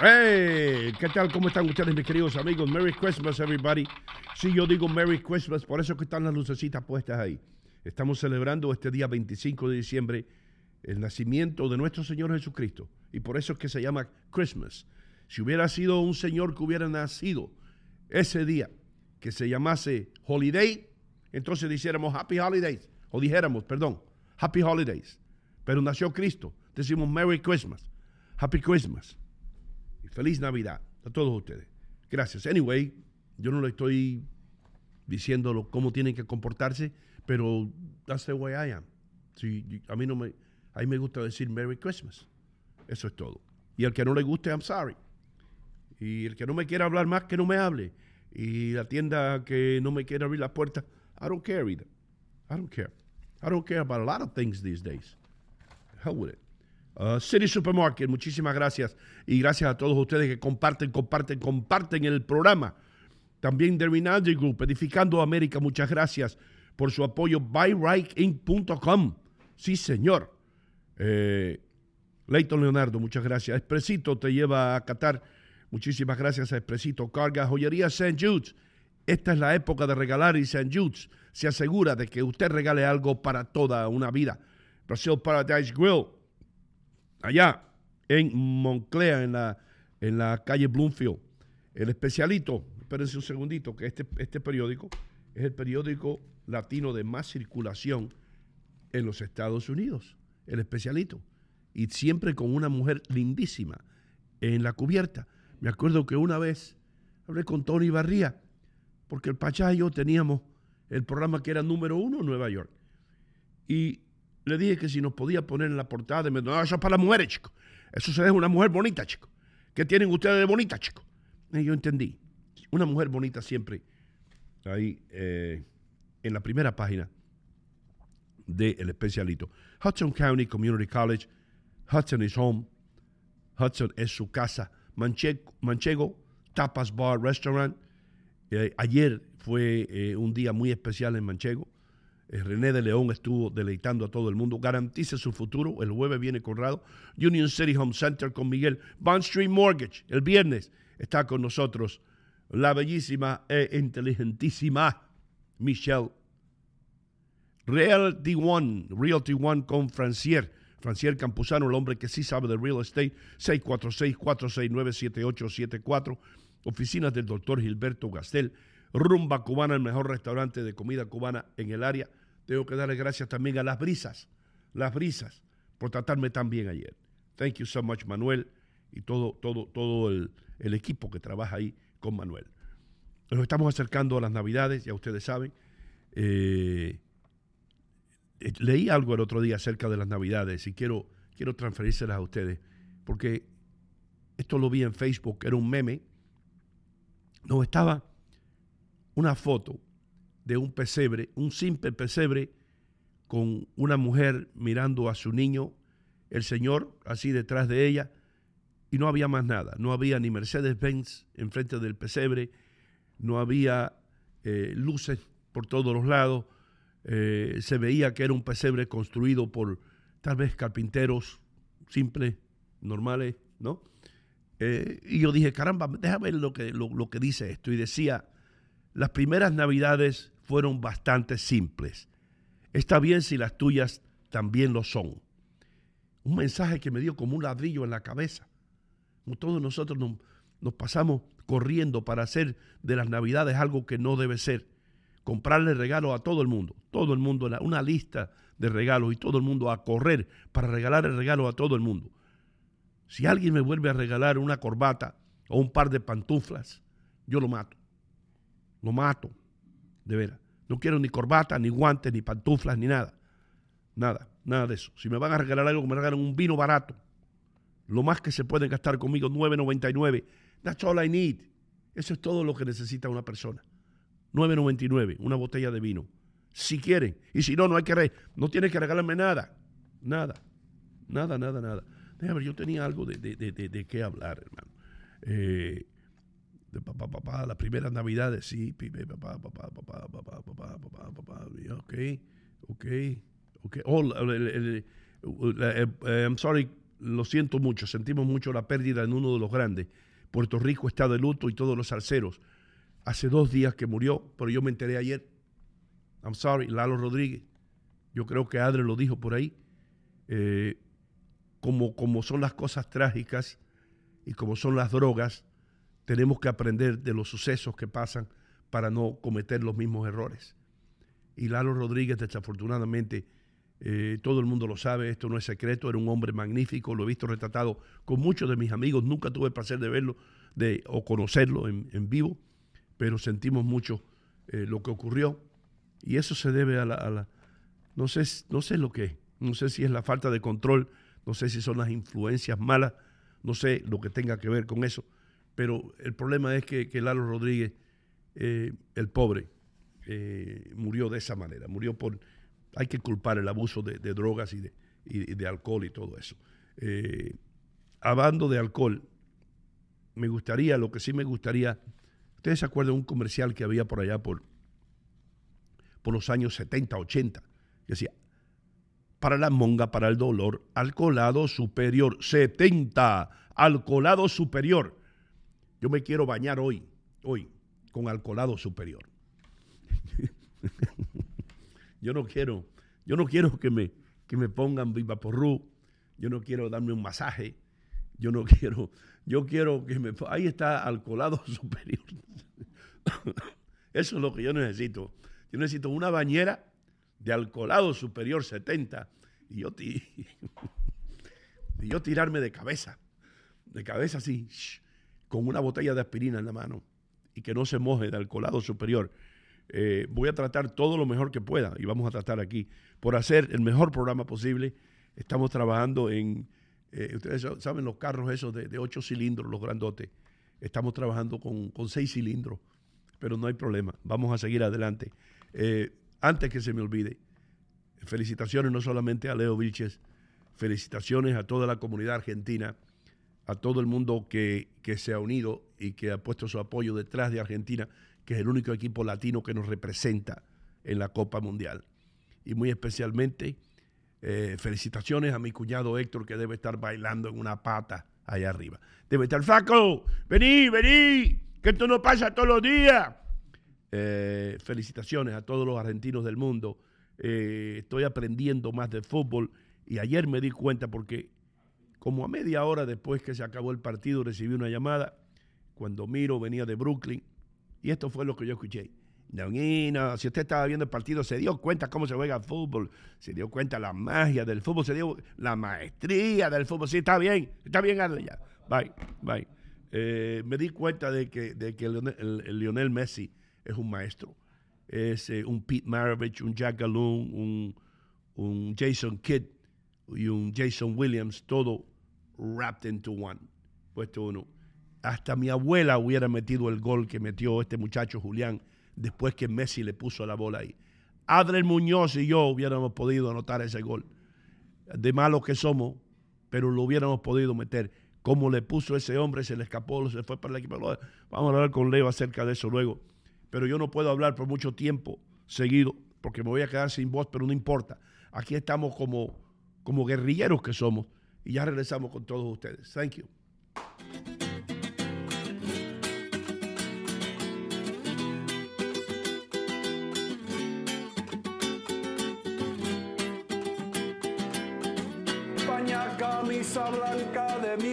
Hey, ¿qué tal? ¿Cómo están ustedes, mis queridos amigos? Merry Christmas, everybody. Sí, yo digo Merry Christmas, por eso que están las lucecitas puestas ahí. Estamos celebrando este día 25 de diciembre el nacimiento de nuestro Señor Jesucristo. Y por eso es que se llama Christmas. Si hubiera sido un Señor que hubiera nacido ese día, que se llamase Holiday, entonces dijéramos Happy Holidays. O dijéramos, perdón, Happy Holidays. Pero nació Cristo. Decimos Merry Christmas. Happy Christmas. Feliz Navidad a todos ustedes. Gracias. Anyway, yo no le estoy diciendo cómo tienen que comportarse, pero that's the way I am. a mí no me, a mí me gusta decir Merry Christmas. Eso es todo. Y el que no le guste, I'm sorry. Y el que no me quiera hablar más, que no me hable. Y la tienda que no me quiera abrir la puerta, I don't care either. I don't care. I don't care about a lot of things these days. Hell with it. Uh, City Supermarket, muchísimas gracias. Y gracias a todos ustedes que comparten, comparten, comparten el programa. También The Rinaldi Group, Edificando América, muchas gracias por su apoyo. BuyRightInc.com. Sí, señor. Eh, Leighton Leonardo, muchas gracias. Expresito te lleva a Qatar. Muchísimas gracias a Expresito. Carga Joyería St. Jude's. Esta es la época de regalar y St. Jude's se asegura de que usted regale algo para toda una vida. Brazil Paradise Grill allá en Monclea, en la, en la calle Bloomfield. El especialito, espérense un segundito, que este, este periódico es el periódico latino de más circulación en los Estados Unidos, el especialito. Y siempre con una mujer lindísima en la cubierta. Me acuerdo que una vez hablé con Tony Barría, porque el Pachá y yo teníamos el programa que era número uno en Nueva York. Y le dije que si nos podía poner en la portada de... No, eso es para las mujeres, chico. Eso se deja una mujer bonita, chico. ¿Qué tienen ustedes de bonita, chico? Y yo entendí. Una mujer bonita siempre ahí eh, en la primera página del especialito. Hudson County Community College. Hudson is home. Hudson es su casa. Manchego, Tapas Bar Restaurant. Eh, ayer fue eh, un día muy especial en Manchego. Eh, René de León estuvo deleitando a todo el mundo. Garantice su futuro. El jueves viene Conrado. Union City Home Center con Miguel. Bond Street Mortgage. El viernes está con nosotros la bellísima e inteligentísima Michelle. Realty One. Realty One con Francier. Francier Campuzano, el hombre que sí sabe de real estate. 646-469-7874. Oficinas del doctor Gilberto Gastel. Rumba Cubana, el mejor restaurante de comida cubana en el área. Tengo que darle gracias también a Las Brisas, Las Brisas, por tratarme tan bien ayer. Thank you so much, Manuel, y todo, todo, todo el, equipo que trabaja ahí con Manuel. Nos estamos acercando a las Navidades, ya ustedes saben. Eh, eh, leí algo el otro día acerca de las Navidades y quiero, quiero transferírselas a ustedes, porque esto lo vi en Facebook, era un meme. No estaba una foto de un pesebre, un simple pesebre con una mujer mirando a su niño, el Señor así detrás de ella, y no había más nada. No había ni Mercedes-Benz enfrente del pesebre, no había eh, luces por todos los lados, eh, se veía que era un pesebre construido por tal vez carpinteros simples, normales, ¿no? Eh, y yo dije, caramba, déjame ver lo que, lo que dice esto. Y decía, las primeras navidades fueron bastante simples. Está bien si las tuyas también lo son. Un mensaje que me dio como un ladrillo en la cabeza. Como todos nosotros nos, pasamos corriendo para hacer de las navidades algo que no debe ser. Comprarle regalos a todo el mundo. Todo el mundo, una lista de regalos y todo el mundo a correr para regalar el regalo a todo el mundo. Si alguien me vuelve a regalar una corbata o un par de pantuflas, yo lo mato. Lo mato, de veras. No quiero ni corbata, ni guantes, ni pantuflas, ni nada. Nada, nada de eso. Si me van a regalar algo, me regalen un vino barato. Lo más que se pueden gastar conmigo, 9.99. That's all I need. Eso es todo lo que necesita una persona. 9.99, una botella de vino. Si quieren. Y si no, no hay que no tienes que regalarme nada. Nada. Nada, nada, nada. Déjame ver, yo tenía algo de, de, de, de qué hablar, hermano. Eh, de papá, papá, las primeras navidades, sí, papá, papá, papá, papá, papá, papá, papá, ok, ok, ok. Oh, I'm sorry, lo siento mucho, sentimos mucho la pérdida en uno de los grandes. Puerto Rico está de luto y todos los salseros. Hace dos días que murió, pero yo me enteré ayer. I'm sorry, Lalo Rodríguez. Yo creo que Adre lo dijo por ahí. Eh, como, como son las cosas trágicas y como son las drogas, tenemos que aprender de los sucesos que pasan para no cometer los mismos errores. Y Lalo Rodríguez, desafortunadamente, eh, todo el mundo lo sabe, esto no es secreto, era un hombre magnífico, lo he visto retratado con muchos de mis amigos, nunca tuve el placer de verlo de, o conocerlo en, vivo, pero sentimos mucho eh, lo que ocurrió y eso se debe a la, no, sé, no sé lo que es, no sé si es la falta de control, no sé si son las influencias malas, no sé lo que tenga que ver con eso, pero el problema es que, Lalo Rodríguez, eh, el pobre, murió de esa manera, murió por hay que culpar el abuso de, drogas y de, alcohol y todo eso. Eh, hablando de alcohol, me gustaría, lo que sí me gustaría, ustedes se acuerdan de un comercial que había por allá por, por los años 70, 80, que decía, para la monga, para el dolor, alcoholado superior, 70, alcoholado superior. Yo me quiero bañar hoy, hoy, con alcoholado superior. Yo no quiero, yo no quiero que me, que me pongan Vivaporru, yo no quiero darme un masaje, yo no quiero, yo quiero que me... Ahí está alcoholado superior. Eso es lo que yo necesito. Yo necesito una bañera de alcoholado superior 70 y yo, y yo tirarme de cabeza, de cabeza así, con una botella de aspirina en la mano y que no se moje de alcoholado superior. Eh, voy a tratar todo lo mejor que pueda y vamos a tratar aquí por hacer el mejor programa posible. Estamos trabajando en, eh, ustedes saben los carros esos de, ocho cilindros, los grandotes. Estamos trabajando con, seis cilindros, pero no hay problema. Vamos a seguir adelante. Eh, antes que se me olvide, felicitaciones no solamente a Leo Vilches, felicitaciones a toda la comunidad argentina, a todo el mundo que, que se ha unido y que ha puesto su apoyo detrás de Argentina que es el único equipo latino que nos representa en la Copa Mundial. Y muy especialmente, eh, felicitaciones a mi cuñado Héctor, que debe estar bailando en una pata allá arriba. Debe estar, Faco, vení, vení, que esto no pasa todos los días. Eh, felicitaciones a todos los argentinos del mundo. Eh, estoy aprendiendo más de fútbol y ayer me di cuenta porque como a media hora después que se acabó el partido recibí una llamada cuando Miro venía de Brooklyn y esto fue lo que yo escuché. Si usted estaba viendo el partido, se dio cuenta cómo se juega el fútbol, se dio cuenta la magia del fútbol, se dio la maestría del fútbol. Sí, está bien, está bien, ya. Bye, bye. Eh, me di cuenta de que, el, Lionel Messi es un maestro. Es eh, un Pete Maravich, un Jack Galoon, un Jason Kidd y un Jason Williams, todo wrapped into one, puesto uno hasta mi abuela hubiera metido el gol que metió este muchacho Julián después que Messi le puso la bola ahí. Adriel Muñoz y yo hubiéramos podido anotar ese gol. De malos que somos, pero lo hubiéramos podido meter. Como le puso ese hombre, se le escapó, se fue para el equipo. Vamos a hablar con Leo acerca de eso luego. Pero yo no puedo hablar por mucho tiempo seguido, porque me voy a quedar sin voz, pero no importa. Aquí estamos como, como guerrilleros que somos. Y ya regresamos con todos ustedes. Thank you.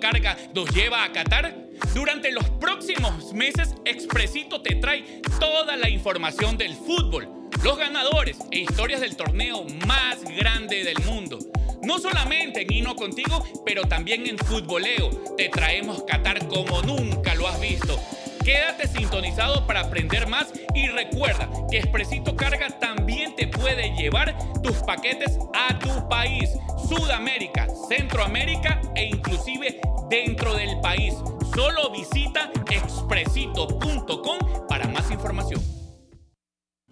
Carga nos lleva a Qatar? Durante los próximos meses, Expresito te trae toda la información del fútbol, los ganadores e historias del torneo más grande del mundo. No solamente en Hino Contigo, pero también en Futboleo. Te traemos Qatar como nunca lo has visto Quédate sintonizado para aprender más y recuerda que Expresito Carga también te puede llevar tus paquetes a tu país, Sudamérica, Centroamérica e inclusive dentro del país. Solo visita expresito.com para más información.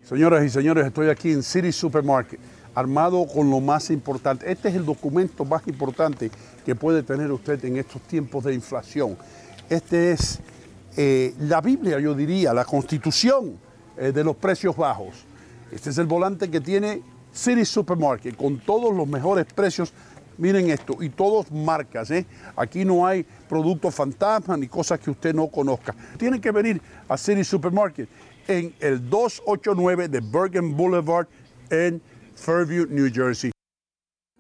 Señoras y señores, estoy aquí en City Supermarket, armado con lo más importante. Este es el documento más importante que puede tener usted en estos tiempos de inflación. Este es eh, la Biblia, yo diría, la constitución eh, de los precios bajos. Este es el volante que tiene City Supermarket con todos los mejores precios. Miren esto, y todos marcas, ¿eh? Aquí no hay productos fantasmas ni cosas que usted no conozca. Tiene que venir a City Supermarket en el 289 de Bergen Boulevard en Fairview, New Jersey.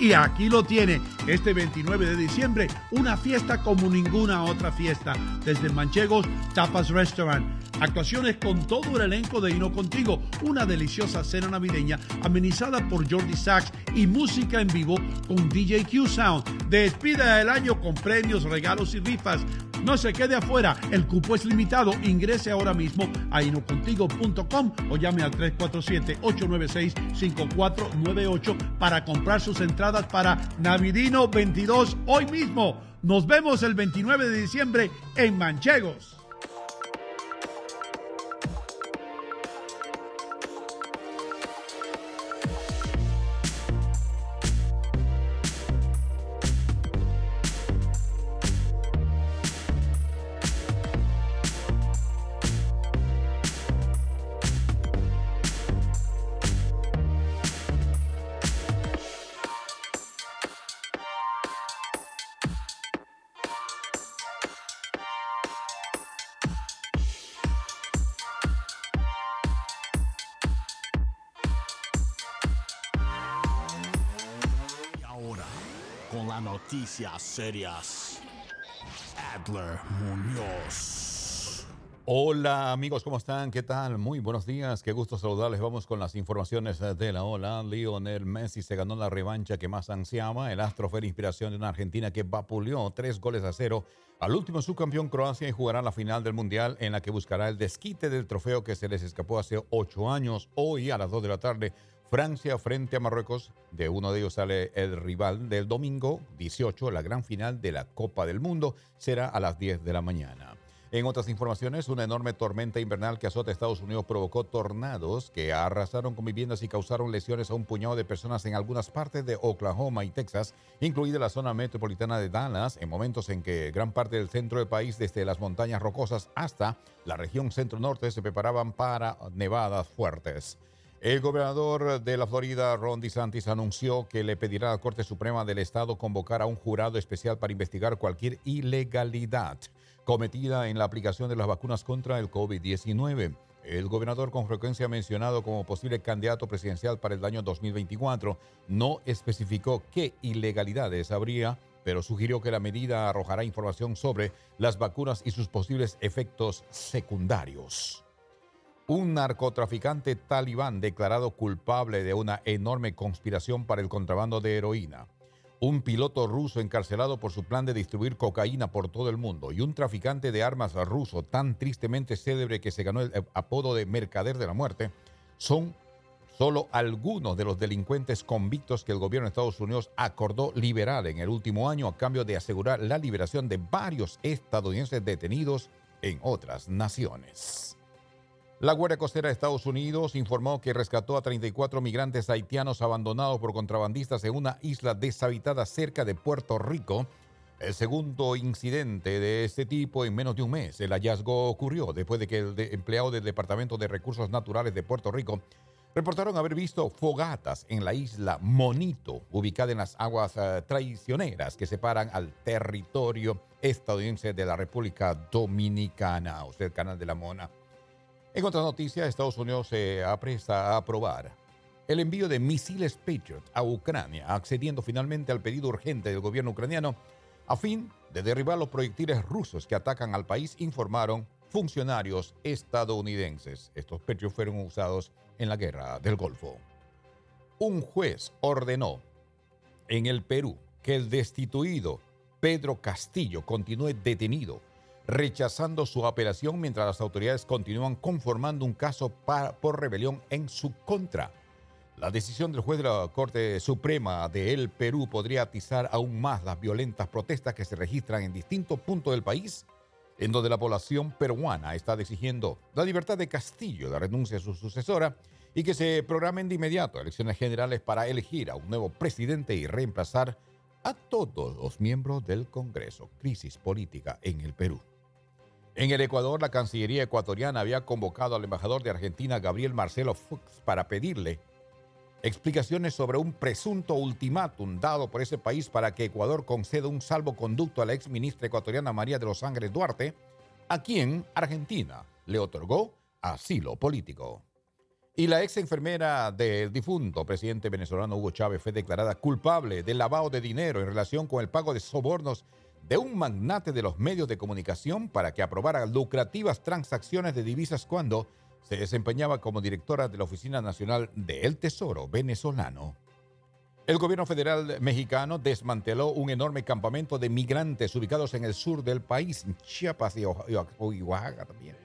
y aquí lo tiene, este 29 de diciembre, una fiesta como ninguna otra fiesta, desde Manchegos Tapas Restaurant. Actuaciones con todo el elenco de Hino Contigo, una deliciosa cena navideña amenizada por Jordi Sachs y música en vivo con DJ Q Sound. Despida el año con premios, regalos y rifas. No se quede afuera, el cupo es limitado. Ingrese ahora mismo a inocontigo.com o llame al 347-896-5498 para comprar sus entradas para Navidino 22 hoy mismo. Nos vemos el 29 de diciembre en Manchegos. Noticias serias. Adler Muñoz. Hola amigos, ¿cómo están? ¿Qué tal? Muy buenos días, qué gusto saludarles. Vamos con las informaciones de la ola. Lionel Messi se ganó la revancha que más ansiaba. El astro fue la inspiración de una Argentina que vapuleó tres goles a cero al último subcampeón Croacia y jugará la final del Mundial en la que buscará el desquite del trofeo que se les escapó hace ocho años. Hoy a las dos de la tarde Francia frente a Marruecos. De uno de ellos sale el rival del domingo 18. La gran final de la Copa del Mundo será a las 10 de la mañana. En otras informaciones, una enorme tormenta invernal que azota Estados Unidos provocó tornados que arrasaron con viviendas y causaron lesiones a un puñado de personas en algunas partes de Oklahoma y Texas, incluida la zona metropolitana de Dallas, en momentos en que gran parte del centro del país, desde las montañas rocosas hasta la región centro-norte, se preparaban para nevadas fuertes. El gobernador de la Florida, Ron DeSantis, anunció que le pedirá a la Corte Suprema del Estado convocar a un jurado especial para investigar cualquier ilegalidad cometida en la aplicación de las vacunas contra el COVID-19. El gobernador con frecuencia mencionado como posible candidato presidencial para el año 2024 no especificó qué ilegalidades habría, pero sugirió que la medida arrojará información sobre las vacunas y sus posibles efectos secundarios. Un narcotraficante talibán declarado culpable de una enorme conspiración para el contrabando de heroína. Un piloto ruso encarcelado por su plan de distribuir cocaína por todo el mundo. Y un traficante de armas ruso tan tristemente célebre que se ganó el apodo de mercader de la muerte. Son solo algunos de los delincuentes convictos que el gobierno de Estados Unidos acordó liberar en el último año a cambio de asegurar la liberación de varios estadounidenses detenidos en otras naciones. La Guardia Costera de Estados Unidos informó que rescató a 34 migrantes haitianos abandonados por contrabandistas en una isla deshabitada cerca de Puerto Rico. El segundo incidente de este tipo en menos de un mes. El hallazgo ocurrió después de que el empleado del Departamento de Recursos Naturales de Puerto Rico reportaron haber visto fogatas en la isla Monito, ubicada en las aguas eh, traicioneras que separan al territorio estadounidense de la República Dominicana, o sea, el Canal de la Mona. En otra noticia, Estados Unidos se apresta a aprobar el envío de misiles Patriot a Ucrania, accediendo finalmente al pedido urgente del gobierno ucraniano a fin de derribar los proyectiles rusos que atacan al país, informaron funcionarios estadounidenses. Estos Patriot fueron usados en la guerra del Golfo. Un juez ordenó en el Perú que el destituido Pedro Castillo continúe detenido rechazando su apelación mientras las autoridades continúan conformando un caso por rebelión en su contra. La decisión del juez de la Corte Suprema de El Perú podría atizar aún más las violentas protestas que se registran en distintos puntos del país, en donde la población peruana está exigiendo la libertad de Castillo, la renuncia a su sucesora y que se programen de inmediato elecciones generales para elegir a un nuevo presidente y reemplazar a todos los miembros del Congreso. Crisis política en el Perú. En el Ecuador, la Cancillería ecuatoriana había convocado al embajador de Argentina, Gabriel Marcelo Fuchs, para pedirle explicaciones sobre un presunto ultimátum dado por ese país para que Ecuador conceda un salvoconducto a la ex ministra ecuatoriana María de los Ángeles Duarte, a quien Argentina le otorgó asilo político. Y la ex enfermera del difunto presidente venezolano Hugo Chávez fue declarada culpable del lavado de dinero en relación con el pago de sobornos de un magnate de los medios de comunicación para que aprobara lucrativas transacciones de divisas cuando se desempeñaba como directora de la Oficina Nacional del Tesoro venezolano. El gobierno federal mexicano desmanteló un enorme campamento de migrantes ubicados en el sur del país, Chiapas y Oaxaca también,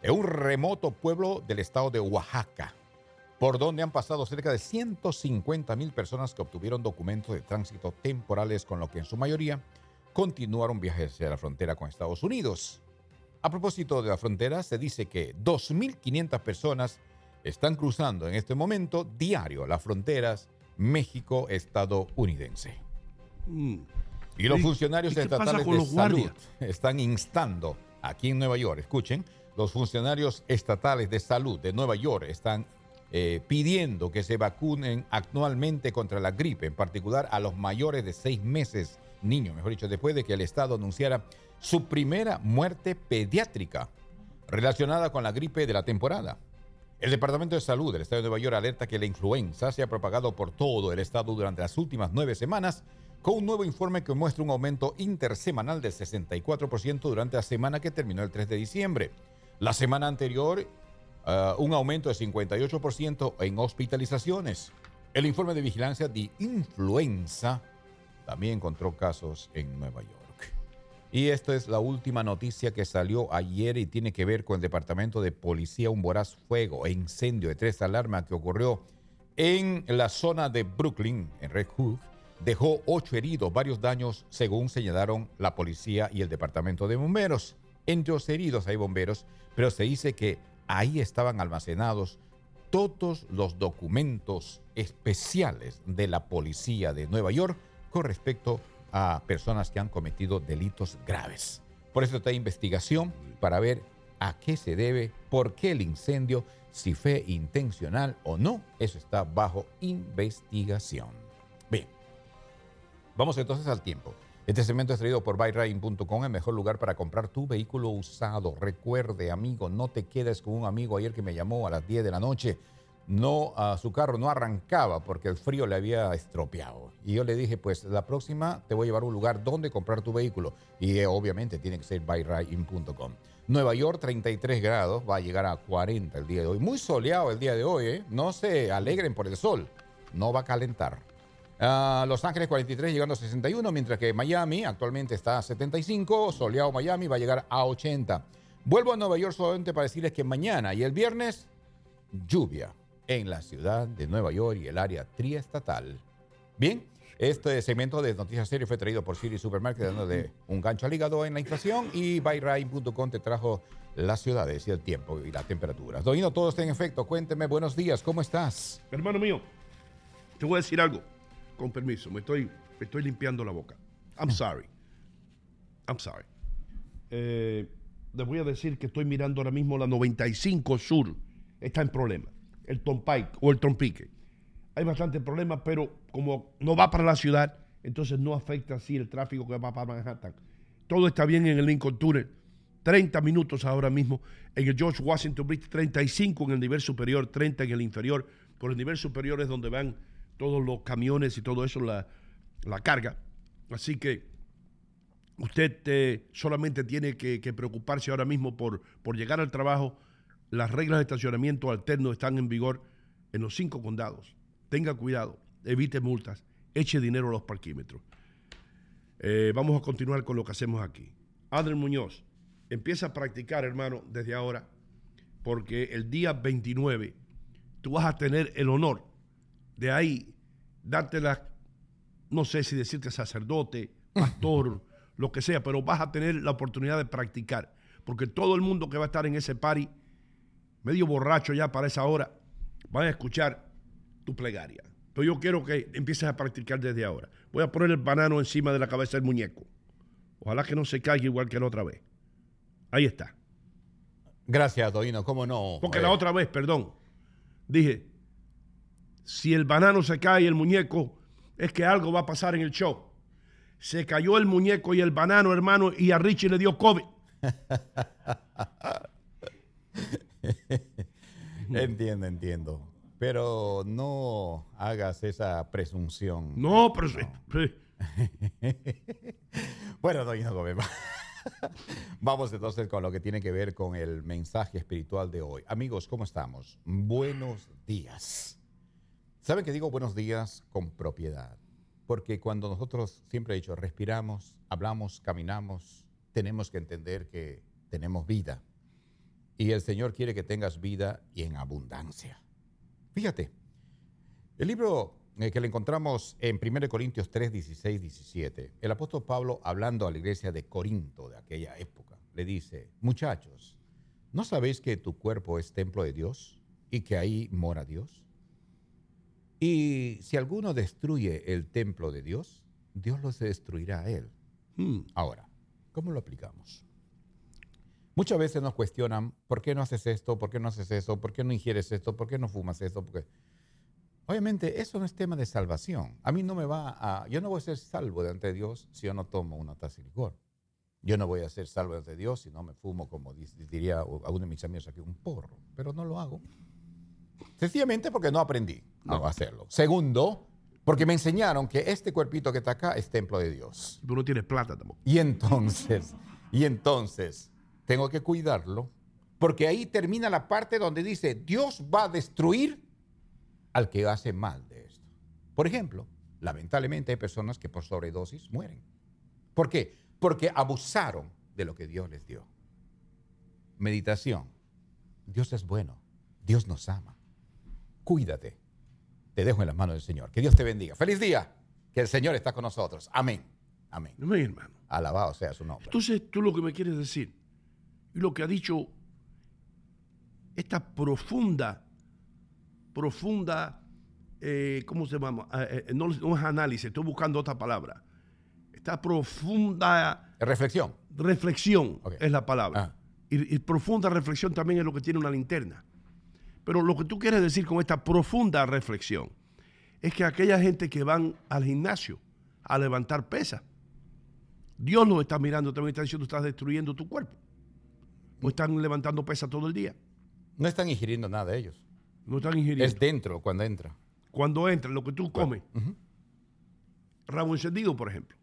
en un remoto pueblo del estado de Oaxaca, por donde han pasado cerca de 150 mil personas que obtuvieron documentos de tránsito temporales, con lo que en su mayoría continuaron viajes hacia la frontera con Estados Unidos. A propósito de la frontera, se dice que 2.500 personas están cruzando en este momento diario las fronteras México-estadounidense. Mm. Y los funcionarios estatales de salud están instando aquí en Nueva York, escuchen, los funcionarios estatales de salud de Nueva York están eh, pidiendo que se vacunen actualmente contra la gripe, en particular a los mayores de seis meses niño, mejor dicho, después de que el Estado anunciara su primera muerte pediátrica relacionada con la gripe de la temporada. El Departamento de Salud del Estado de Nueva York alerta que la influenza se ha propagado por todo el estado durante las últimas nueve semanas, con un nuevo informe que muestra un aumento intersemanal del 64% durante la semana que terminó el 3 de diciembre. La semana anterior, uh, un aumento de 58% en hospitalizaciones. El informe de vigilancia de influenza también encontró casos en Nueva York. Y esta es la última noticia que salió ayer y tiene que ver con el Departamento de Policía, un voraz fuego e incendio de tres alarmas que ocurrió en la zona de Brooklyn, en Red Hook, dejó ocho heridos, varios daños, según señalaron la policía y el Departamento de Bomberos. Entre los heridos hay bomberos, pero se dice que ahí estaban almacenados todos los documentos especiales de la policía de Nueva York con respecto a personas que han cometido delitos graves. Por eso está investigación para ver a qué se debe, por qué el incendio, si fue intencional o no. Eso está bajo investigación. Bien, vamos entonces al tiempo. Este segmento es traído por buyrain.com, el mejor lugar para comprar tu vehículo usado. Recuerde, amigo, no te quedes con un amigo ayer que me llamó a las 10 de la noche no, su carro no arrancaba porque el frío le había estropeado. Y yo le dije, pues la próxima te voy a llevar a un lugar donde comprar tu vehículo. Y eh, obviamente tiene que ser buyridein.com. Nueva York, 33 grados, va a llegar a 40 el día de hoy. Muy soleado el día de hoy, ¿eh? No se alegren por el sol, no va a calentar. Ah, Los Ángeles 43 llegando a 61, mientras que Miami actualmente está a 75, soleado Miami va a llegar a 80. Vuelvo a Nueva York solamente para decirles que mañana y el viernes, lluvia en la ciudad de Nueva York y el área triestatal. Bien, este segmento de Noticias Series fue traído por Siri Supermarket, dándole un gancho al hígado en la inflación y buyrain.com te trajo las ciudades y el tiempo y las temperaturas. Doino, todo está en efecto. Cuénteme, buenos días, ¿cómo estás? Hermano mío, te voy a decir algo. Con permiso, me estoy, me estoy limpiando la boca. I'm sorry. I'm sorry. Eh, les voy a decir que estoy mirando ahora mismo la 95 Sur. Está en problema. El Tompike o el Trompique. Hay bastante problemas, pero como no va para la ciudad, entonces no afecta así el tráfico que va para Manhattan. Todo está bien en el Lincoln Tunnel. 30 minutos ahora mismo en el George Washington Bridge, 35 en el nivel superior, 30 en el inferior. Por el nivel superior es donde van todos los camiones y todo eso, la, la carga. Así que usted eh, solamente tiene que, que preocuparse ahora mismo por, por llegar al trabajo. Las reglas de estacionamiento alterno están en vigor en los cinco condados. Tenga cuidado, evite multas, eche dinero a los parquímetros. Eh, vamos a continuar con lo que hacemos aquí. Adrián Muñoz, empieza a practicar, hermano, desde ahora, porque el día 29 tú vas a tener el honor de ahí darte la, no sé si decirte sacerdote, pastor, lo que sea, pero vas a tener la oportunidad de practicar, porque todo el mundo que va a estar en ese party, medio borracho ya para esa hora, van a escuchar tu plegaria. Pero yo quiero que empieces a practicar desde ahora. Voy a poner el banano encima de la cabeza del muñeco. Ojalá que no se caiga igual que la otra vez. Ahí está. Gracias, Doino, ¿cómo no? Porque Eh, la otra vez, perdón, dije, si el banano se cae y el muñeco, es que algo va a pasar en el show. Se cayó el muñeco y el banano, hermano, y a Richie le dio COVID. Entiendo, entiendo. Pero no hagas esa presunción. No, pero... sí. bueno, Doña Gómez, va- vamos entonces con lo que tiene que ver con el mensaje espiritual de hoy. Amigos, ¿cómo estamos? Buenos días. ¿Saben que digo buenos días con propiedad? Porque cuando nosotros, siempre he dicho, respiramos, hablamos, caminamos, tenemos que entender que tenemos vida. Y el Señor quiere que tengas vida y en abundancia. Fíjate, el libro eh, que le encontramos en 1 Corintios 3, 16, 17, el apóstol Pablo, hablando a la iglesia de Corinto de aquella época, le dice, muchachos, ¿no sabéis que tu cuerpo es templo de Dios y que ahí mora Dios? Y si alguno destruye el templo de Dios, Dios los destruirá a él. Hmm. Ahora, ¿cómo lo aplicamos? Muchas veces nos cuestionan, ¿por qué no haces esto? ¿Por qué no haces eso? ¿Por qué no ingieres esto? ¿Por qué no fumas esto? Porque obviamente eso no es tema de salvación. A mí no me va a, yo no voy a ser salvo delante de Dios si yo no tomo una taza de licor. Yo no voy a ser salvo delante de Dios si no me fumo, como diría a uno de mis amigos aquí, un porro. Pero no lo hago. Sencillamente porque no aprendí a hacerlo. Segundo, porque me enseñaron que este cuerpito que está acá es templo de Dios. Tú no tienes plata tampoco. Y entonces, y entonces, tengo que cuidarlo, porque ahí termina la parte donde dice, Dios va a destruir al que hace mal de esto. Por ejemplo, lamentablemente hay personas que por sobredosis mueren. ¿Por qué? Porque abusaron de lo que Dios les dio. Meditación. Dios es bueno. Dios nos ama. Cuídate. Te dejo en las manos del Señor. Que Dios te bendiga. Feliz día. Que el Señor está con nosotros. Amén. Amén. Hermano. Alabado sea su nombre. Entonces, tú lo que me quieres decir, y lo que ha dicho esta profunda, profunda, eh, ¿cómo se llama? Eh, eh, no, no es análisis, estoy buscando otra palabra. Esta profunda Reflexión. reflexión es la palabra. Ah. Y, y profunda reflexión también es lo que tiene una linterna. Pero lo que tú quieres decir con esta profunda reflexión es que aquella gente que van al gimnasio a levantar pesas, Dios los está mirando, también está diciendo, estás destruyendo tu cuerpo. O están levantando pesas todo el día. No están ingiriendo nada de ellos. No están ingiriendo. Es dentro cuando entra. Cuando entra, lo que tú comes. Rabo encendido, por ejemplo.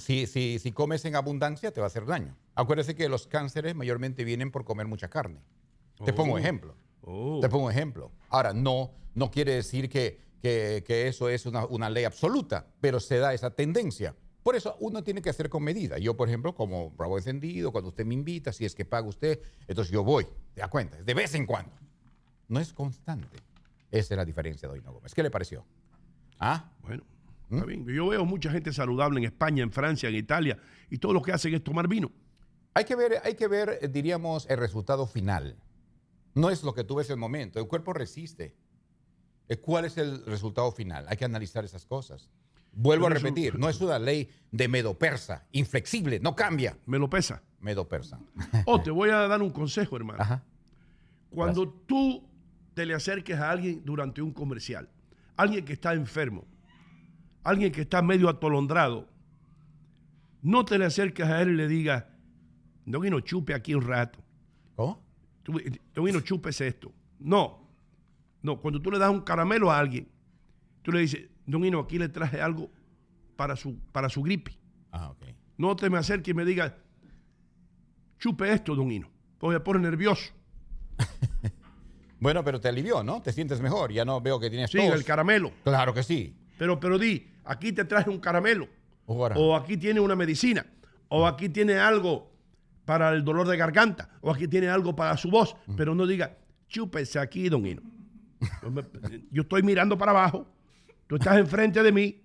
Si, si, si comes en abundancia, te va a hacer daño. Acuérdese que los cánceres mayormente vienen por comer mucha carne. Te pongo un ejemplo. Oh. Te pongo un ejemplo. Ahora, no, no quiere decir que, que- que eso es una, una ley absoluta, pero se da esa tendencia. Por eso uno tiene que hacer con medida. Yo, por ejemplo, como rabo encendido, cuando usted me invita, si es que paga usted, entonces yo voy. ¿Te da cuenta? De vez en cuando. No es constante. Esa es la diferencia de Doino Gómez. ¿Qué le pareció? ¿Ah? Bueno, está bien. Yo veo mucha gente saludable en España, en Francia, en Italia, y todo lo que hacen es tomar vino. Hay que ver, hay que ver, eh, diríamos, el resultado final. No es lo que tú ves en el momento. El cuerpo resiste. Eh, ¿Cuál es el resultado final? Hay que analizar esas cosas. Vuelvo a repetir, no es una ley de medo persa, inflexible, no cambia. Me lo pesa. Medo persa. Oh, te voy a dar un consejo, hermano. Ajá. Cuando tú te le acerques a alguien durante un comercial, alguien que está enfermo, alguien que está medio atolondrado, no te le acerques a él y le digas, no vino chupe aquí un rato, ¿Cómo? Tú- no vino chupes esto. No, no, cuando tú le das un caramelo a alguien, tú le dices, Don Hino, aquí le traje algo para su, para su gripe. Ah. No te me acerques y me digas, chupe esto, Don Hino, porque me pone nervioso. Bueno, pero te alivió, ¿no? Te sientes mejor. Ya no veo que tienes Sí, tos. el caramelo. Claro que sí. Pero, pero di, aquí te traje un caramelo. O aquí tiene una medicina. O aquí tiene algo para el dolor de garganta. O aquí tiene algo para su voz. Pero no diga, chúpese aquí, don Hino. Yo estoy mirando para abajo. Tú estás enfrente de mí.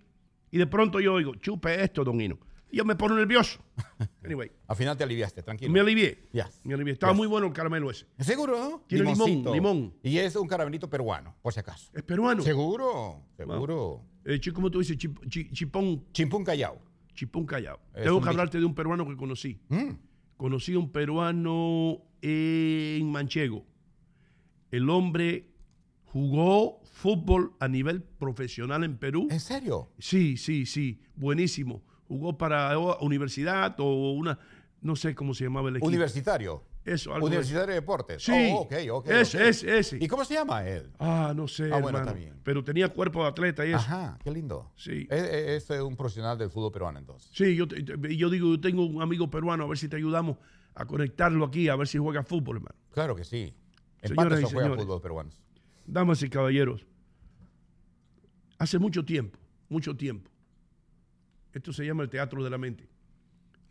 Y de pronto yo oigo, chupe esto, don Hino. Y yo me pongo nervioso. Anyway, Al final te aliviaste, tranquilo. me alivié. Yes. Me alivié. Estaba Yes. muy bueno el caramelo ese. ¿Seguro, no? Tiene limón, Limoncito. limón. Y es un caramelito peruano, por si acaso. Es peruano. ¿Seguro? ¿Seguro? Eh, chi- ¿Cómo tú dices? Chip- chi- chipón, Chimpún Callao. chipón callado. Es Tengo que hablarte de un peruano que conocí. Mm. Conocí a un peruano en Manchego. El hombre jugó fútbol a nivel profesional en Perú. ¿En serio? Sí, sí, sí, buenísimo. Jugó para universidad o una, no sé cómo se llamaba el equipo. Universitario. Eso, algo Universitario de Deportes. Sí, Oh, ok, ok. ese, ok. ese, ese. ¿Y cómo se llama él? Ah, no sé, Ah, bueno, hermano. está bien. Pero tenía cuerpo de atleta y eso. Ajá, qué lindo. Sí. Es, es- es un profesional del fútbol peruano entonces. Sí, yo, yo digo, yo tengo un amigo peruano, a ver si te ayudamos a conectarlo aquí, a ver si juega fútbol, hermano. Claro que sí. En juegan señores. fútbol peruanos. Damas y caballeros, hace mucho tiempo, mucho tiempo, esto se llama el teatro de la mente,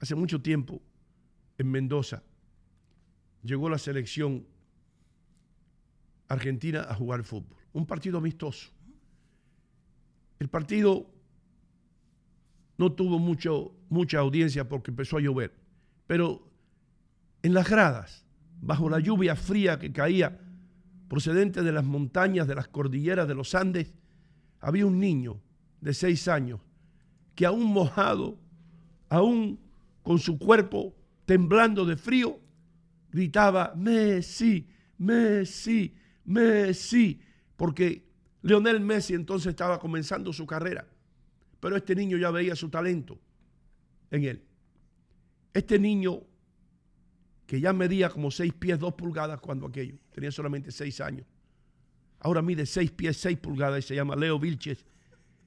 hace mucho tiempo en Mendoza llegó la selección argentina a jugar fútbol, un partido amistoso. El partido no tuvo mucho, mucha audiencia porque empezó a llover, pero en las gradas, bajo la lluvia fría que caía procedente de las montañas, de las cordilleras de los Andes, había un niño de seis años que aún mojado, aún con su cuerpo temblando de frío, gritaba, Messi, Messi, Messi, porque Leonel Messi entonces estaba comenzando su carrera, pero este niño ya veía su talento en él. Este niño que ya medía como seis pies, dos pulgadas cuando aquello, tenía solamente seis años. Ahora mide seis pies, seis pulgadas y se llama Leo Vilches.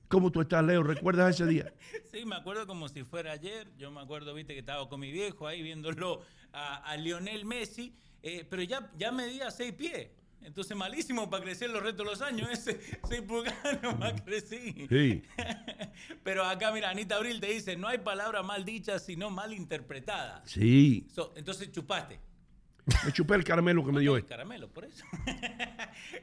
¿Cómo tú estás, Leo? ¿Recuerdas ese día? Sí, me acuerdo como si fuera ayer. Yo me acuerdo, viste, que estaba con mi viejo ahí viéndolo a, Lionel Messi, eh, pero ya, ya medía seis pies. Entonces, malísimo para crecer los restos de los años. Ese seis pulgadas no más crecí. Sí. Pero acá, mira, Anita Abril te dice: no hay palabra mal dicha, sino mal interpretada. Sí. So, entonces chupaste. Me chupé el caramelo que me dio El este. caramelo, por eso.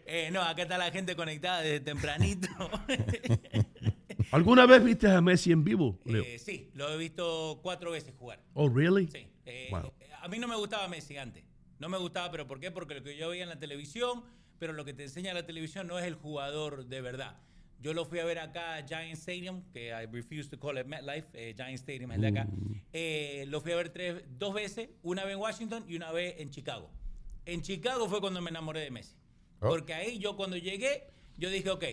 Eh, no, acá está la gente conectada desde tempranito. ¿Alguna vez viste a Messi en vivo, Leo? Eh, sí, lo he visto cuatro veces jugar. Oh, really? Sí. Eh, Wow. A mí no me gustaba Messi antes. No me gustaba, pero ¿por qué? Porque lo que yo veía en la televisión, pero lo que te enseña la televisión no es el jugador de verdad. Yo lo fui a ver acá a Giant Stadium, que I refuse to call it MetLife, eh, Giant Stadium es de acá. Eh, lo fui a ver tres, dos veces, una vez en Washington y una vez en Chicago. En Chicago fue cuando me enamoré de Messi. Oh. Porque ahí yo cuando llegué, yo dije, ok,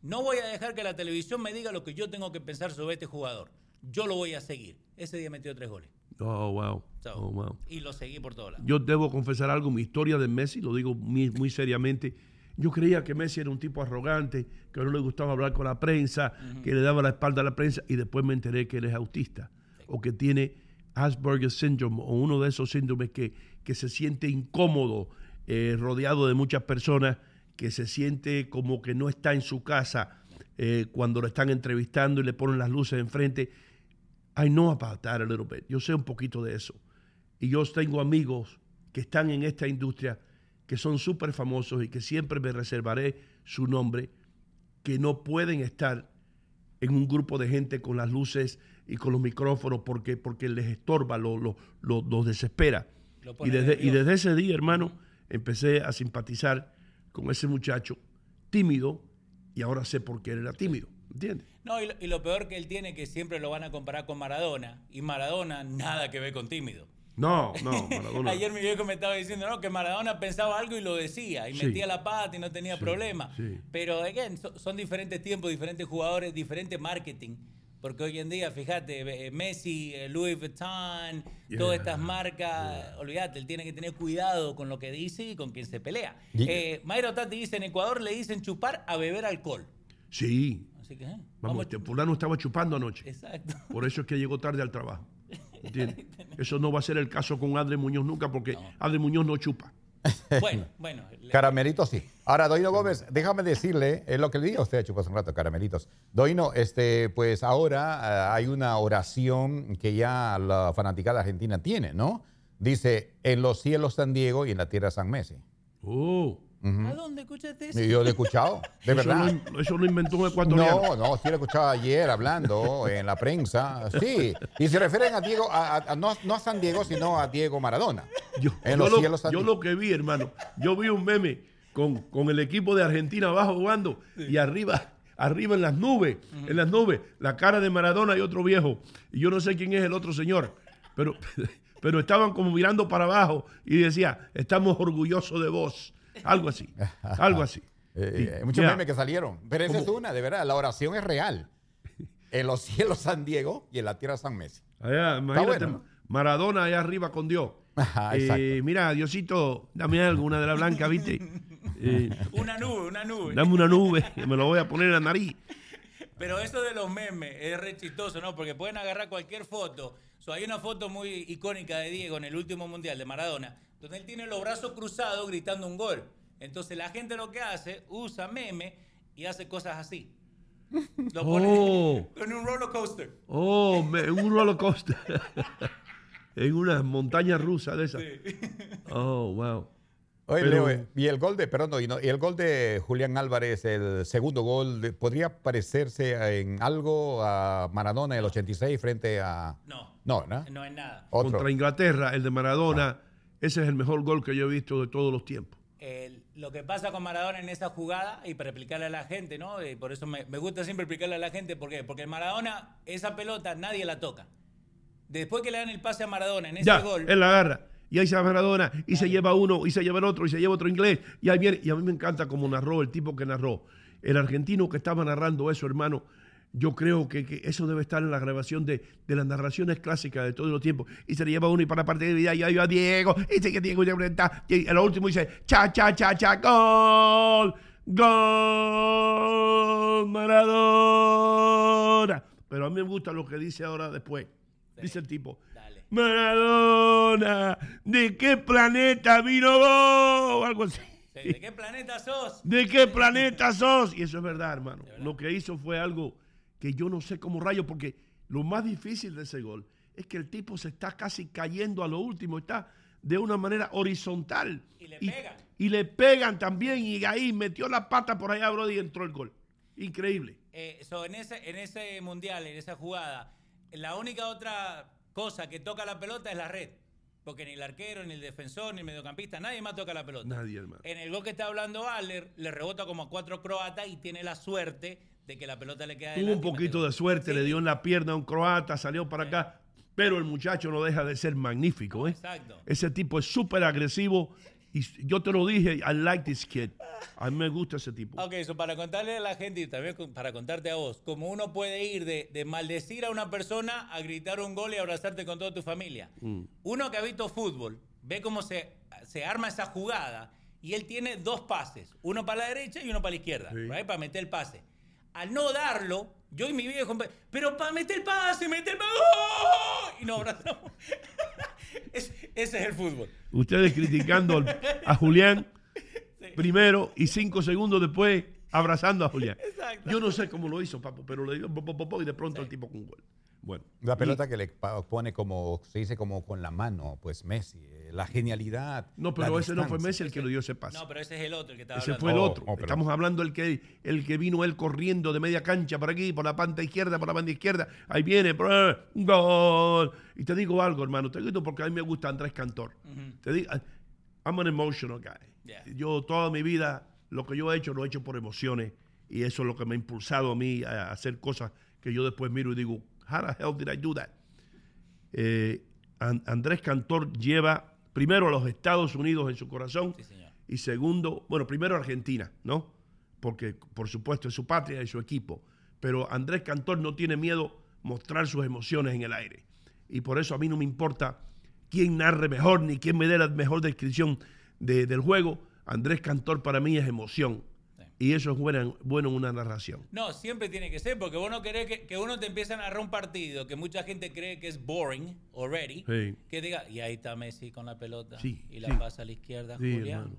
no voy a dejar que la televisión me diga lo que yo tengo que pensar sobre este jugador. Yo lo voy a seguir. Ese día metió tres goles. Oh, wow. So, Oh, wow. Y lo seguí por todos lados. Yo debo confesar algo, mi historia de Messi, lo digo muy, muy seriamente. Yo creía que Messi era un tipo arrogante, que no le gustaba hablar con la prensa, que le daba la espalda a la prensa, y después me enteré que él es autista, o que tiene Asperger syndrome, o uno de esos síndromes que, que se siente incómodo, eh, rodeado de muchas personas, que se siente como que no está en su casa eh, cuando lo están entrevistando y le ponen las luces enfrente. I know about that a little bit. Yo sé un poquito de eso. Y yo tengo amigos que están en esta industria que son súper famosos y que siempre me reservaré su nombre, que no pueden estar en un grupo de gente con las luces y con los micrófonos porque, porque les estorba, lo- lo- lo- los desespera. Y desde, y desde ese día, hermano, empecé a simpatizar con ese muchacho tímido y ahora sé por qué él era tímido. ¿Entiendes? No, y lo, y lo peor que él tiene que siempre lo van a comparar con Maradona. Y Maradona nada que ver con tímido. No, no, Maradona. Ayer mi viejo me estaba diciendo ¿no? que Maradona pensaba algo y lo decía. Y Sí. metía la pata y no tenía Sí, problema. sí. Pero, again, so- son diferentes tiempos, diferentes jugadores, diferente marketing. Porque hoy en día, fíjate, eh, Messi, eh, Louis Vuitton, Yeah, todas estas marcas, olvídate, él tiene que tener cuidado con lo que dice y con quien se pelea. Y- Eh, Mayro Tati dice, en Ecuador le dicen chupar a beber alcohol. Sí. Así que, eh, Vamos, este fulano estaba chupando anoche. Exacto. Por eso es que llegó tarde al trabajo. ¿Entiendes? Eso no va a ser el caso con Adre Muñoz nunca, porque Adre Muñoz no chupa. Bueno, bueno. Caramelitos sí. Ahora, Doino Gómez, déjame decirle, es lo que le dije a usted, chupó hace un rato, caramelitos. Doino, este, pues ahora ah, hay una oración que ya la fanaticada argentina tiene, ¿no? Dice, en los cielos San Diego y en la tierra San Messi. Oh, ¿A dónde escuchaste eso? Y yo lo he escuchado, de eso, verdad. lo, eso lo inventó un ecuatoriano. No, no, sí lo he escuchado ayer hablando en la prensa. Sí, y se refieren a Diego, a- a- a- no, no a San Diego, sino a Diego Maradona. Yo, En los lo, cielos San yo lo que vi, hermano, yo vi un meme con, con el equipo de Argentina abajo jugando y arriba, arriba en las nubes, en las nubes, la cara de Maradona y otro viejo. Y yo no sé quién es el otro señor, pero, pero estaban como mirando para abajo y decía, estamos orgullosos de vos. Algo así, algo así. Eh, hay muchos memes que salieron. Pero esa es una, de verdad. La oración es real. En los cielos San Diego y en la tierra San Messi. Allá, imagínate, bueno, ¿no? Maradona allá arriba con Dios. Ajá, Eh, mira, Diosito, dame algo, una de la blanca, ¿viste? Eh, Una nube, una nube. dame una nube, que me lo voy a poner en la nariz. Pero eso de los memes es re chistoso, ¿no? Porque pueden agarrar cualquier foto. So, hay una foto muy icónica de Diego en el último mundial de Maradona, donde él tiene los brazos cruzados gritando un gol. Entonces la gente lo que hace, usa meme y hace cosas así. Lo pone Oh. en un roller coaster. Oh, me- en un roller coaster. en una montaña rusa de esas. Oh, wow. Oye, Pero- Leo, eh, y el gol de, perdón, no, y no, y el gol de Julián Álvarez, el segundo gol, de- ¿podría parecerse en algo a Maradona del 86 frente a... No. No, ¿no? No es nada. Otro. Contra Inglaterra, el de Maradona, ese es el mejor gol que yo he visto de todos los tiempos. El- lo que pasa con Maradona en esa jugada, y para explicarle a la gente, ¿no? Y por eso me, me gusta siempre explicarle a la gente, ¿por qué? Porque Maradona, esa pelota nadie la toca. Después que le dan el pase a Maradona en ese Ya, gol, él la agarra. Y ahí se va Maradona, y se lleva uno, y se lleva el otro, y se lleva otro inglés. Y ahí viene. Y a mí me encanta como narró el tipo que narró. El argentino que estaba narrando eso, hermano. Yo creo que, que eso debe estar en la grabación de, de las narraciones clásicas de todos los tiempos. Y se le lleva uno y para la parte de vida, y ahí va Diego, y dice que Diego ya. Y a lo último dice, cha, cha, cha, cha, gol, gol, Maradona. Pero a mí me gusta lo que dice ahora después. Dice el tipo, dale. Maradona, ¿de qué planeta vino vos? O algo así. Sí, ¿De qué planeta sos? ¿De qué planeta sos? Y eso es verdad, hermano. Lo que hizo fue algo que yo no sé cómo rayo, porque lo más difícil de ese gol es que el tipo se está casi cayendo a lo último, está de una manera horizontal. Y le pegan. Y le pegan también, y ahí metió la pata por allá, Brody, y entró el gol. Increíble. Eh, so, en, ese, en ese mundial, en esa jugada, la única otra cosa que toca la pelota es la red. Porque ni el arquero, ni el defensor, ni el mediocampista, nadie más toca la pelota. Nadie, hermano. En el gol que está hablando Aller, le rebota como a cuatro croatas y tiene la suerte de que la pelota le queda Tuvo un y poquito de suerte, Sí, le dio en la pierna a un croata, salió para acá, pero el muchacho no deja de ser magnífico. ¿eh? Exacto. Ese tipo es súper agresivo He's- yo te lo dije, I like this kid. A mí me gusta ese tipo. Ok, eso para contarle a la gente y también para contarte a vos, como uno puede ir de, de maldecir a una persona a gritar un gol y abrazarte con toda tu familia. Mm. Uno que ha visto fútbol ve cómo se, se arma esa jugada y él tiene dos pases, uno para la derecha y uno para la izquierda, Sí. para meter el pase. Al no darlo, yo y mi viejo, pero para meter el pase, meter el pase, ¡oh! y nos abrazamos. Es- ese es el fútbol. Ustedes criticando al- a Julián primero y cinco segundos después abrazando a Julián. Exacto. Yo no sé cómo lo hizo, papo, pero le dio po, po, po, po, y de pronto el tipo con un gol. Bueno. La pelota que le pa- pone como, se dice como con la mano, pues Messi. Eh, La genialidad. No, pero ese no fue. Messi el que le dio ese pase. No, pero ese es el otro el que estaba Ese hablando. fue el Oh, otro. oh. Estamos hablando el que, el que vino él corriendo de media cancha por aquí, por la panta izquierda, por la banda izquierda. Ahí viene, gol. Y te digo algo, hermano. Te digo porque a mí me gusta Andrés Cantor. Te digo, I'm an emotional guy. Yeah. Yo toda mi vida, lo que yo he hecho, lo he hecho por emociones. Y eso es lo que me ha impulsado a mí a hacer cosas que yo después miro y digo, how the hell did I do that? Eh, An- Andrés Cantor lleva primero a los Estados Unidos en su corazón Sí, señor. y segundo, bueno, primero Argentina, ¿no? Porque por supuesto es su patria y su equipo, pero Andrés Cantor no tiene miedo mostrar sus emociones en el aire y por eso a mí no me importa quién narre mejor ni quién me dé la mejor descripción de- del juego. Andrés Cantor para mí es emoción y eso es buena- bueno en una narración. No, siempre tiene que ser, porque vos no querés que, que uno te empiece a narrar un partido que mucha gente cree que es boring already. Sí. Que diga, y ahí está Messi con la pelota. Sí, y la sí. pasa a la izquierda Sí, Julián. hermano.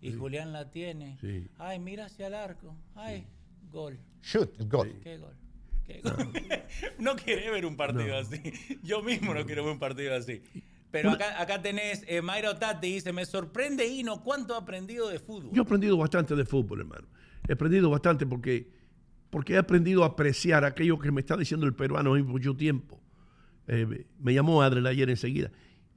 Y Julián la tiene. Sí. Ay, mira hacia el arco. Ay, gol. Shoot, gol. ¿Qué gol? ¿Qué gol? no quiere ver un partido así. Yo mismo no quiero ver un partido así. Pero acá, acá tenés, eh, Mayra Tati dice, me sorprende Hino cuánto ha aprendido de fútbol. Yo he aprendido bastante de fútbol, hermano. He aprendido bastante porque, porque he aprendido a apreciar aquello que me está diciendo el peruano en mucho tiempo. Eh, me llamó Adriel ayer enseguida.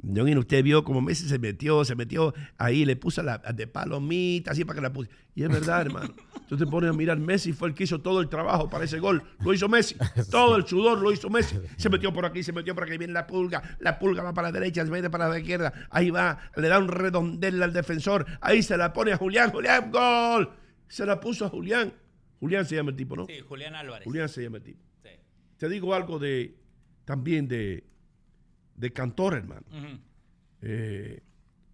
Don Hino, usted vio como Messi se metió, se metió ahí, le puso la de palomita, así para que la puse. Y es verdad, hermano. Tú te pones a mirar, Messi fue el que hizo todo el trabajo para ese gol. Lo hizo Messi. Todo el sudor lo hizo Messi. Se metió por aquí, se metió por aquí, viene la pulga. La pulga va para la derecha, se mete para la izquierda. Ahí va, le da un redondel al defensor. Ahí se la pone a Julián. Julián, gol. Se la puso a Julián. Julián se llama el tipo, ¿no? Sí, Julián Álvarez. Julián se llama el tipo. Sí. Te digo algo de también de, de Cantor, hermano. Ujú. Eh,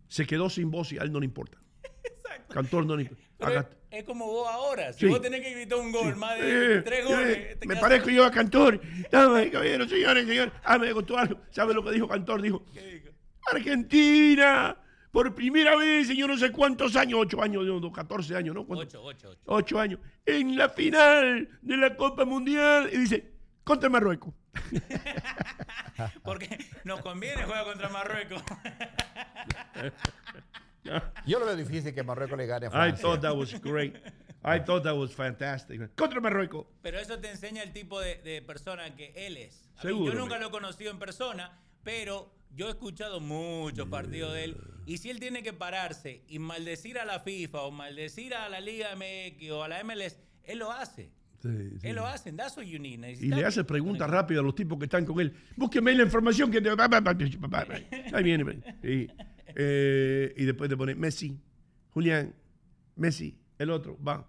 se quedó sin voz y a él no le importa. Cantor no le importa. Es, es como vos ahora. Si Sí. vos tenés que gritar un gol, más de Eh, tres eh, goles. te me parezco yo a Cantor. Dame, caballero, señores, señores. Ah, me contó algo. ¿Sabe lo que dijo Cantor? Dijo, ¿Qué dijo? Argentina, por primera vez en yo no sé cuántos años, ocho años, no, 14 años, ¿no? Ocho, ocho, ocho. Ocho años, en la final de la Copa Mundial. Y dice, contra Marruecos. Porque nos conviene jugar contra Marruecos. Yo lo veo difícil que Marruecos le gane a I Francia. thought that was great. I thought that was fantastic. Contra Marruecos. Pero eso te enseña el tipo de, de persona que él es. A mí, Seguro, yo nunca lo he conocido en persona, pero yo he escuchado muchos partidos de él. Y si él tiene que pararse y maldecir a la FIFA o maldecir a la Liga MX o a la MLS, él lo hace. Sí, sí. Él lo hace. That's what you need. Y le hace preguntas rápidas a los tipos que están con él. Búsqueme la información que te... Ahí viene. Y, eh, y después te pone Messi, Julián, Messi, el otro, va.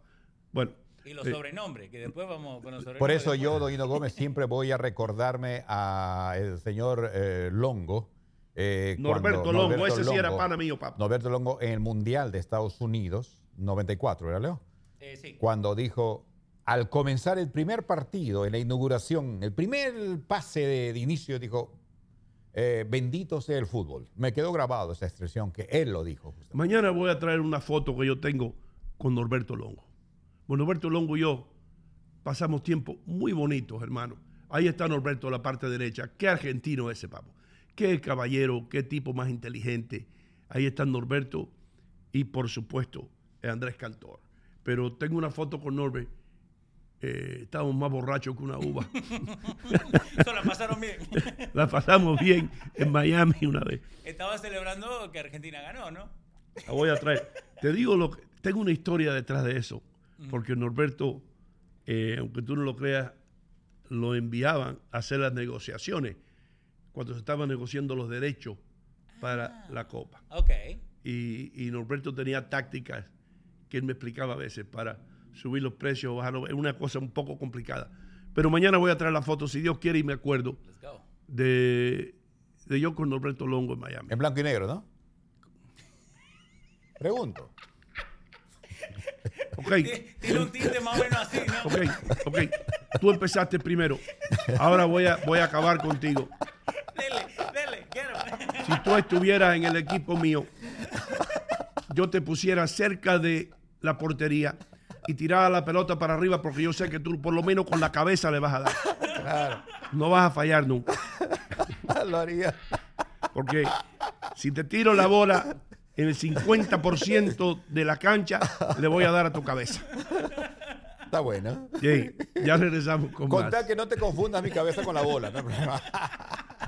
Bueno. Y los eh, sobrenombres, que después vamos con los sobrenombres. Por eso yo, Doino Gómez, siempre voy a recordarme a el señor eh, Longo. eh, Norberto cuando- Longo, Norberto ese sí era pana mío, papá. Norberto Longo en el Mundial de Estados Unidos, 94, ¿verdad, Leo? Eh, sí. Cuando dijo, al comenzar el primer partido, en la inauguración, el primer pase de, inicio, dijo, eh, bendito sea el fútbol. Me quedó grabado esa expresión que él lo dijo. Mañana voy a traer una foto que yo tengo con Norberto Longo. Bueno, Norberto Longo y yo pasamos tiempos muy bonitos, hermano. Ahí está Norberto la parte derecha. Qué argentino ese, papo. Qué caballero, qué tipo más inteligente. Ahí está Norberto y, por supuesto, Andrés Cantor. Pero tengo una foto con Norbert. Eh, estábamos más borrachos que una uva. Eso la pasaron bien. la pasamos bien en Miami una vez. Estaba celebrando que Argentina ganó, ¿no? La voy a traer. Te digo lo que. Tengo una historia detrás de eso. Porque Norberto, eh, aunque tú no lo creas, lo enviaban a hacer las negociaciones cuando se estaban negociando los derechos para la Copa. Ok. y, y Norberto tenía tácticas que él me explicaba a veces para subir los precios o bajarlos. Es una cosa un poco complicada. Pero mañana voy a traer la foto, si Dios quiere y me acuerdo, de, de yo con Norberto Longo en Miami. En blanco y negro, ¿no? Pregunto. Ok, Tiene un tinte más o menos así, ¿no? ok, ok. Tú empezaste primero. Ahora voy a, voy a acabar contigo. Dele, dele, quiero. Si tú estuvieras en el equipo mío, yo te pusiera cerca de la portería y tirara la pelota para arriba porque yo sé que tú por lo menos con la cabeza le vas a dar. No vas a fallar nunca. Lo haría. Porque si te tiro la bola en el 50% de la cancha, le voy a dar a tu cabeza. Está bueno. Sí, ya regresamos con más. Contá que no te confundas mi cabeza con la bola, no hay problema.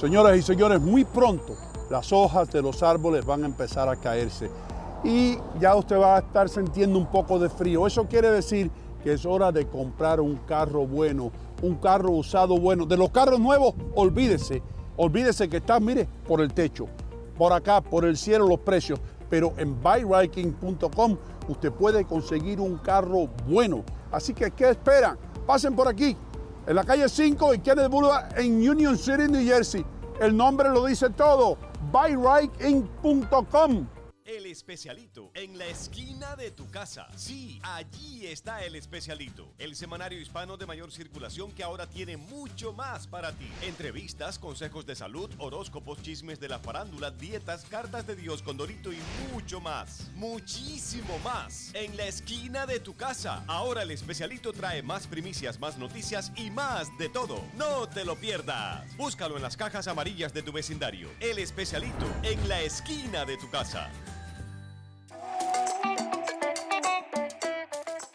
Señoras y señores, muy pronto las hojas de los árboles van a empezar a caerse y ya usted va a estar sintiendo un poco de frío. Eso quiere decir que es hora de comprar un carro bueno, un carro usado bueno. De los carros nuevos, olvídese, olvídese que está, mire, por el techo, por acá, por el cielo los precios, pero en buyriking.com usted puede conseguir un carro bueno. Así que, ¿qué esperan? Pasen por aquí, en la calle 5 y Kennedy Boulevard en Union City, New Jersey. El nombre lo dice todo, buyriking.com. El especialito, en la esquina de tu casa. Sí, allí está el especialito, el semanario hispano de mayor circulación que ahora tiene mucho más para ti. Entrevistas, consejos de salud, horóscopos, chismes de la farándula, dietas, cartas de Dios con Dorito y mucho más. Muchísimo más. En la esquina de tu casa. Ahora el especialito trae más primicias, más noticias y más de todo. No te lo pierdas. Búscalo en las cajas amarillas de tu vecindario. El especialito, en la esquina de tu casa.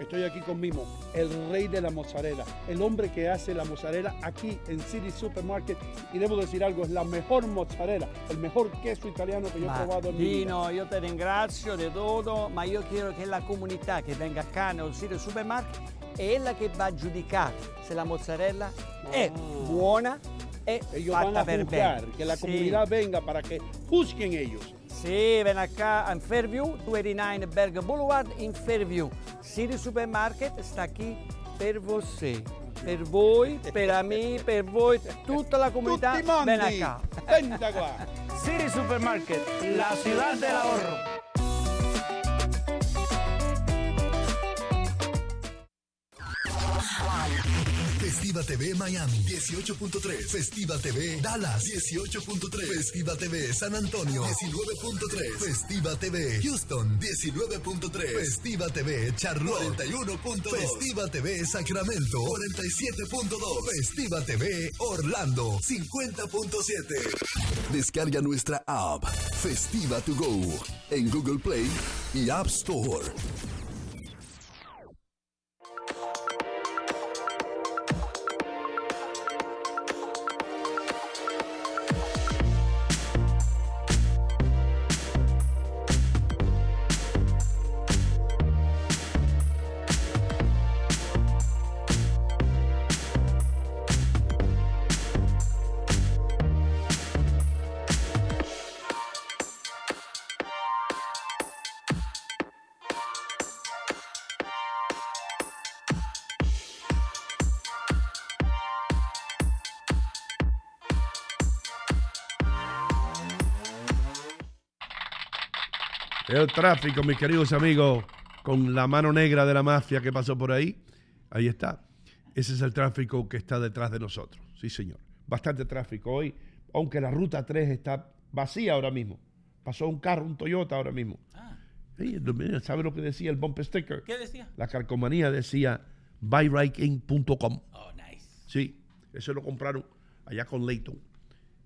Estoy aquí con Mimo, el rey de la mozzarella, el hombre que hace la mozzarella aquí en City Supermarket. Y debo decir algo, es la mejor mozzarella, el mejor queso italiano que yo he probado en mi vida. Io ti ringrazio di tutto, ma io chiedo che la comunità che venga qua nel sito supermarket è la che va a giudicare se la mozzarella è buona e Ellos van fatta a per juzgar, bene. que la comunidad venga para que juzguen ellos. Sì, ven acá in Fairview, 289 Berg Boulevard in Fairview. City Supermarket sta qui per voi. Per voi, per me, per voi, tutta la mondi. ven acá. Venta qua. City Supermarket, la ciudad del ahorro. Festiva TV Miami 18.3. Festiva TV Dallas 18.3. Festiva TV San Antonio 19.3. Festiva TV Houston 19.3. Festiva TV Charlotte 41.2. Festiva TV Sacramento 47.2. Festiva TV Orlando 50.7. Descarga nuestra app Festiva to Go en Google Play y App Store. El tráfico, mis queridos amigos, con la mano negra de la mafia que pasó por ahí. Ahí está. Ese es el tráfico que está detrás de nosotros. Sí, señor. Bastante tráfico hoy, aunque la ruta 3 está vacía ahora mismo. Pasó un carro, un Toyota ahora mismo. Sí, ¿Sabe lo que decía el bumper sticker? ¿Qué decía? La calcomanía decía buyrightink.com. Oh, nice. Sí, eso lo compraron allá con Layton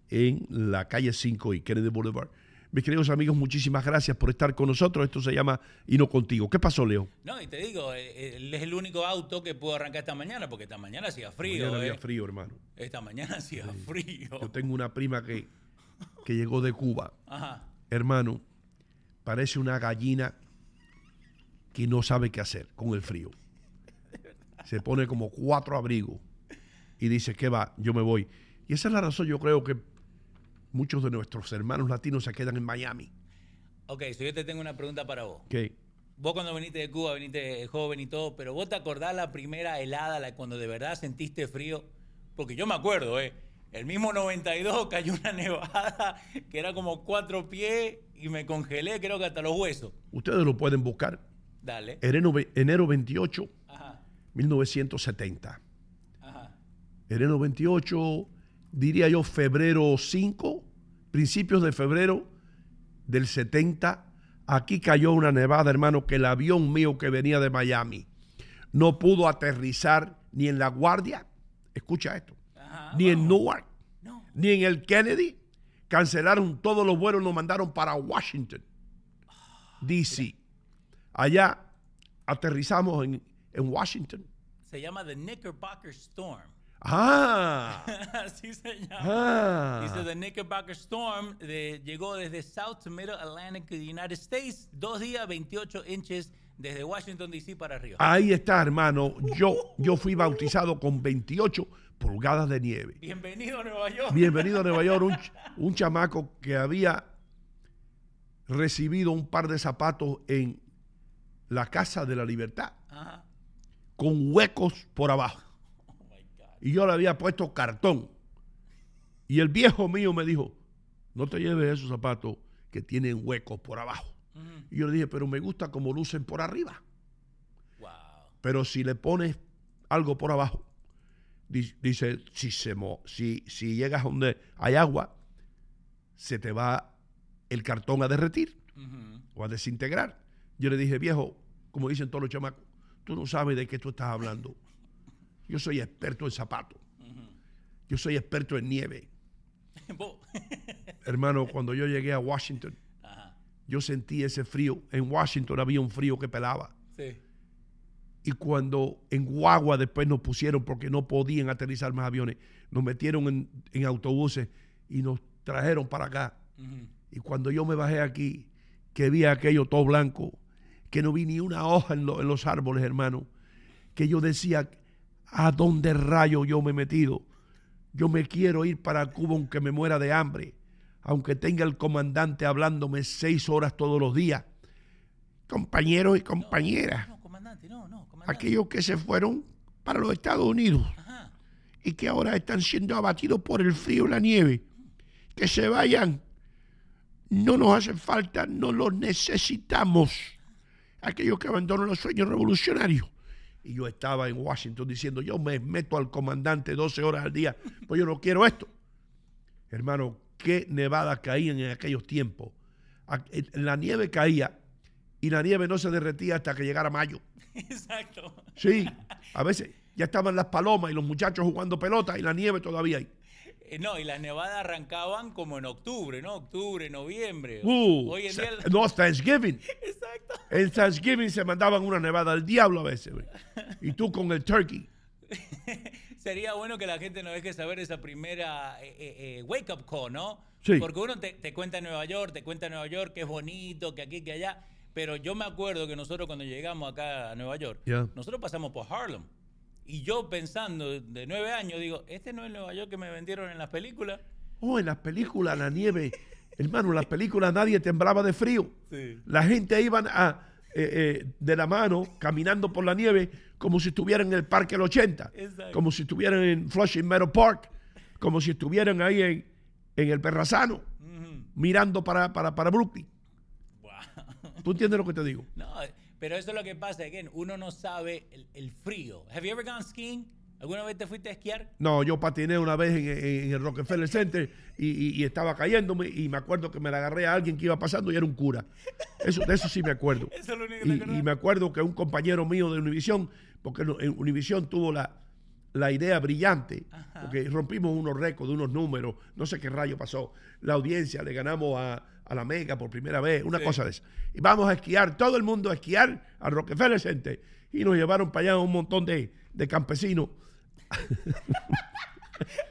en la calle 5 y Kennedy Boulevard. Mis queridos amigos, muchísimas gracias por estar con nosotros. Esto se llama Y no contigo. ¿Qué pasó, Leo? No, y te digo, eh, él es el único auto que pudo arrancar esta mañana, porque esta mañana hacía frío. Mañana había eh. frío, hermano. Esta mañana hacía frío. Yo tengo una prima que, que llegó de Cuba. Ajá. Hermano, parece una gallina que no sabe qué hacer con el frío. Se pone como cuatro abrigos y dice, ¿qué va? Yo me voy. Y esa es la razón, yo creo que muchos de nuestros hermanos latinos se quedan en Miami. Ok, so yo te tengo una pregunta para vos. ¿Qué? Vos cuando viniste de Cuba, viniste joven y todo, pero vos te acordás la primera helada, la cuando de verdad sentiste frío, porque yo me acuerdo, ¿eh? El mismo 92 cayó una nevada que era como cuatro pies y me congelé, creo que hasta los huesos. Ustedes lo pueden buscar. Dale. Enero, enero 28, Ajá, 1970. ajá. Enero 28, diría yo febrero 5, principios de febrero del 70. Aquí cayó una nevada, hermano, que el avión mío que venía de Miami no pudo aterrizar ni en La Guardia, escucha esto, ni en Newark, ni en el Kennedy. Cancelaron todos los vuelos, nos mandaron para Washington, D.C. Allá aterrizamos en, en Washington. Se llama The Knickerbocker Storm. Ah, Así se llama. Ah. Dice The Knickerbocker Storm de- llegó desde South to Middle Atlantic United States, dos días, 28 inches desde Washington DC para arriba. Ahí está, hermano. Yo, yo fui bautizado con 28 pulgadas de nieve. Bienvenido a Nueva York. Bienvenido a Nueva York, un, ch- un chamaco que había recibido un par de zapatos en la Casa de la Libertad, Ajá. con huecos por abajo. Y yo le había puesto cartón. Y el viejo mío me dijo, no te lleves esos zapatos que tienen huecos por abajo. Y yo le dije, pero me gusta como lucen por arriba. Pero si le pones algo por abajo, di- dice, si, se mo- si, si llegas donde hay agua, se te va el cartón a derretir o a desintegrar. Yo le dije, viejo, como dicen todos los chamacos, tú no sabes de qué tú estás hablando. Yo soy experto en zapatos. Yo soy experto en nieve. Hermano, cuando yo llegué a Washington, yo sentí ese frío. En Washington había un frío que pelaba. Sí. Y cuando en Guagua después nos pusieron porque no podían aterrizar más aviones, nos metieron en, en autobuses y nos trajeron para acá. Y cuando yo me bajé aquí, que vi aquello todo blanco, que no vi ni una hoja en, lo- en los árboles, hermano, que yo decía, ¿a dónde rayo yo me he metido? Yo me quiero ir para Cuba aunque me muera de hambre, aunque tenga el comandante hablándome seis horas todos los días. Compañeros y compañeras, No, comandante, no, no, comandante. aquellos que se fueron para los Estados Unidos y que ahora están siendo abatidos por el frío y la nieve, que se vayan. No nos hace falta, no los necesitamos. Aquellos que abandonan los sueños revolucionarios. Y yo estaba en Washington diciendo, yo me meto al comandante 12 horas al día, pues yo no quiero esto. Hermano, qué nevadas caían en aquellos tiempos. La nieve caía y la nieve no se derretía hasta que llegara mayo. Exacto. Sí, a veces ya estaban las palomas y los muchachos jugando pelota y la nieve todavía ahí. Eh, No, y las nevadas arrancaban como en octubre, ¿no? Octubre, noviembre. Uh, Hoy en día. No, Thanksgiving. Exacto. En Thanksgiving se mandaban una nevada al diablo a veces. güey. Y tú con el turkey. Sería bueno que la gente nos deje saber esa primera eh, eh, eh, wake up call, ¿no? Sí. Porque uno te, te cuenta en Nueva York, te cuenta en Nueva York que es bonito, que aquí, que allá. Pero yo me acuerdo que nosotros cuando llegamos acá a Nueva York, nosotros pasamos por Harlem. Y yo pensando de nueve años, digo, ¿este no es el Nueva York que me vendieron en las películas? Oh, en las películas, la nieve. Hermano, en las películas nadie temblaba de frío. Sí. La gente iba a, eh, eh, de la mano caminando por la nieve como si estuvieran en el Parque del 80. Exacto. Como si estuvieran en Flushing Meadow Park. Como si estuvieran ahí en, en el Perrazano. Mirando para, para, para Brooklyn. ¿Tú entiendes lo que te digo? No, pero eso es lo que pasa, again, uno no sabe el, el frío. Have you ever gone skiing? ¿Alguna vez te fuiste a esquiar? No, yo patiné una vez en, en- en el Rockefeller Center y, y- y estaba cayéndome y me acuerdo que me la agarré a alguien que iba pasando y era un cura. Eso, de eso sí me acuerdo. Eso es lo único que te Y, me acuerdo que un compañero mío de Univisión, porque en Univisión tuvo la, la idea brillante, porque rompimos unos récords unos números, no sé qué rayo pasó. La audiencia le ganamos a, a la Mega por primera vez, una Sí. cosa de esa. Y vamos a esquiar, todo el mundo a esquiar al Rockefeller Center. Y nos llevaron para allá un montón de, de campesinos.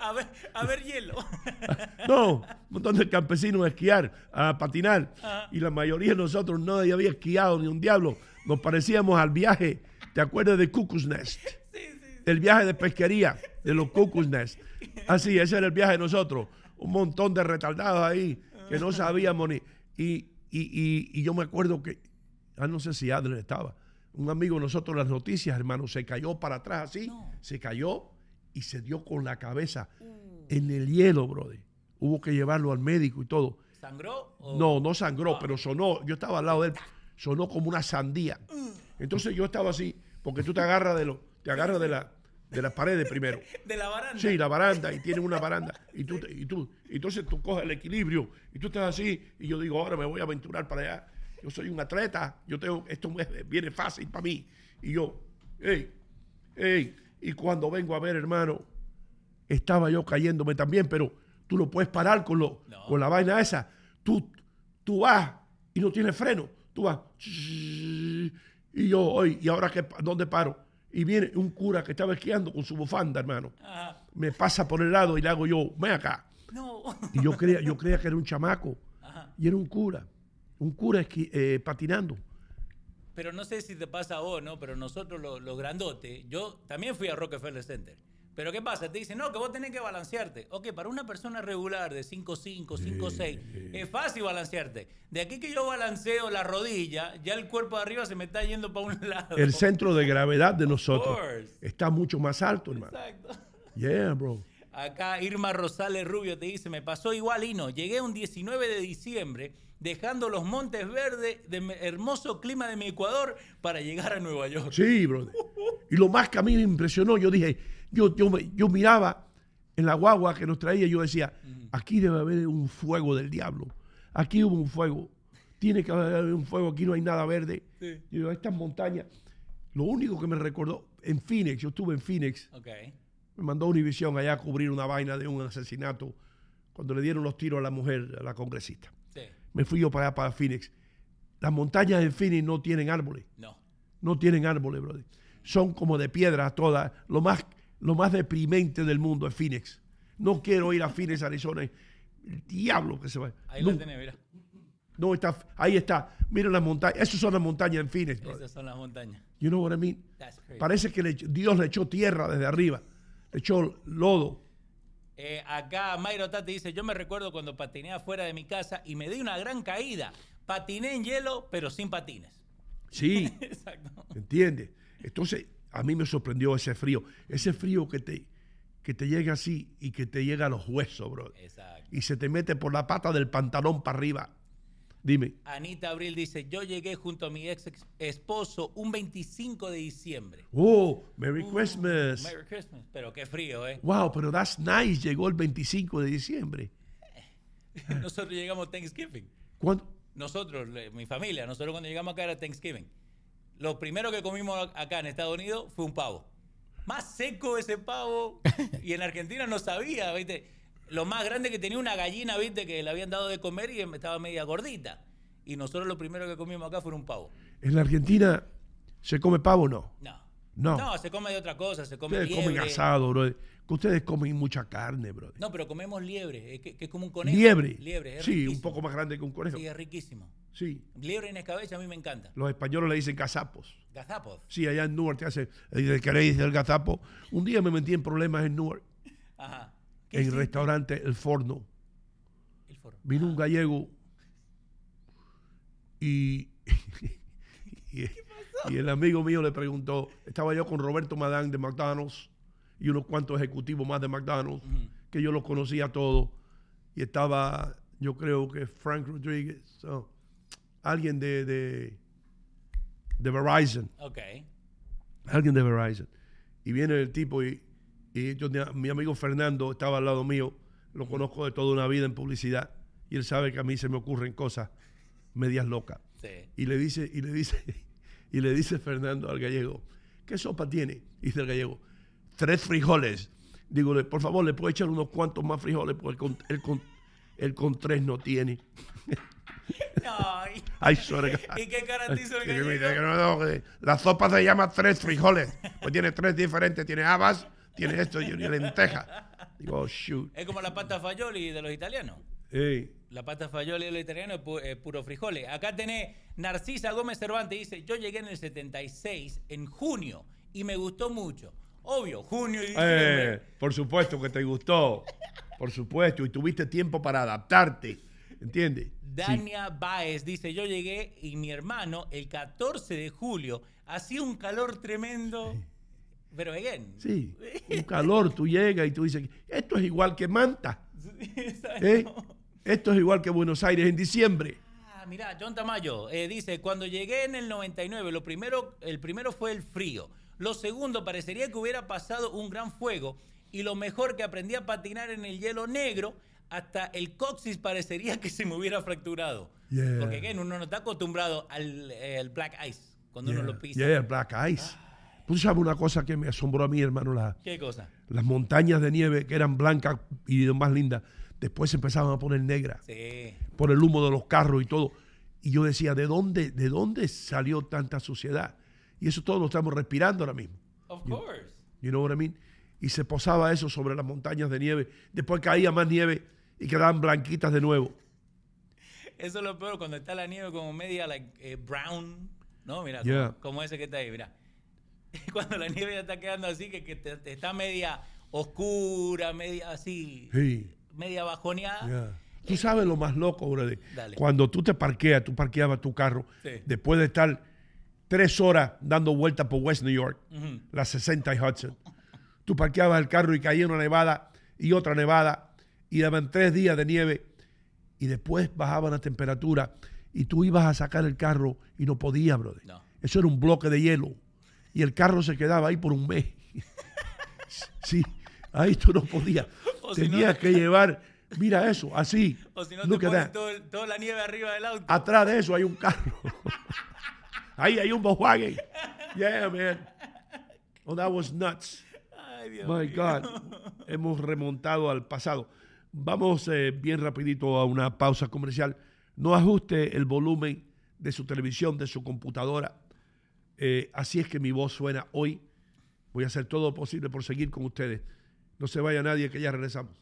A ver, a ver hielo. No, un montón de campesinos a esquiar, a patinar. Y la mayoría de nosotros no había esquiado ni un diablo. Nos parecíamos al viaje, ¿te acuerdas de Cuckoo's Nest? El viaje de pesquería de los Cuckoo's Nest. Así, ese era el viaje de nosotros. Un montón de retardados ahí que no sabíamos ni. Y, y, y- y yo me acuerdo que, ah, no sé si Adler estaba. Un amigo de nosotros, las noticias, hermano, se cayó para atrás así, se cayó y se dio con la cabeza en el hielo, brother. Hubo que llevarlo al médico y todo. ¿Sangró? o- No, no sangró, pero sonó. Yo estaba al lado de él, sonó como una sandía. Entonces yo estaba así, porque tú te agarras de lo, te agarras de la, de las paredes primero. De la baranda. Sí, la baranda, y tiene una baranda. Y tú, y tú, y entonces tú coges el equilibrio, y tú estás así, y yo digo, ahora me voy a aventurar para allá. Yo soy un atleta, yo tengo, esto viene fácil para mí. Y yo, hey, hey, y cuando vengo a ver, hermano, estaba yo cayéndome también, pero tú no puedes parar con, lo, con la vaina esa. Tú, tú vas y no tienes freno. Tú vas. Y yo, hoy, ¿y ahora qué, dónde paro? Y viene un cura que estaba esquiando con su bufanda, hermano. Ajá. Me pasa por el lado y le hago yo, ven acá. No. Y yo creía, yo creía que era un chamaco. Ajá. Y era un cura. Un cura esqui- eh, patinando. Pero no sé si te pasa a vos, ¿no? Pero nosotros los, los grandotes, yo también fui a Rockefeller Center. Pero ¿qué pasa? Te dicen, no, que vos tenés que balancearte. Ok, para una persona regular de 5'5, 5'6, es fácil balancearte. De aquí que yo balanceo la rodilla, ya el cuerpo de arriba se me está yendo para un lado. El centro de gravedad de nosotros está mucho más alto, hermano. Exacto. Yeah, bro. Acá Irma Rosales Rubio te dice, me pasó igual, Hino. Llegué un 19 de diciembre dejando los montes verdes de hermoso clima de mi Ecuador para llegar a Nueva York. Sí, brother. Y lo más que a mí me impresionó, yo dije, yo, yo, yo miraba en la guagua que nos traía, yo decía, aquí debe haber un fuego del diablo. Aquí hubo un fuego. Tiene que haber un fuego, aquí no hay nada verde. Sí. Yo, estas montañas. Lo único que me recordó, en Phoenix, yo estuve en Phoenix, me mandó Univision allá a cubrir una vaina de un asesinato cuando le dieron los tiros a la mujer, a la congresista. Sí. Me fui yo para allá, para Phoenix. Las montañas en Phoenix no tienen árboles. No. No tienen árboles, brother. Son como de piedra todas. Lo más, lo más deprimente del mundo es Phoenix. No quiero ir a Phoenix, Arizona. El diablo que se va. Ahí no, lo tenés, mira. no está, ahí está. Miren las montañas. Esas son las montañas en Phoenix. Esas son las montañas. You know what I mean? That's crazy. Parece que le Dios le echó tierra desde arriba. Le echó lodo. Eh, acá Mayro Tati dice, yo me recuerdo cuando patiné afuera de mi casa y me di una gran caída. Patiné en hielo, pero sin patines. Sí. Exacto. ¿Entiendes? Entonces, a mí me sorprendió ese frío. Ese frío que te, que te llega así y que te llega a los huesos, bro. Exacto. Y se te mete por la pata del pantalón para arriba. Dime. Anita Abril dice, yo llegué junto a mi ex esposo un 25 de diciembre. Oh, Merry Uh, Christmas. Merry Christmas. Pero qué frío, ¿eh? Wow, pero that's nice. Llegó el 25 de diciembre. Nosotros llegamos Thanksgiving. ¿Cuándo? Nosotros, mi familia, nosotros cuando llegamos acá era Thanksgiving. Lo primero que comimos acá en Estados Unidos fue un pavo. Más seco ese pavo. Y en Argentina no sabía, ¿viste? Lo más grande que tenía una gallina, ¿viste? Que le habían dado de comer y estaba media gordita. Y nosotros lo primero que comimos acá fue un pavo. ¿En la Argentina se come pavo o no? No. No. No, se come de otra cosa, se come ustedes liebre. comen asado, bro. Ustedes comen mucha carne, bro. No, pero comemos liebre, que, que es como un conejo. Liebre. Liebre, es sí, riquísimo. un poco más grande que un conejo. Sí, es riquísimo. Sí. Liebre en escabeche a mí me encanta. Los españoles le dicen gazapos. Gazapos. Sí, allá en Newark te hace, ¿queréis el gazapo? Un día me metí en problemas en Newark, Ajá. ¿Qué en el restaurante El Forno. El foro. Vino un gallego y, y, y el amigo mío le preguntó, estaba yo con Roberto Madán de McDonald's y unos cuantos ejecutivos más de McDonald's, que yo los conocía todos, y estaba, yo creo que Frank Rodríguez, alguien de, de, de Verizon. Ok. alguien de Verizon. Y viene el tipo y, y yo mi amigo Fernando estaba al lado mío, lo conozco de toda una vida en publicidad y él sabe que a mí se me ocurren cosas medias locas. Sí. Y le dice, y le dice, y le dice Fernando al gallego, ¿qué sopa tiene? Y dice el gallego, tres frijoles. Digo, "Le- por favor, le puedo echar unos cuantos más frijoles porque el con, con, el con tres no tiene. Ay. Ay, suerte. ¿Y qué hizo el gallego? que no, no, la sopa se llama tres frijoles. Pues tiene tres diferentes. Tiene habas, tiene esto y lenteja. Digo, oh, shoot. Es como la pasta fagioli de los italianos. Ey, La pasta fagioli de los italianos es, pu- es puro frijoles. Acá tenés Narcisa Gómez Cervantes, dice, yo llegué en el 76, en junio, y me gustó mucho. Obvio, junio y diciembre. eh, por supuesto que te gustó. Por supuesto. Y tuviste tiempo para adaptarte. ¿Entiendes? Sí. Dania Baez dice, yo llegué y mi hermano el 14 de julio, hacía un calor tremendo. Pero again. Sí. Un calor, tú llegas y tú dices, esto es igual que Manta. ¿eh? Esto es igual que Buenos Aires en diciembre. Ah, mira, John Tamayo eh, dice, cuando llegué en el 99, lo primero, el primero fue el frío. Lo segundo, parecería que hubiera pasado un gran fuego. Y lo mejor que aprendí a patinar en el hielo negro, hasta el coxis parecería que se me hubiera fracturado. Yeah. Porque again, uno no está acostumbrado al eh, al black ice cuando uno lo pisa. yeah, Black Ice. Tú sabes una cosa que me asombró a mí, hermano, la- ¿Qué cosa? las montañas de nieve que eran blancas y más lindas, después se empezaban a poner negras Sí. por el humo de los carros y todo. Y yo decía, ¿de dónde, de dónde salió tanta suciedad? Y eso todo lo estamos respirando ahora mismo. Of course. You know what I mean? Y se posaba eso sobre las montañas de nieve. Después caía más nieve y quedaban blanquitas de nuevo. Eso es lo peor, cuando está la nieve como media like, eh, brown, ¿no? Mira, Yeah. como, como ese que está ahí, mira. Cuando la nieve ya está quedando así, que, que te- te está media oscura, media así, Sí. media bajoneada. Yeah. Tú sabes lo más loco, brother. Dale. Cuando tú te parqueas, tú parqueabas tu carro, Sí. después de estar tres horas dando vueltas por West New York, Ujú. la 60 y Hudson. Tú parqueabas el carro y caía una nevada y otra nevada y daban tres días de nieve y después bajaba la temperatura y tú ibas a sacar el carro y no podías, brother. No. Eso era un bloque de hielo y el carro se quedaba ahí por un mes. sí, ahí tú no podías. O si no- Tenías que llevar, mira eso, así. O si no te pones todo toda la nieve arriba del auto. Atrás de eso hay un carro. Ahí hay un Volkswagen. Yeah, man. Oh, that was nuts. Ay, Dios My. God. Hemos remontado al pasado. Vamos eh, bien rapidito a una pausa comercial. No ajuste el volumen de su televisión, de su computadora. Eh, así es que mi voz suena hoy. Voy a hacer todo lo posible por seguir con ustedes. No se vaya nadie, que ya regresamos.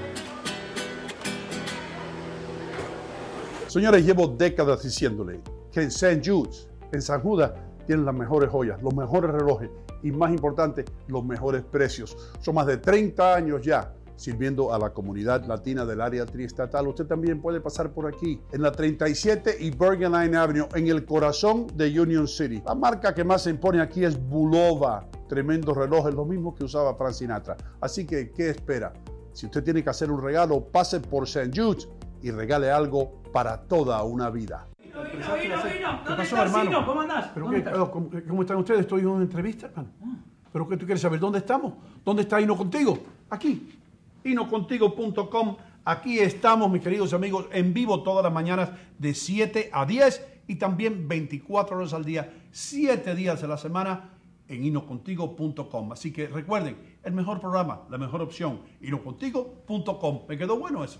Señores, llevo décadas diciéndole que en St. Jude's, en San Judas, tienen las mejores joyas, los mejores relojes y, más importante, los mejores precios. Son más de 30 años ya sirviendo a la comunidad latina del área triestatal. Usted también puede pasar por aquí, en la 37 y Bergen Line Avenue, en el corazón de Union City. La marca que más se impone aquí es Bulova. Tremendos relojes, lo mismo que usaba Frank Sinatra. Así que, ¿qué espera? Si usted tiene que hacer un regalo, pase por St. Jude's y regale algo para toda una vida. ¿Qué pasó, hermano? ¿Cómo andás? ¿Pero ¿Dónde qué? estás? ¿Cómo, cómo están ustedes? Estoy en una entrevista, hermano. ¿Pero qué tú quieres saber? ¿Dónde estamos? ¿Dónde está Hino Contigo? Aquí. Hinocontigo.com. Aquí estamos, mis queridos amigos, en vivo todas las mañanas de 7 a 10 y también 24 horas al día, 7 días a la semana en hinocontigo.com. Así que recuerden, el mejor programa, la mejor opción, hinocontigo.com. ¿Me quedó bueno eso?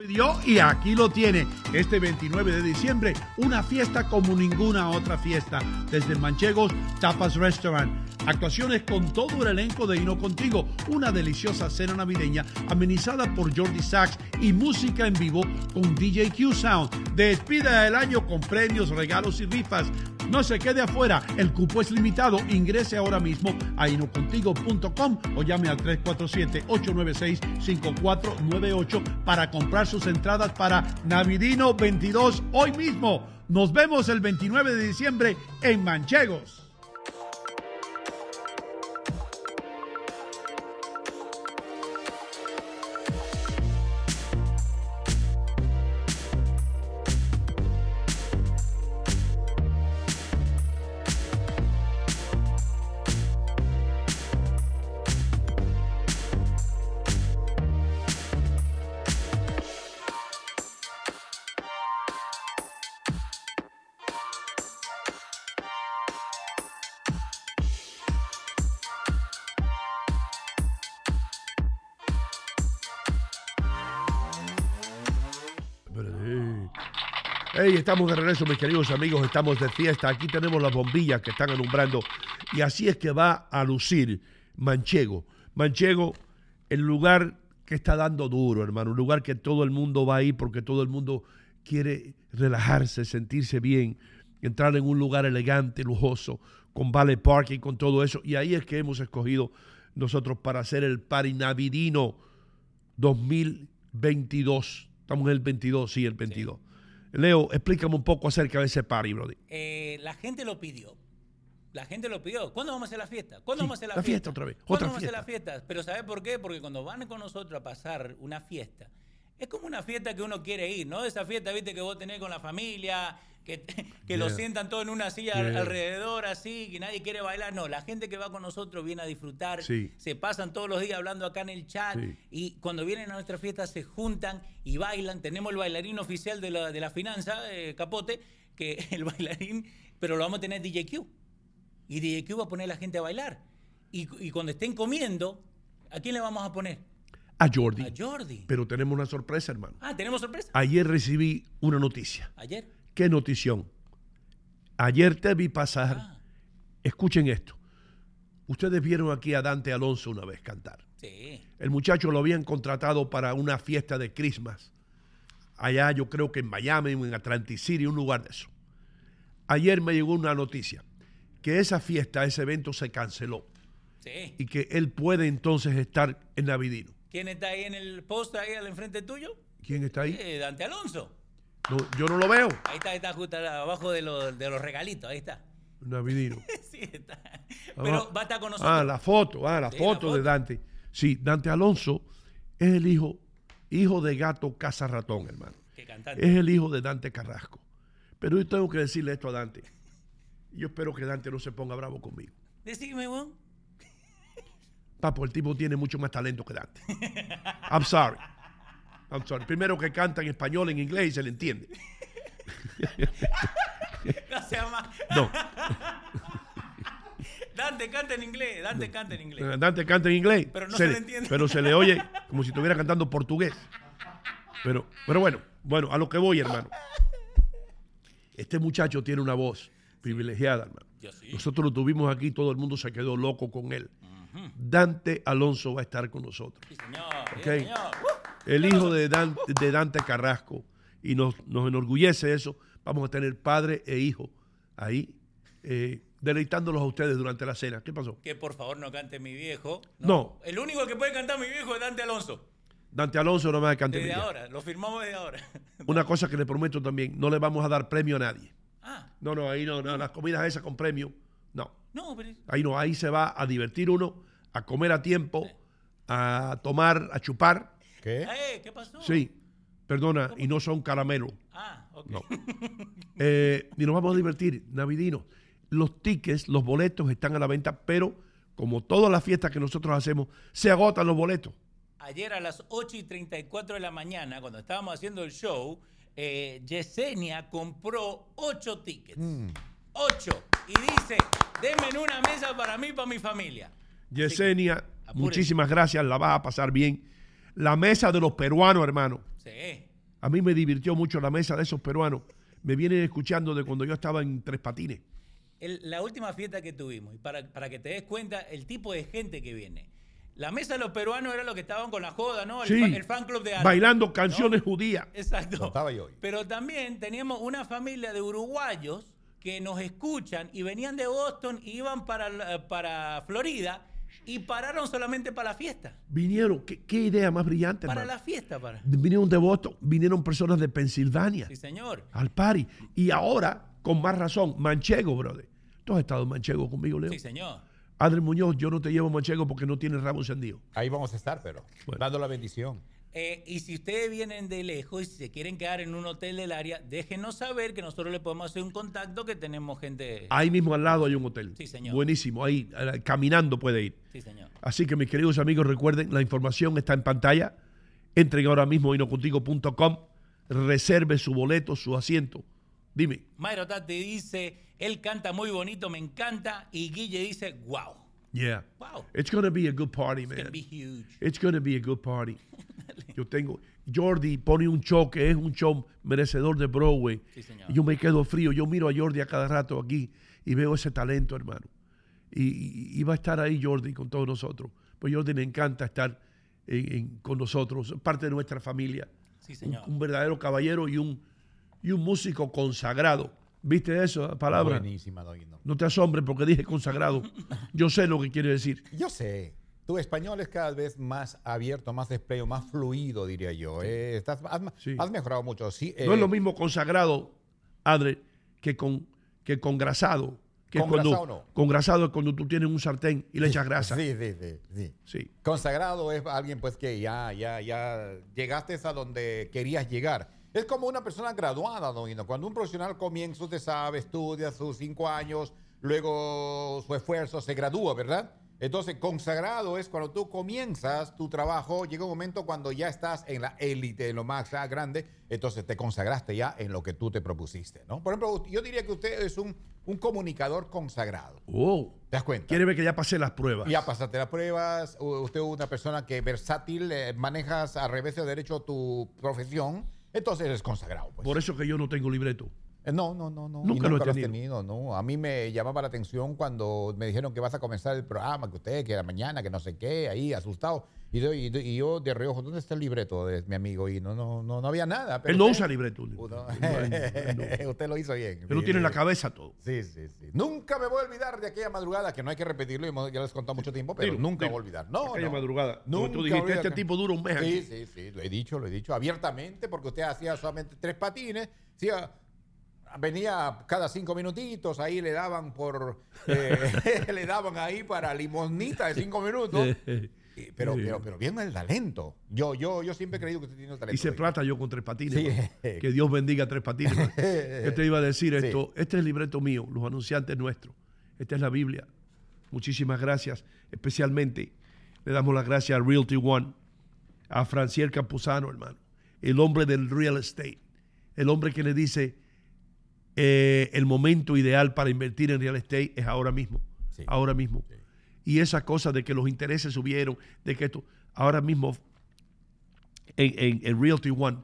Y aquí lo tiene. Este 29 de diciembre, una fiesta como ninguna otra fiesta. Desde Manchegos Tapas Restaurant. Actuaciones con todo el elenco de Hino Contigo. Una deliciosa cena navideña amenizada por Jordi Sachs y música en vivo con DJ Q Sound. Despida el año con premios, regalos y rifas. No se quede afuera, el cupo es limitado. Ingrese ahora mismo a inocontigo.com o llame al 347-896-5498 para comprar sus entradas para Navidino 22 hoy mismo. Nos vemos el 29 de diciembre en Manchegos. Estamos de regreso, mis queridos amigos. Estamos de fiesta. Aquí tenemos las bombillas que están alumbrando. Y así es que va a lucir Manchego. Manchego, el lugar que está dando duro, hermano. Un lugar que todo el mundo va a ir porque todo el mundo quiere relajarse, sentirse bien, entrar en un lugar elegante, lujoso, con vale parking, con todo eso. Y ahí es que hemos escogido nosotros para hacer el party navidino 2022. Estamos en el 22, sí, el 22. Leo, explícame un poco acerca de ese party, Brody. Eh, la gente lo pidió. La gente lo pidió. ¿Cuándo vamos a hacer la fiesta? ¿Cuándo Sí, vamos a hacer la, la fiesta otra vez, ¿Cuándo otra vamos a hacer fiesta. la fiesta? Pero ¿sabes por qué? Porque cuando van con nosotros a pasar una fiesta, es como una fiesta que uno quiere ir, ¿no? Esa fiesta, viste, que vos tenés con la familia, que, que lo sientan todos en una silla Yeah. alrededor, así, que nadie quiere bailar. No, la gente que va con nosotros viene a disfrutar, Sí. se pasan todos los días hablando acá en el chat Sí. y cuando vienen a nuestra fiesta se juntan y bailan. Tenemos el bailarín oficial de la, de la finanza, eh, Capote, que el bailarín, pero lo vamos a tener DJ Q. Y DJ Q va a poner a la gente a bailar. Y, y cuando estén comiendo, ¿a quién le vamos a poner? A Jordi. A Jordi. Pero tenemos una sorpresa, hermano. Ah, tenemos sorpresa. Ayer recibí una noticia. Ayer. ¿Qué notición? Ayer te vi pasar. Ah. Escuchen esto. Ustedes vieron aquí a Dante Alonso una vez cantar. Sí. El muchacho lo habían contratado para una fiesta de Christmas. Allá yo creo que en Miami o en Atlantic City, un lugar de eso. Ayer me llegó una noticia que esa fiesta, ese evento se canceló Sí. y que él puede entonces estar en Navidino. ¿Quién está ahí en el post ahí al enfrente tuyo? ¿Quién está ahí? Eh, Dante Alonso. No, yo no lo veo. Ahí está, ahí está justo abajo de, los- de los regalitos, ahí está. Navidino. sí, está. Pero Ah, va a estar con nosotros. Ah, la foto, ah, la, Sí, foto, la de. Dante. Sí, Dante Alonso es el hijo, hijo de gato Casa Ratón, hermano. Qué cantante. Es el hijo de Dante Carrasco. Pero yo tengo que decirle esto a Dante. Yo espero que Dante no se ponga bravo conmigo. Decime, weón. Papo, el tipo tiene mucho más talento que Dante. I'm sorry. I'm sorry. Primero que canta en español, en inglés y se le entiende. No. No. Dante canta en inglés, Dante canta en inglés. Dante canta en inglés. Pero no se le, le entiende. Pero se le oye como si estuviera cantando portugués. Pero, pero bueno, bueno, a lo que voy, hermano. Este muchacho tiene una voz privilegiada, hermano. Sí. Nosotros lo tuvimos aquí, todo el mundo se quedó loco con él. Dante Alonso va a estar con nosotros. Sí, señor. sí, Ok. señor. El hijo de, Dan- de Dante Carrasco. Y nos, nos enorgullece eso. Vamos a tener padre e hijo ahí, eh, deleitándolos a ustedes durante la cena. ¿Qué pasó? que por favor no cante mi viejo. No. El único que puede cantar mi viejo es Dante Alonso. Dante Alonso no me va a cantar. Desde ahora, lo firmamos desde ahora. Una cosa que le prometo también, no le vamos a dar premio a nadie. Ah, No, no, ahí no, no, las comidas esas con premio, no. no, pero. Ahí no, ahí se va a divertir uno, a comer a tiempo, a tomar, a chupar. ¿Qué? Eh, ¿Qué pasó? Sí, perdona, y no son caramelos. Ah, ok. No. Eh, y nos vamos a divertir, navidinos. Los tickets, los boletos están a la venta, pero como todas las fiestas que nosotros hacemos, se agotan los boletos. Ayer a las 8 y 34 de la mañana, cuando estábamos haciendo el show, eh, Yesenia compró 8 tickets. 8. Y dice, denme una mesa para mí y para mi familia. Yesenia, muchísimas gracias, la vas a pasar bien. La mesa de los peruanos, hermano. Sí. A mí me divirtió mucho la mesa de esos peruanos. Me vienen escuchando de cuando yo estaba en Tres Patines. El- la última fiesta que tuvimos, y para, para que te des cuenta el tipo de gente que viene. La mesa de los peruanos era los que estaban con la joda, ¿no? El, Sí, el fan club de bailando canciones judías. Exacto. Contaba yo hoy. Pero también teníamos una familia de uruguayos que nos escuchan y venían de Boston y iban para, para Florida y pararon solamente para la fiesta. Vinieron, qué, qué idea más brillante, Para hermano. la fiesta, para. Vinieron de Boston, vinieron personas de Pensilvania Sí, señor. al party. Y ahora, con más razón, Manchego, brother. Tú has estado en Manchego conmigo, Leo. Sí, señor. Adri Muñoz, yo no te llevo Manchego porque no tienes rabo encendido. Ahí vamos a estar, pero Bueno. dando la bendición. Eh, y si ustedes vienen de lejos y si se quieren quedar en un hotel del área, déjenos saber que nosotros le podemos hacer un contacto que tenemos gente. Ahí mismo al lado hay un hotel. Sí, señor. Buenísimo, ahí caminando puede ir. Sí, señor. Así que mis queridos amigos, recuerden, la información está en pantalla. Entren ahora mismo inocontigo.com, reserve su boleto, su asiento. Dime, Mayro Tati dice, él canta muy bonito, me encanta. Y Guille dice, wow. Yeah, Wow. it's gonna be a good party, It's gonna man. be huge. It's gonna be a good party. Yo tengo, Jordi pone un show que es un show merecedor de Broadway. Sí, señor. Yo me quedo frío. Yo miro a Jordi a cada rato aquí y veo ese talento, hermano. Y, y- y va a estar ahí Jordi con todos nosotros. Pues Jordi le encanta estar en- en- con nosotros, parte de nuestra familia. Sí, Un, señor. un verdadero caballero y un, y un músico consagrado. ¿Viste eso, la palabra? Buenísima, Doino. No te asombres porque dije consagrado. Yo sé lo que quiere decir. Yo sé. Tu español es cada vez más abierto, más despleo, más fluido, diría yo. Eh, estás, has, Sí. has mejorado mucho. Sí, No es eh, lo mismo consagrado, Adre, que con que congrasado. Que es Congrasado cuando, no. Congrasado es cuando tú tienes un sartén y le echas grasa. Sí, sí, sí, sí. Sí. Consagrado es alguien pues que ya, ya, ya llegaste a donde querías llegar. Es como una persona graduada, Doino. Cuando un profesional comienza, usted sabe, estudia sus cinco años, luego su esfuerzo se gradúa, ¿verdad? Entonces, consagrado es cuando tú comienzas tu trabajo, llega un momento cuando ya estás en la élite, en lo más ah, grande, entonces te consagraste ya en lo que tú te propusiste, ¿no? Por ejemplo, yo diría que usted es un, un comunicador consagrado. Oh. ¿Te das cuenta? Quiere ver que ya pasé las pruebas. Ya pasaste las pruebas, usted es una persona que versátil, eh, manejas a revés o derecho tu profesión, entonces eres consagrado. pues. Por eso que yo no tengo libreto. Eh, No, no, no, no. Nunca Y lo he tenido. tenido, no. A mí me llamaba la atención cuando me dijeron que vas a comenzar el programa, que usted, que era mañana, que no sé qué, ahí asustado. Y, yo- y- yo de reojo, ¿dónde está el libreto de mi amigo? Y no, no, no, no había nada. pero Él no usted- usa libreto. Uno- no. usted lo hizo bien. Él lo tiene en la cabeza todo. Sí, sí, sí. Nunca me voy a olvidar de aquella madrugada, que no hay que repetirlo, ya les contado mucho tiempo, pero Dilo, nunca dilo. voy a olvidar. No, Aquella no. madrugada. Nunca tú dijiste, este tipo dura un mes aquí. Sí, sí, sí, lo he dicho, lo he dicho abiertamente, porque usted hacía solamente tres patines, sí, venía cada cinco minutitos, ahí le daban por, eh, le daban ahí para limonita de cinco minutos. Y- Pero, Sí. pero, pero el talento. Yo, yo, yo siempre he creído que usted tiene el talento. Hice plata yo con tres patines. Sí. Que Dios bendiga tres patines. ¿Qué te iba a decir Sí. esto? Este es el libreto mío, los anunciantes nuestros. Esta es la Biblia. Muchísimas gracias. Especialmente le damos las gracias a Realty One, a Franciel Campuzano, hermano. El hombre del real estate. El hombre que le dice, eh, el momento ideal para invertir en real estate es ahora mismo. Ahora mismo. Y esa cosa de que los intereses subieron, de que esto, ahora mismo en, en, Realty One,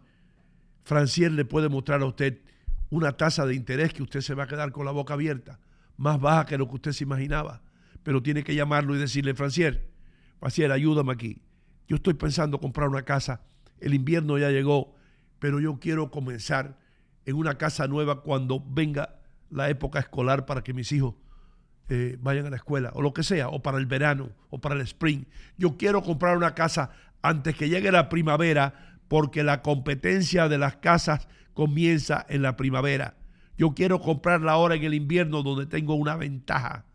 Francier le puede mostrar a usted una tasa de interés que usted se va a quedar con la boca abierta, más baja que lo que usted se imaginaba. Pero tiene que llamarlo y decirle, Francier, Francier, ayúdame aquí. Yo estoy pensando comprar una casa, el invierno ya llegó, pero yo quiero comenzar en una casa nueva cuando venga la época escolar para que mis hijos eh, vayan a la escuela, o lo que sea, o para el verano, o para el spring. Yo quiero comprar una casa antes que llegue la primavera, porque la competencia de las casas comienza en la primavera. Yo quiero comprarla ahora en el invierno donde tengo una ventaja.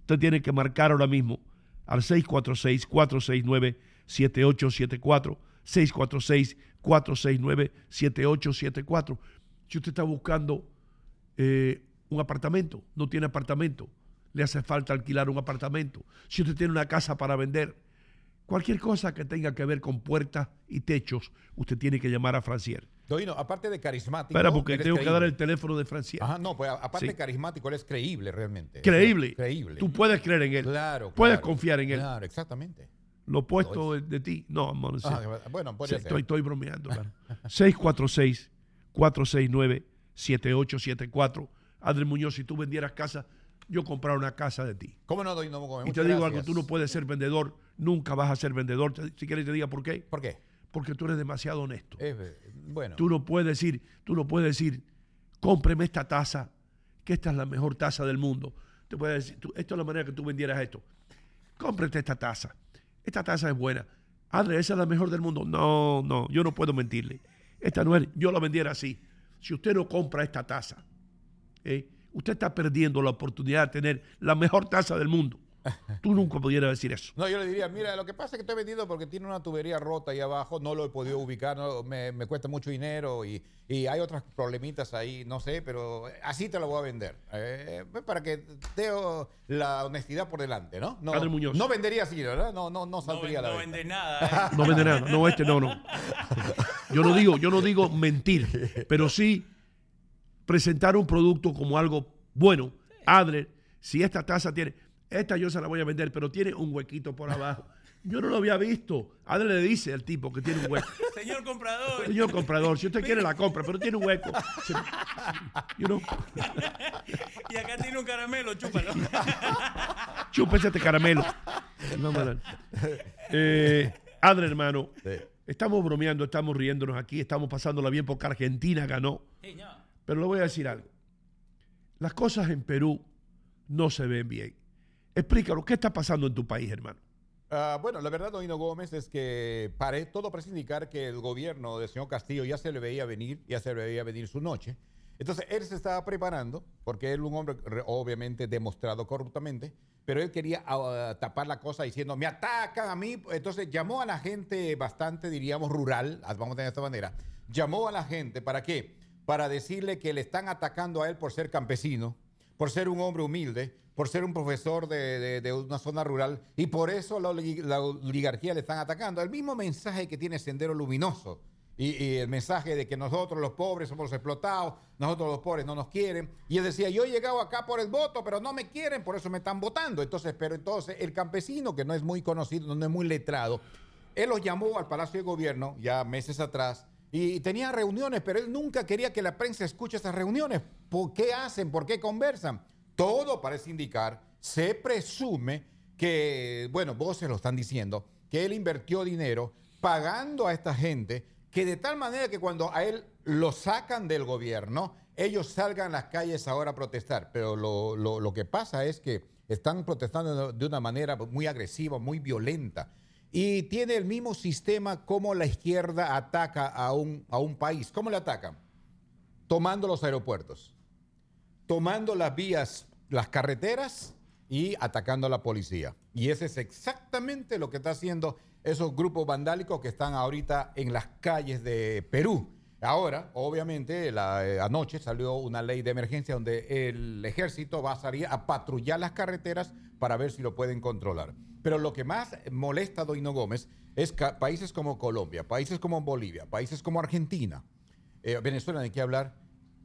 Usted tiene que marcar ahora mismo al 646-469-7874. 646-469-7874. Si usted está buscando eh, un apartamento, no tiene apartamento, le hace falta alquilar un apartamento. Si usted tiene una casa para vender, cualquier cosa que tenga que ver con puertas y techos, usted tiene que llamar a Francier. Doino, aparte de carismático. Espera, porque tengo que dar el teléfono de Francier. Ajá, no, pues aparte de carismático, él es creíble realmente. Creíble. creíble. Tú puedes creer en él. Claro. Puedes confiar en él. Claro, exactamente. Lo opuesto de, de ti. No, amor. Ah, bueno, puede ser. Estoy, estoy bromeando. 646 469-7874. Adri Muñoz, si tú vendieras casa, yo comprar una casa de ti. ¿Cómo no, doy no Y te digo algo, tú no puedes ser vendedor, nunca vas a ser vendedor. Si quieres te diga por qué. ¿Por qué? Porque tú eres demasiado honesto. bueno. Tú no puedes decir, tú no puedes decir, cómpreme esta taza, que esta es la mejor taza del mundo. Te puedes decir, esto es la manera que tú vendieras esto. Cómprate esta taza. Esta taza es buena. Adri, esa es la mejor del mundo. No, no, yo no puedo mentirle. Esta no es, yo la vendiera así. Si usted no compra esta taza, ¿eh? usted está perdiendo la oportunidad de tener la mejor taza del mundo. Tú nunca pudieras decir eso. No, yo le diría, mira, lo que pasa es que estoy vendido porque tiene una tubería rota ahí abajo, no lo he podido ubicar, me, cuesta mucho dinero y, hay otras problemitas ahí, no sé, pero así te lo voy a vender. Eh, para que te la honestidad por delante, ¿no? No, no vendería así, ¿verdad? No, no, no saldría no, la No vende nada. ¿eh? No vende nada. No, este no, no. Yo no digo, yo no digo mentir, pero sí presentar un producto como algo bueno. Adler, si esta taza tiene esta yo se la voy a vender, pero tiene un huequito por abajo. Yo no lo había visto. Adre le dice al tipo que tiene un hueco. Señor comprador. Señor comprador, si usted quiere la compra, pero tiene un hueco. y acá tiene un caramelo, chúpalo. Chúpese este caramelo. No, eh, Adre, hermano, estamos bromeando, estamos riéndonos aquí, estamos pasándola bien porque Argentina ganó. Pero le voy a decir algo. Las cosas en Perú no se ven bien. Explícalo, ¿qué está pasando en tu país, hermano? Ah, bueno, la verdad, Doino Gómez, es que pare, todo parece indicar que el gobierno del señor Castillo ya se le veía venir, ya se le veía venir su noche. Entonces, él se estaba preparando, porque él es un hombre obviamente demostrado corruptamente, pero él quería ah, tapar la cosa diciendo, me atacan a mí. Entonces, llamó a la gente bastante, diríamos, rural, vamos a tener esta manera, llamó a la gente, ¿para qué? Para decirle que le están atacando a él por ser campesino, por ser un hombre humilde, por ser un profesor de, una zona rural y por eso la, oligarquía le están atacando. El mismo mensaje que tiene Sendero Luminoso y, el mensaje de que nosotros los pobres somos los explotados, nosotros los pobres no nos quieren. Y él decía, yo he llegado acá por el voto, pero no me quieren, por eso me están votando. Entonces, pero entonces el campesino, que no es muy conocido, no es muy letrado, él los llamó al Palacio de Gobierno ya meses atrás y tenía reuniones, pero él nunca quería que la prensa escuche esas reuniones. ¿Por qué hacen? ¿Por qué conversan? Todo parece indicar, se presume que, bueno, se lo están diciendo, que él invirtió dinero pagando a esta gente, que de tal manera que cuando a él lo sacan del gobierno, ellos salgan a las calles ahora a protestar. Pero lo, lo que pasa es que están protestando de una manera muy agresiva, muy violenta. Y tiene el mismo sistema como la izquierda ataca a un, a un país. ¿Cómo le atacan? Tomando los aeropuertos, tomando las vías las carreteras y atacando a la policía. Y ese es exactamente lo que está haciendo esos grupos vandálicos que están ahorita en las calles de Perú. Ahora, obviamente, eh, anoche salió una ley de emergencia donde el ejército va a salir a patrullar las carreteras para ver si lo pueden controlar. Pero lo que más molesta a Doino Gómez es que países como Colombia, países como Bolivia, países como Argentina, eh, Venezuela, hay que hablar,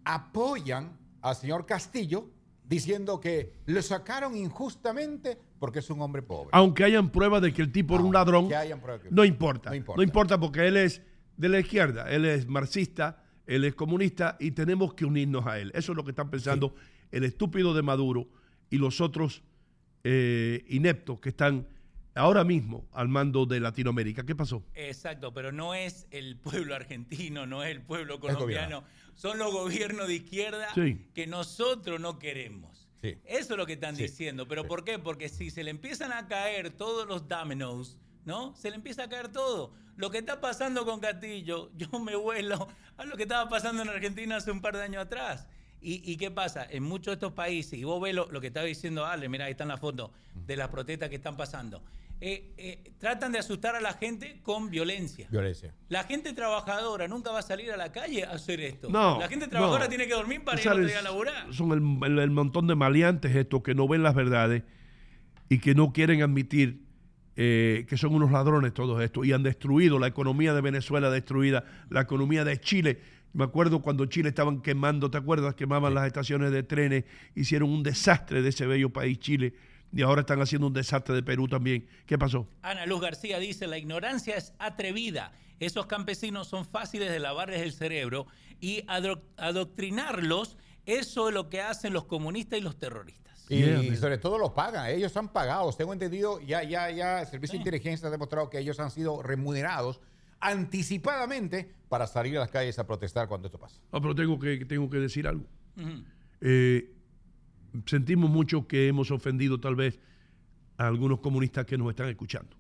apoyan al señor Castillo diciendo que le sacaron injustamente porque es un hombre pobre. Aunque hayan pruebas de que el tipo era un ladrón, que hayan pruebas que- no importa. No No importa. porque él es de la izquierda, él es marxista, él es comunista y tenemos que unirnos a él. Eso es lo que están pensando el estúpido de Maduro y los otros eh, ineptos que están ahora mismo al mando de Latinoamérica. ¿Qué pasó? Exacto, pero no es el pueblo argentino, no es el pueblo colombiano, son los gobiernos de izquierda Sí. que nosotros no queremos. Sí. Eso es lo que están Sí, diciendo. ¿Pero por qué? Porque si se le empiezan a caer todos los dominoes, ¿no? Se le empieza a caer todo. Lo que está pasando con Castillo, yo me vuelo a lo que estaba pasando en Argentina hace un par de años atrás. ¿Y, y qué pasa? En muchos de estos países, y vos ves lo, lo que estaba diciendo Ale, mira, ahí están las fotos de las protestas que están pasando. Eh, eh, tratan de asustar a la gente con violencia. Violencia. La gente trabajadora nunca va a salir a la calle a hacer esto. No. la gente trabajadora no. tiene que dormir para ir sabes, a laburar. Son el, el- el montón de maleantes estos que no ven las verdades y que no quieren admitir eh, que son unos ladrones todos estos y han destruido la economía de Venezuela, destruida la economía de Chile. Me acuerdo cuando Chile estaban quemando, ¿te acuerdas? Quemaban las estaciones de trenes, hicieron un desastre de ese bello país Chile y ahora están haciendo un desastre de Perú también. ¿Qué pasó? Ana Luz García dice, la ignorancia es atrevida. Esos campesinos son fáciles de lavarles el cerebro y adro- adoctrinarlos, eso es lo que hacen los comunistas y los terroristas. Y, sobre todo los pagan, ellos han pagado. Tengo entendido, ya, ya, ya, el Servicio de Inteligencia ha demostrado que ellos han sido remunerados anticipadamente para salir a las calles a protestar cuando esto pasa. Ah, pero tengo que, tengo que decir algo. Eh, sentimos mucho que hemos ofendido tal vez a algunos comunistas que nos están escuchando.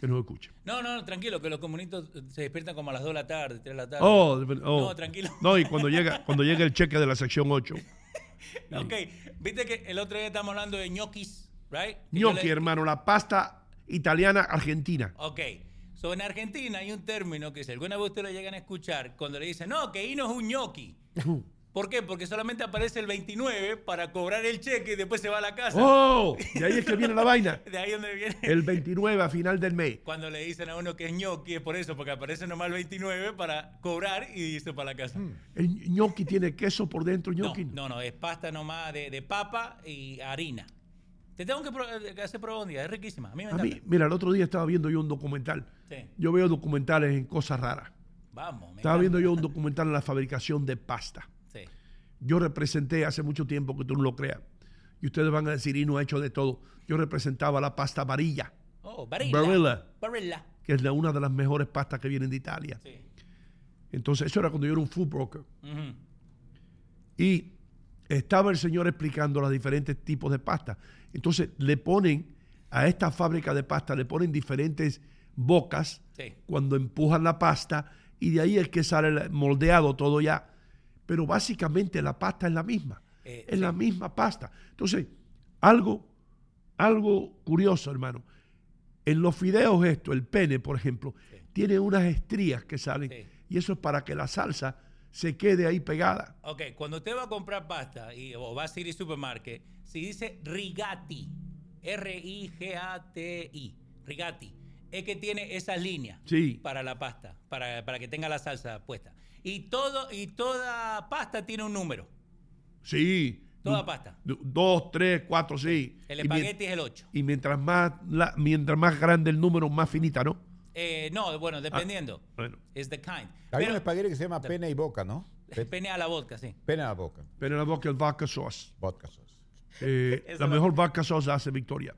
Que nos escuchan. No, no, tranquilo, que los comunistas se despiertan como a las 2 de la tarde, 3 de la tarde. Oh, oh. No, tranquilo. No, y cuando llega, cuando llega el cheque de la sección 8. Ok, viste que el otro día estamos hablando de ñoquis, ¿right? Le- hermano, la pasta italiana argentina. Ok. So, en Argentina hay un término que si alguna vez ustedes lo llegan a escuchar, cuando le dicen, no, que Hino es un ñoqui. ¿Por qué? Porque solamente aparece el 29 para cobrar el cheque y después se va a la casa. ¡Oh! De ahí es que viene la vaina. De ahí donde viene. El 29 a final del mes. Cuando le dicen a uno que es ñoqui es por eso, porque aparece nomás el 29 para cobrar y irse para la casa. El gnocchi tiene queso por dentro, No, gnocchi. no, no, es pasta nomás de, de papa y harina. Te tengo que, pro- que hacer prueba un día, es riquísima. A mí me A encanta. mí, mira, el otro día estaba viendo yo un documental. Sí. Yo veo documentales en cosas raras. Vamos, me Estaba encanta. viendo yo un documental en la fabricación de pasta. Yo representé hace mucho tiempo que tú no lo creas. Y ustedes van a decir, y no ha hecho de todo. Yo representaba la pasta varilla, Oh, Barilla. Barilla. Barilla. que es la- una de las mejores pastas que vienen de Italia. Sí. Entonces, eso era cuando yo era un food broker. Y estaba el señor explicando los diferentes tipos de pasta. Entonces, le ponen a esta fábrica de pasta, le ponen diferentes bocas Sí. cuando empujan la pasta y de ahí es que sale moldeado todo ya. Pero básicamente la pasta es la misma. Eh, es sí. la misma pasta. Entonces, algo, algo curioso, hermano. En los fideos esto, el pene, por ejemplo, tiene unas estrías que salen Sí. y eso es para que la salsa se quede ahí pegada. Ok, cuando usted va a comprar pasta y, o va a City Supermarket, si dice Rigati, R-I-G-A-T-I, Rigati, es que tiene esa línea Sí. para la pasta, para, para que tenga la salsa puesta. Y, todo, y toda pasta tiene un número. Sí. Toda pasta. Dos, tres, cuatro, sí. El espagueti es el 8. Y mientras más, la- mientras más grande el número, más finita, ¿no? Eh, no, bueno, dependiendo. Bueno, Es the kind. Hay Pero un espagueti que se llama pene y boca, ¿no? Pe- pene a la vodka, sí. Pene a la boca. pero en la boca el vodka sauce. Vodka sauce. Eh, la lo- mejor vodka sauce hace Victoria.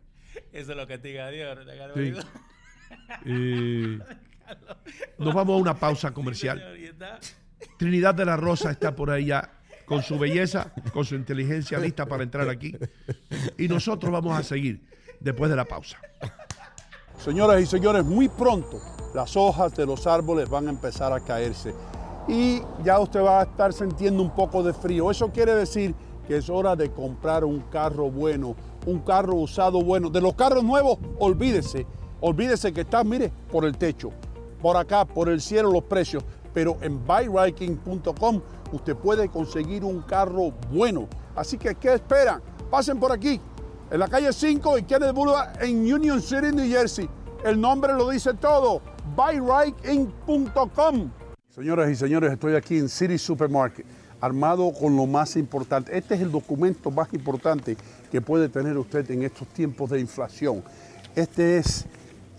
Eso es lo que te diga Dios. ¿no te acuerdas, Sí. Eh, nos vamos a una pausa comercial. Trinidad de la Rosa está por ahí ya con su belleza, con su inteligencia lista para entrar aquí. Y nosotros vamos a seguir después de la pausa. Señoras y señores, muy pronto las hojas de los árboles van a empezar a caerse y ya usted va a estar sintiendo un poco de frío. Eso quiere decir que es hora de comprar un carro bueno, un carro usado bueno. De los carros nuevos, olvídese, olvídese que está, mire, por el techo, por acá, por el cielo los precios. Pero en buyriking.com usted puede conseguir un carro bueno. Así que, ¿qué esperan? Pasen por aquí, en la calle 5 y Kenneth Boulevard en Union City, New Jersey. El nombre lo dice todo, buyrightinc.com. Señoras y señores, estoy aquí en City Supermarket. armado con lo más importante. Este es el documento más importante que puede tener usted en estos tiempos de inflación. Este es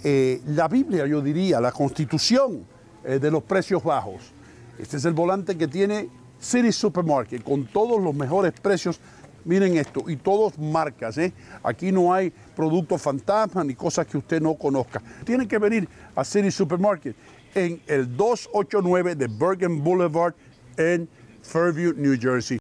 eh, la Biblia, yo diría, la constitución eh, de los precios bajos. Este es el volante que tiene City Supermarket con todos los mejores precios. Miren esto, y todos marcas, ¿eh? Aquí no hay productos fantasmas ni cosas que usted no conozca. Tiene que venir a City Supermarket en el 289 de Bergen Boulevard en Fairview, New Jersey.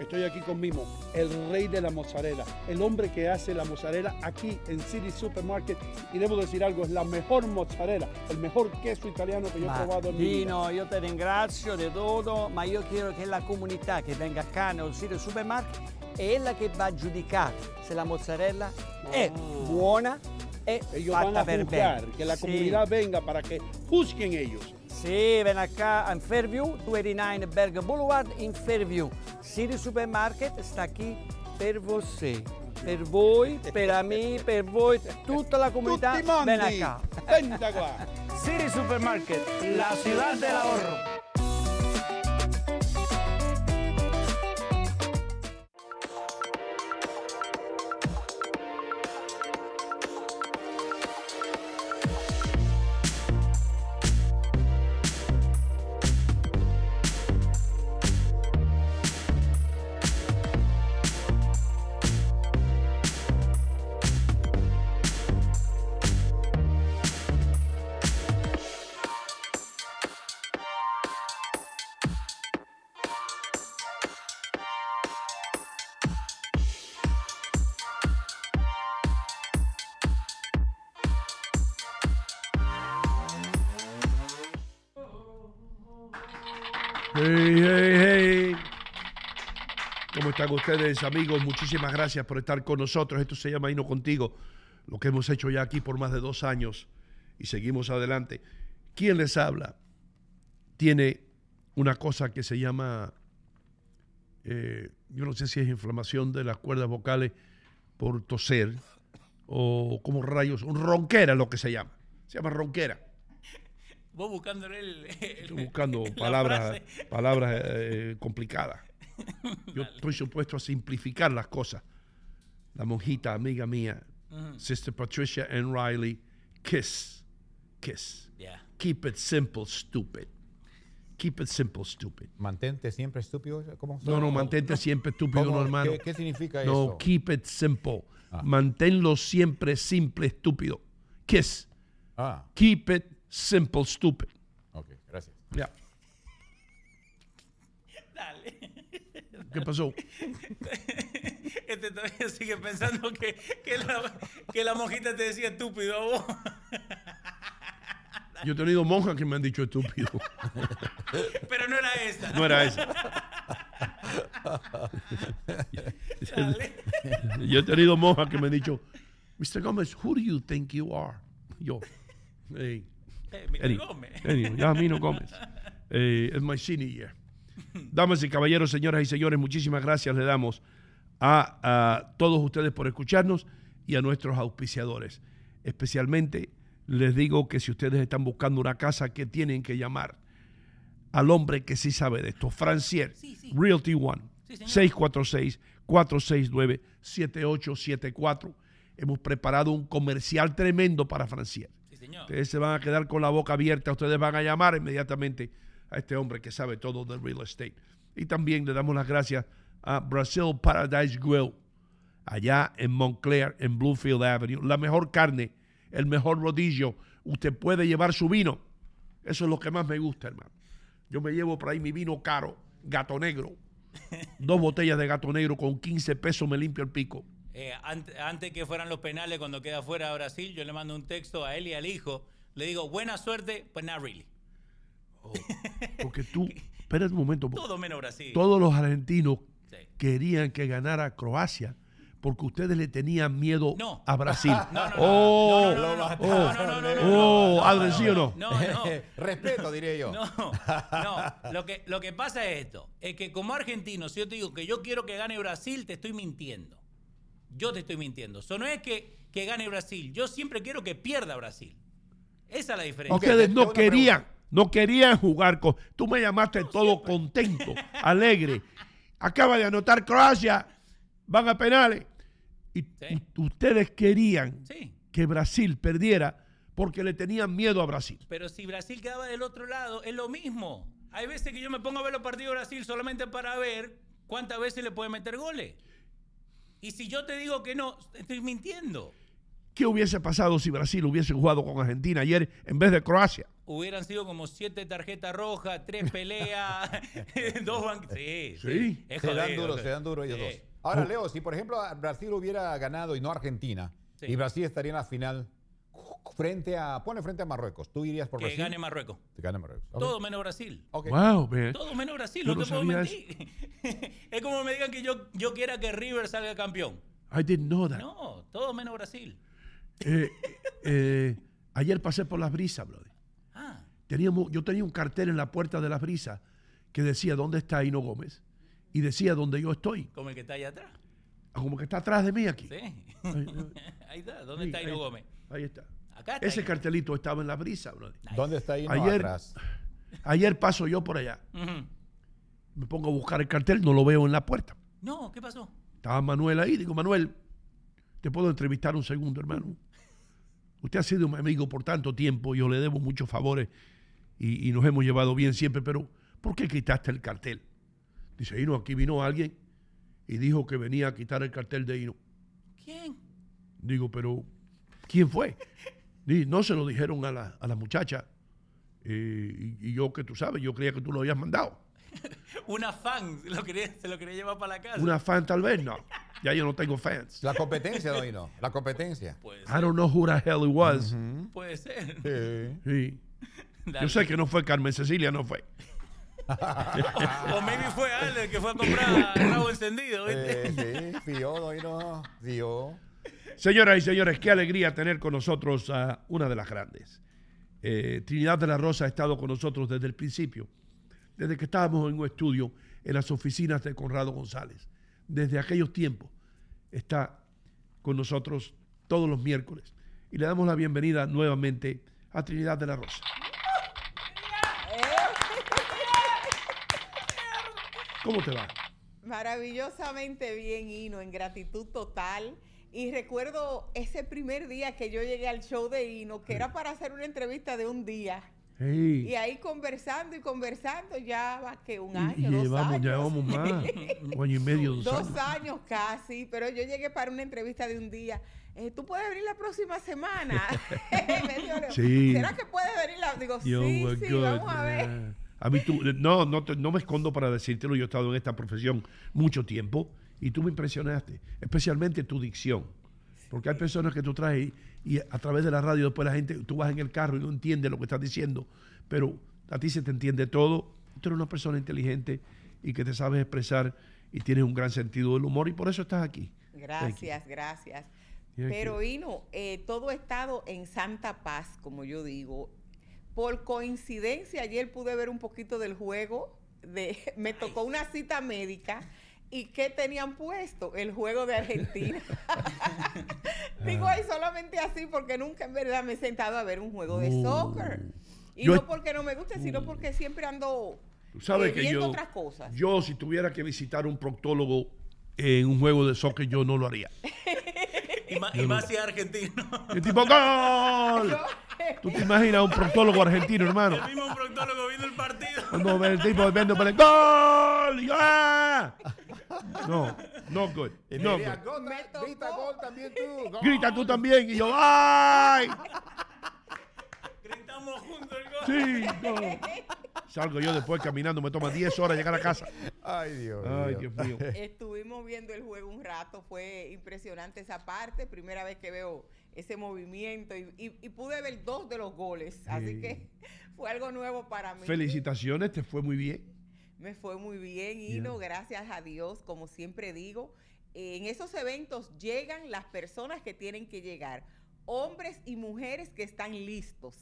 Estoy aquí con Mimo, el rey de la mozzarella, el hombre que hace la mozzarella aquí en City Supermarket. Y debo decir algo, es la mejor mozzarella, el mejor queso italiano que yo he probado en mi vida. Dino, io ti ringrazio di tutto, ma io chiedo che la comunità che venga qua nel sito supermarket è ella che va a giudicare se la mozzarella è buona e Ellos fatta van a per juzgar, bene. que la Sì. comunidad venga para que juzguen ellos. Sì, ven acá in Fairview, 289 Berg Boulevard in Fairview. City Supermarket sta qui per voi. Per voi, per me, per voi, tutta la comunità. Tutti mondi. Ven acá. Venta qua. City Supermarket, la ciudad del ahorro. Hey, hey, hey. ¿Cómo están ustedes, amigos? Muchísimas gracias por estar con nosotros. Esto se llama Hino Contigo, lo que hemos hecho ya aquí por más de dos años y seguimos adelante. ¿Quién les habla? Tiene una cosa que se llama, eh, yo no sé si es inflamación de las cuerdas vocales por toser o como rayos, un ronquera lo que se llama. Se llama ronquera. Vos buscándole el. el- Estoy buscando la palabras, palabras eh, complicadas. Yo estoy supuesto a simplificar las cosas. La monjita, amiga mía, Ujú. Sister Patricia N. Riley, kiss, kiss. Yeah. Keep it simple, stupid. Keep it simple, stupid. Mantente siempre estúpido. ¿Cómo? No, no, mantente siempre estúpido, ¿Cómo? no, hermano. ¿Qué- qué significa no, eso? keep it simple. Ah. Manténlo siempre simple, estúpido. Kiss. Ah, Keep it simple, stupid. ok, gracias. Ya. Dale. ¿Qué pasó? Este todavía sigue pensando que, que, la, que la monjita te decía estúpido a vos. Yo he tenido monjas que me han dicho estúpido. Pero no era esa. No era esa. Dale. Yo he tenido monjas que me han dicho, Mr. Gómez, who do you think you are? Yo, hey. Eh, Gómez. anyway, ya a mí no. Eh, es my senior year. Damas y caballeros, señoras y señores, muchísimas gracias le damos a, a todos ustedes por escucharnos y a nuestros auspiciadores. Especialmente les digo que si ustedes están buscando una casa, que tienen que llamar al hombre que sí sabe de esto, Francier, Realty One, 646-469-7874. Hemos preparado un comercial tremendo para Francier. Ustedes se van a quedar con la boca abierta, ustedes van a llamar inmediatamente a este hombre que sabe todo del real estate. Y también le damos las gracias a Brazil Paradise Grill, allá en Montclair, en Bluefield Avenue. La mejor carne, el mejor rodillo. Usted puede llevar su vino. Eso es lo que más me gusta, hermano. Yo me llevo por ahí mi vino caro, gato negro. Dos botellas de gato negro con 15 pesos me limpio el pico. Eh, ante- antes que fueran los penales, cuando queda fuera de Brasil, yo le mando un texto a él y al hijo. Le digo, buena suerte, but not really. Porque tú, espera un momento. Todo menos Brasil. Todos los argentinos querían que ganara Croacia porque ustedes le tenían miedo No. a Brasil. No, no, no, oh, no, no, no, no, oh, no, no, no, no, oh, no, Adrián, no, ¿sí o no? No, no. Respeto, diré yo. No, no. Lo que, lo que pasa es esto. Es que como argentino, si yo te digo que yo quiero que gane Brasil, te estoy mintiendo. Yo te estoy mintiendo. Eso no es que, que gane Brasil. Yo siempre quiero que pierda Brasil. Esa es la diferencia. Ustedes no querían, no querían jugar con. Tú me llamaste todo contento, alegre. Acaba de anotar Croacia, van a penales. Y ustedes querían Sí. que Brasil perdiera porque le tenían miedo a Brasil. Pero si Brasil quedaba del otro lado, es lo mismo. Hay veces que yo me pongo a ver los partidos de Brasil solamente para ver cuántas veces le puede meter goles. Y si yo te digo que no, estoy mintiendo. ¿Qué hubiese pasado si Brasil hubiese jugado con Argentina ayer en vez de Croacia? Hubieran sido como siete tarjetas rojas, tres peleas, dos ban- Sí, Sí. Es Se dan duro, se dan duro ellos Sí. dos. Ahora, Leo, si por ejemplo Brasil hubiera ganado y no Argentina, Sí. y Brasil estaría en la final frente a, pone frente a Marruecos, ¿tú irías por Que Brasil? gane Marruecos. Que gane Marruecos. Todo menos Brasil. Wow, man. Todo menos Brasil, Yo no te puedo mentir. es como me digan que yo, yo quiera que River salga campeón. I didn't know that. No, todo menos Brasil. Eh, eh, ayer pasé por las brisas, brother. Ah. Teníamos, yo tenía un cartel en la puerta de las brisas que decía dónde está Hino Gómez y decía dónde yo estoy, Como el que está allá atrás. como que está atrás de mí aquí. Sí. Ahí, Ahí está. ¿Dónde Sí, está Hino ahí- Gómez? Ahí está. Acá está. Ese cartelito estaba en la brisa, brother. ¿Dónde está ahí? Ayer- atrás. Ayer paso yo por allá, Ujú. me pongo a buscar el cartel, no lo veo en la puerta. No, ¿qué pasó? Estaba Manuel ahí, digo, Manuel, te puedo entrevistar un segundo, hermano. Usted ha sido mi amigo por tanto tiempo, yo le debo muchos favores y, y nos hemos llevado bien siempre, pero ¿por qué quitaste el cartel? Dice, Hino, aquí vino alguien y dijo que venía a quitar el cartel de Hino. ¿Quién? Digo, pero ¿quién fue? No se lo dijeron a la, a la muchacha. Eh, y, y yo que tú sabes, yo creía que tú lo habías mandado. Una fan se lo quería, se lo quería llevar para la casa. Una fan tal vez, no. Ya yo no tengo fans. La competencia, Doino. La competencia. Puede I don't know who the hell it was. Puede ser. Sí. Yo sé que no fue Carmen Cecilia, no fue. O maybe fue Ale que fue a comprar rabo encendido, ¿viste? Eh, sí, Fío, Doino. Fío. Señoras y señores, qué alegría tener con nosotros a una de las grandes. Eh, Trinidad de la Rosa ha estado con nosotros desde el principio, desde que estábamos en un estudio en las oficinas de Conrado González. Desde aquellos tiempos está con nosotros todos los miércoles. Y le damos la bienvenida nuevamente a Trinidad de la Rosa. ¿Cómo te va? Maravillosamente bien, Hino, en gratitud total. Y recuerdo ese primer día que yo llegué al show de Hino, que era para hacer una entrevista de un día. Y ahí conversando y conversando, ya va que un año, y dos llevamos, años. llevamos más, un año y medio, dos, Dos años. años casi, pero yo llegué para una entrevista de un día. Eh, ¿Tú puedes venir la próxima semana? Dijo, Sí. ¿Será que puedes venir? La? Digo, You sí, were sí, good, vamos a ver. A mí tú, no, no, te- no me escondo para decírtelo, yo he estado en esta profesión mucho tiempo y tú me impresionaste, especialmente tu dicción. Porque hay personas que tú traes y, y a través de la radio después la gente, tú vas en el carro y no entiendes lo que estás diciendo, pero a ti se te entiende todo. Tú eres una persona inteligente y que te sabes expresar y tienes un gran sentido del humor y por eso estás aquí. Gracias, gracias. Pero Hino, eh, todo ha estado en santa paz, como yo digo, Por coincidencia, ayer pude ver un poquito del juego. De, me tocó una cita médica. ¿Y qué tenían puesto? El juego de Argentina. Digo ahí solamente así porque nunca en verdad me he sentado a ver un juego de Uh. soccer. Y Yo- no porque no me guste, sino porque siempre ando Tú sabes eh, que viendo yo, otras cosas. yo si tuviera que visitar un proctólogo en un juego de soccer, yo no lo haría. Y más, y más si es argentino. El tipo, ¡gol! ¿Tú te imaginas un proctólogo argentino, hermano? El mismo proctólogo viendo el partido. Cuando ve el tipo viendo por el ¡Gol! ¡ah! No, no good. No good. Grita gol también tú. gol. Grita tú también y yo ¡ay! Gritamos juntos el gol. Sí, no. Salgo yo después caminando, me toma 10 horas llegar a casa. Ay, Dios. Ay, Dios mío. Estuvimos viendo el juego un rato, fue impresionante esa parte, primera vez que veo ese movimiento y, y- y pude ver dos de los goles, así Sí. que fue algo nuevo para mí. Felicitaciones, te fue muy bien. Me fue muy bien, Hino, gracias a Dios, como siempre digo. En esos eventos llegan las personas que tienen que llegar, hombres y mujeres que están listos.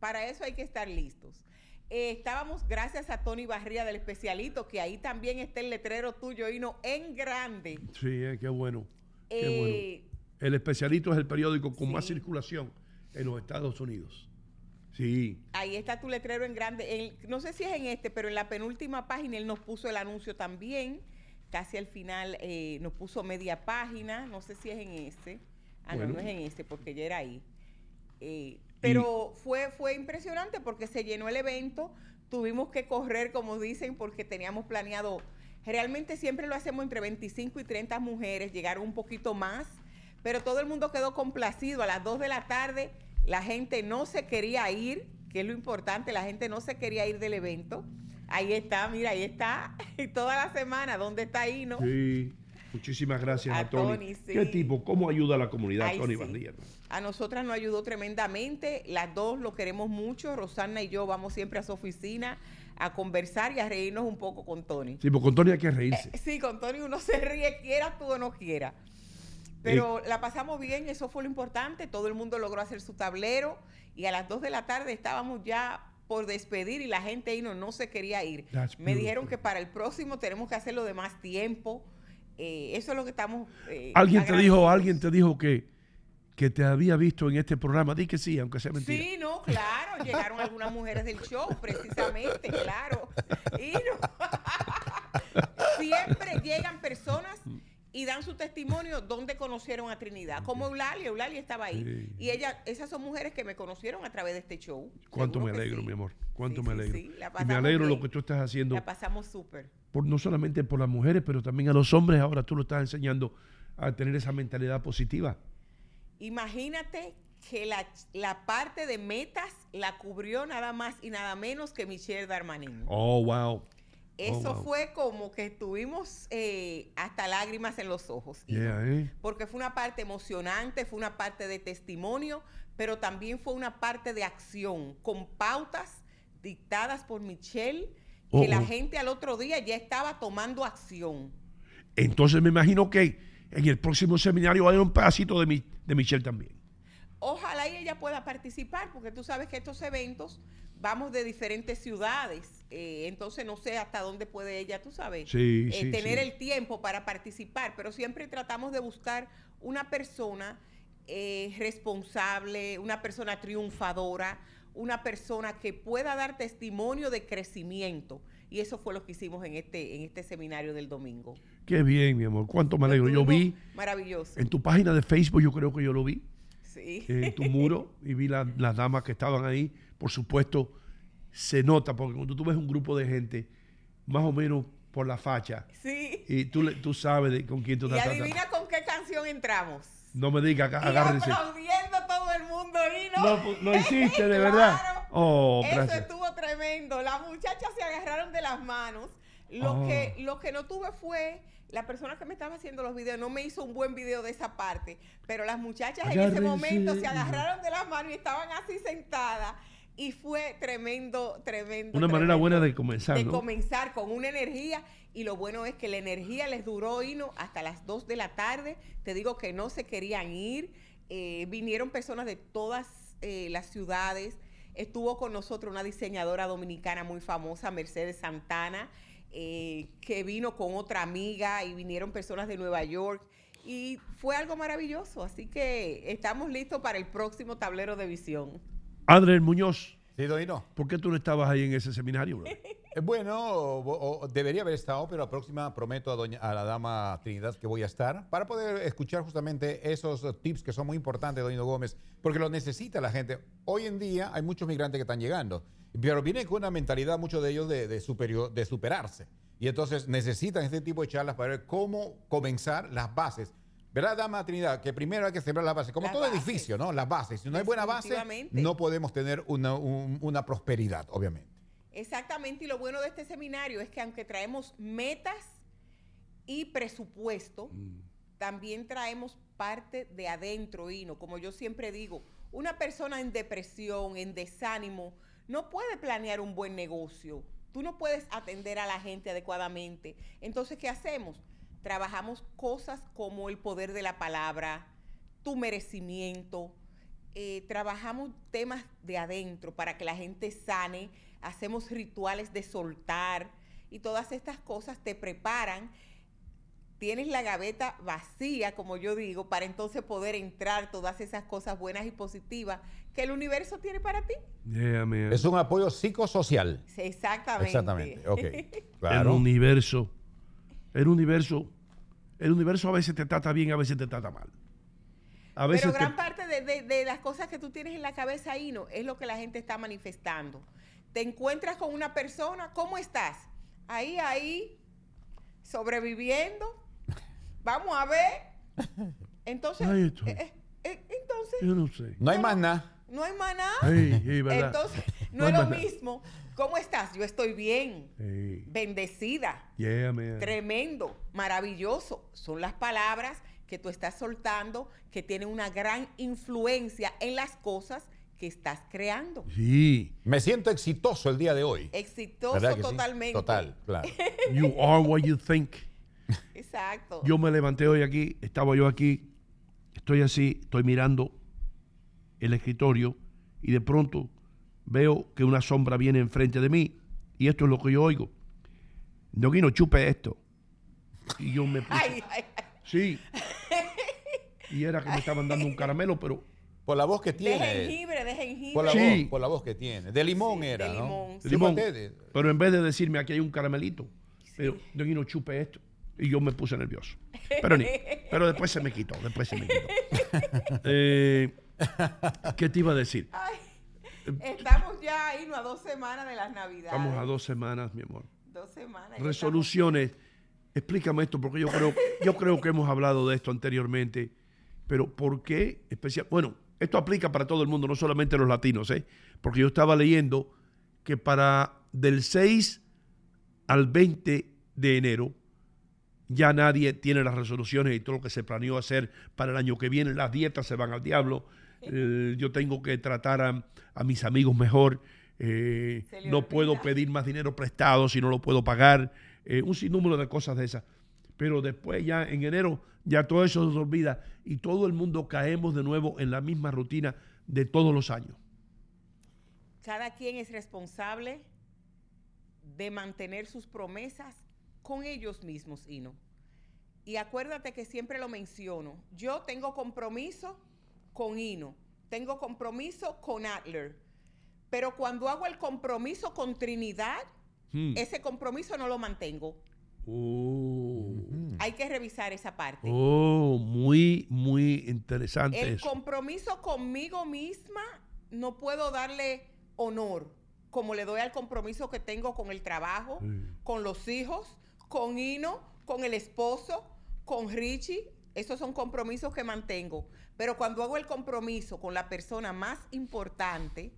Para eso hay que estar listos. Eh, estábamos, gracias a Tony Barría del Especialito, que ahí también está el letrero tuyo, Hino, en grande. Sí, eh, qué bueno. Qué Eh, bueno. El especialito es el periódico con más circulación en los Estados Unidos. Sí. Ahí está tu letrero en grande. No sé si es en este, pero en la penúltima página él nos puso el anuncio también. Casi al final eh, nos puso media página. No sé si es en este. Ah, Bueno. no, no es en este porque ya era ahí. Eh, pero fue, fue impresionante porque se llenó el evento. Tuvimos que correr, como dicen, porque teníamos planeado. Realmente siempre lo hacemos entre 25 y 30 mujeres, llegaron un poquito más, pero todo el mundo quedó complacido. A las 2 de la tarde la gente no se quería ir, que es lo importante, la gente no se quería ir del evento. Ahí está, mira, ahí está. Y toda la semana, ¿dónde está ahí, no? Sí. Muchísimas gracias a, A Tony. Tony, sí. ¿Qué tipo? ¿Cómo ayuda a la comunidad Ay, Tony sí. Bandilla? A nosotras nos ayudó tremendamente. Las dos lo queremos mucho. Rosana y yo vamos siempre a su oficina a conversar y a reírnos un poco con Tony. Sí, porque con Tony hay que reírse. Eh, sí, con Tony uno se ríe, quiera tú o no quiera. Pero la pasamos bien, eso fue lo importante. Todo el mundo logró hacer su tablero y a las 2 de la tarde estábamos ya por despedir y la gente ahí no, no se quería ir. Me dijeron que para el próximo tenemos que hacerlo de más tiempo. Eh, eso es lo que estamos. eh, Alguien te dijo, alguien te dijo que, que te había visto en este programa. Di que sí, aunque sea mentira. Sí, no, claro, llegaron algunas mujeres del show, precisamente, claro. Y no- siempre llegan personas y dan su testimonio donde conocieron a Trinidad, como Eulalia, Eulalia estaba ahí. Sí. Y ella, esas son mujeres que me conocieron a través de este show. Cuánto me Seguro alegro, sí. mi amor. Cuánto Sí, me alegro. la y me alegro lo que tú estás haciendo, La pasamos súper. por, no solamente por las mujeres, pero también a los hombres. Ahora tú lo estás enseñando a tener esa mentalidad positiva. Imagínate que la, la parte de metas la cubrió nada más y nada menos que Michelle Darmanin. Oh, wow. Eso Oh, wow. fue como que estuvimos eh, hasta lágrimas en los ojos. Yeah, eh. Porque fue una parte emocionante, fue una parte de testimonio, pero también fue una parte de acción, con pautas dictadas por Michelle, que Oh, la oh. gente al otro día ya estaba tomando acción. Entonces me imagino que en el próximo seminario hay un pedacito de, mi, de Michelle también. Ojalá y ella pueda participar, porque tú sabes que estos eventos vamos de diferentes ciudades, eh, entonces no sé hasta dónde puede ella, tú sabes, Sí, eh, sí, tener sí. el tiempo para participar, pero siempre tratamos de buscar una persona eh, responsable, una persona triunfadora, una persona que pueda dar testimonio de crecimiento. Y eso fue lo que hicimos en este, en este seminario del domingo. Qué bien, mi amor. Cuánto me alegro. Yo vi Maravilloso. en tu página de Facebook, yo creo que yo lo vi. Sí. en tu muro y vi la- las damas que estaban ahí. Por supuesto, se nota, porque cuando tú ves un grupo de gente, más o menos por la facha, Sí. y tú, le- tú sabes de con quién tú Y estás tratando. adivina con qué canción entramos. No me digas, aga- Y agárrense. aplaudiendo todo el mundo y no. Lo, lo hiciste, de verdad. Oh, Eso gracias. estuvo tremendo. Las muchachas se agarraron de las manos. Lo, Oh. que, lo que no tuve fue, la persona que me estaba haciendo los videos no me hizo un buen video de esa parte, pero las muchachas en ese momento se agarraron de las manos y estaban así sentadas. Y fue tremendo, tremendo. Una manera buena de comenzar, De ¿no? comenzar con una energía. Y lo bueno es que la energía les duró, Hino, hasta las 2 de la tarde. Te digo que no se querían ir. Eh, vinieron personas de todas eh, las ciudades. Estuvo con nosotros una diseñadora dominicana muy famosa, Mercedes Santana, eh, que vino con otra amiga y vinieron personas de Nueva York. Y fue algo maravilloso. Así que estamos listos para el próximo tablero de visión. Adriel Muñoz. Sí, Doino. ¿Por qué tú no estabas ahí en ese seminario, bro? Eh, Bueno, o- o debería haber estado, pero la próxima prometo a, doña, a la dama Trinidad que voy a estar para poder escuchar justamente esos tips que son muy importantes, Doño Gómez, porque lo necesita la gente. Hoy en día hay muchos migrantes que están llegando, pero vienen con una mentalidad, muchos de ellos, de, de, superior, de superarse. Y entonces necesitan este tipo de charlas para ver cómo comenzar las bases. ¿Verdad, dama Trinidad? Que primero hay que sembrar las bases. Como Las todo bases. edificio, ¿no? Las bases. Si no hay buena base, no podemos tener una, un- una prosperidad, obviamente. Exactamente, y lo bueno de este seminario es que aunque traemos metas y presupuesto, también traemos parte de adentro, Hino. Como yo siempre digo, una persona en depresión, en desánimo, no puede planear un buen negocio. Tú no puedes atender a la gente adecuadamente. Entonces, ¿qué hacemos? Trabajamos cosas como el poder de la palabra, tu merecimiento, eh, trabajamos temas de adentro para que la gente sane, hacemos rituales de soltar y todas estas cosas te preparan. Tienes la gaveta vacía, como yo digo, para entonces poder entrar todas esas cosas buenas y positivas que el universo tiene para ti. Yeah, man. Es un apoyo psicosocial. Sí, Exactamente. Exactamente. El universo. El universo. El universo a veces te trata bien, a veces te trata mal. A veces Pero te- gran parte de, de- de las cosas que tú tienes en la cabeza ahí no es lo que la gente está manifestando. Te encuentras con una persona, ¿cómo estás? Ahí, ahí, sobreviviendo. Vamos a ver. Entonces, Ahí estoy. eh, eh, eh, entonces, Yo no sé. No hay más nada. no hay maná. Sí, sí, verdad. Entonces, no, No hay es lo más nada. mismo. ¿Cómo estás? Yo estoy bien, bendecida. yeah, man. Tremendo, maravilloso. Son las palabras que tú estás soltando que tienen una gran influencia en las cosas que estás creando. Sí. Me siento exitoso el día de hoy. Exitoso ¿Verdad que sí? totalmente. Total, claro. You are what you think. Exacto. Yo me levanté hoy aquí, estaba yo aquí, estoy así, estoy mirando el escritorio y de pronto veo que una sombra viene enfrente de mí y esto es lo que yo oigo. No, no chupe esto. Y yo me puse, Ay, ay, ay. sí. Y era que me estaban dando un caramelo, pero Por la voz que De tiene. jengibre, de jengibre. Por la, Sí. voz, por la voz que tiene. De limón era, de ¿no? limón, de limón. Chúpate de- Pero en vez de decirme aquí hay un caramelito, pero no, no chupe esto. Y yo me puse nervioso. Pero, ni, pero después se me quitó, después se me quitó. Eh, ¿Qué te iba a decir? Ay, estamos ya ahí, no a dos semanas de las navidades. Estamos a dos semanas, mi amor. Dos semanas. Resoluciones. Explícame esto, porque yo creo, yo creo que hemos hablado de esto anteriormente. Pero ¿por qué especial? Bueno, esto aplica para todo el mundo, no solamente los latinos, ¿eh? Porque yo estaba leyendo que para del 6 al 20 de enero ya nadie tiene las resoluciones y todo lo que se planeó hacer para el año que viene. Las dietas se van al diablo. Eh, yo tengo que tratar a, a mis amigos mejor. Eh, no puedo pedir más dinero prestado si no lo puedo pagar. Eh, un sinnúmero de cosas de esas. Pero después ya en enero ya todo eso se olvida y todo el mundo caemos de nuevo en la misma rutina de todos los años. Cada quien es responsable de mantener sus promesas con ellos mismos, Ino. Y acuérdate que siempre lo menciono. Yo tengo compromiso con Ino, tengo compromiso con Adler, pero cuando hago el compromiso con Trinidad, Hmm. ese compromiso no lo mantengo. Oh, Hay que revisar esa parte. oh, muy, muy interesante El eso. compromiso conmigo misma no puedo darle honor como le doy al compromiso que tengo con el trabajo, con los hijos, con Ino, con el esposo, con Richie. Esos son compromisos que mantengo. Pero cuando hago el compromiso con la persona más importante,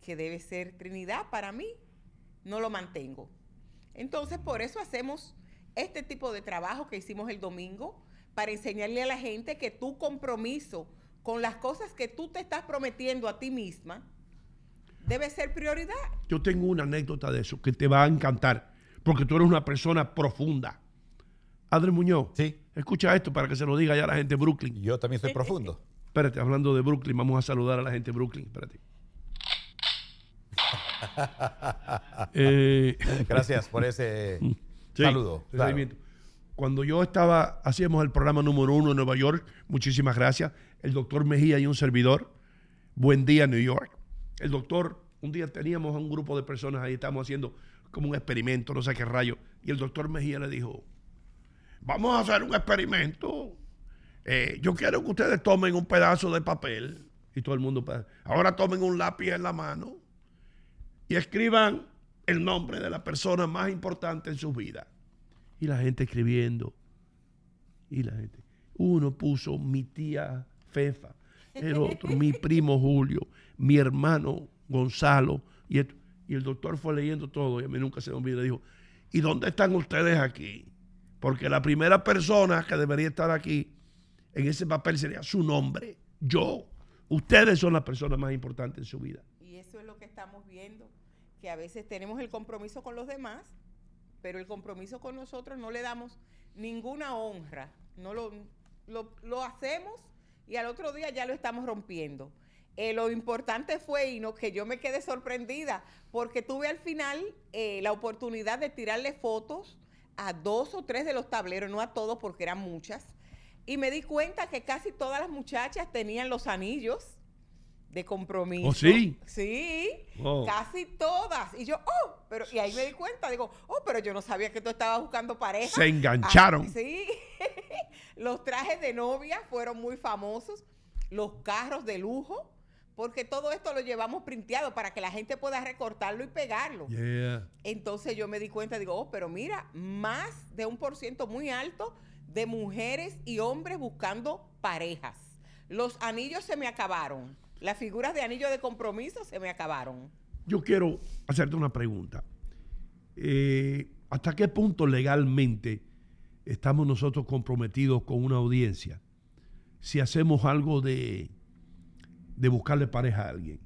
que debe ser Trinidad para mí, no lo mantengo. Entonces, por eso hacemos este tipo de trabajo que hicimos el domingo, para enseñarle a la gente que tu compromiso con las cosas que tú te estás prometiendo a ti misma debe ser prioridad. Yo tengo una anécdota de eso que te va a encantar, porque tú eres una persona profunda. Adri Muñoz, Sí. escucha esto para que se lo diga ya a la gente de Brooklyn. Yo también soy profundo. Espérate, hablando de Brooklyn, vamos a saludar a la gente de Brooklyn. Espérate. Eh, Gracias por ese Sí, saludo. claro. seguimiento. Cuando yo estaba, hacíamos el programa número uno en Nueva York, muchísimas gracias, el doctor Mejía y un servidor, Buen Día New York. El doctor, un día teníamos a un grupo de personas ahí, estábamos haciendo como un experimento, no sé qué rayo, y el doctor Mejía le dijo, vamos a hacer un experimento. Eh, yo quiero que ustedes tomen un pedazo de papel, y todo el mundo, pa- ahora tomen un lápiz en la mano y escriban el nombre de la persona más importante en su vida. Y la gente escribiendo. Y la gente. Uno puso mi tía Fefa, el otro mi primo Julio, mi hermano Gonzalo. Y, esto- y el doctor fue leyendo todo y a mí nunca se me olvidó. Dijo, ¿y dónde están ustedes aquí? Porque la primera persona que debería estar aquí en ese papel sería su nombre, yo. Ustedes son las personas más importantes en su vida. Y eso es lo que estamos viendo, que a veces tenemos el compromiso con los demás, pero el compromiso con nosotros no le damos ninguna honra. No lo, lo, lo hacemos y al otro día ya lo estamos rompiendo. Eh, lo importante fue, y no, que yo me quedé sorprendida, porque tuve al final eh, la oportunidad de tirarle fotos a dos o tres de los tableros, no a todos porque eran muchas, y me di cuenta que casi todas las muchachas tenían los anillos de compromiso. ¿Oh, sí? Sí, Oh. casi todas. Y yo, oh, pero, y ahí me di cuenta, digo, oh, pero yo no sabía que tú estabas buscando pareja. Se engancharon. Ah, sí. los trajes de novia fueron muy famosos, los carros de lujo, porque todo esto lo llevamos printeado para que la gente pueda recortarlo y pegarlo. Yeah. Entonces yo me di cuenta, digo, oh, pero mira, más de un por ciento muy alto de mujeres y hombres buscando parejas. Los anillos se me acabaron. Las figuras de anillo de compromiso se me acabaron. Yo quiero hacerte una pregunta. Eh, ¿Hasta qué punto legalmente estamos nosotros comprometidos con una audiencia si hacemos algo de, de buscarle pareja a alguien?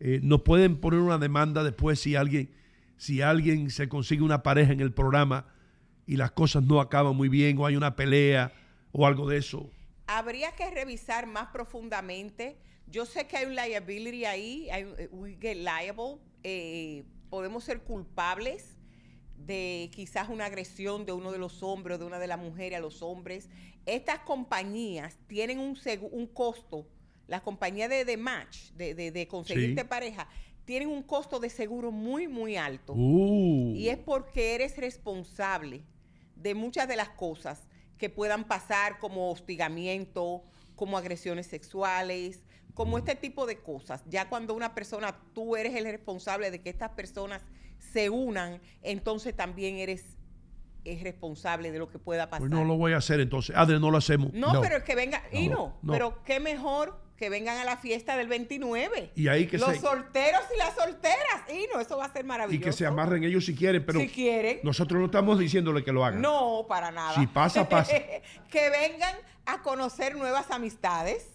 Eh, ¿Nos pueden poner una demanda después si alguien, si alguien se consigue una pareja en el programa y las cosas no acaban muy bien o hay una pelea o algo de eso? Habría que revisar más profundamente. Yo sé que hay un liability ahí, hay, we get liable, eh, podemos ser culpables de quizás una agresión de uno de los hombres o de una de las mujeres a los hombres. Estas compañías tienen un, un costo, las compañías de, de match, de, de, de conseguirte Sí. pareja, tienen un costo de seguro muy, muy alto. Uh. Y es porque eres responsable de muchas de las cosas que puedan pasar como hostigamiento, como agresiones sexuales, como este tipo de cosas. Ya cuando una persona, tú eres el responsable de que estas personas se unan, entonces también eres es responsable de lo que pueda pasar. Pues no lo voy a hacer entonces. Adre, no lo hacemos. No, pero que venga, y no, no. pero qué mejor que vengan a la fiesta del 29. Y ahí que Los se- solteros y las solteras, y no, eso va a ser Y maravilloso. que se amarren ellos si quieren, pero Si quieren. nosotros no estamos diciéndole que lo hagan. No, para nada. Si pasa, pasa. que vengan a conocer nuevas amistades.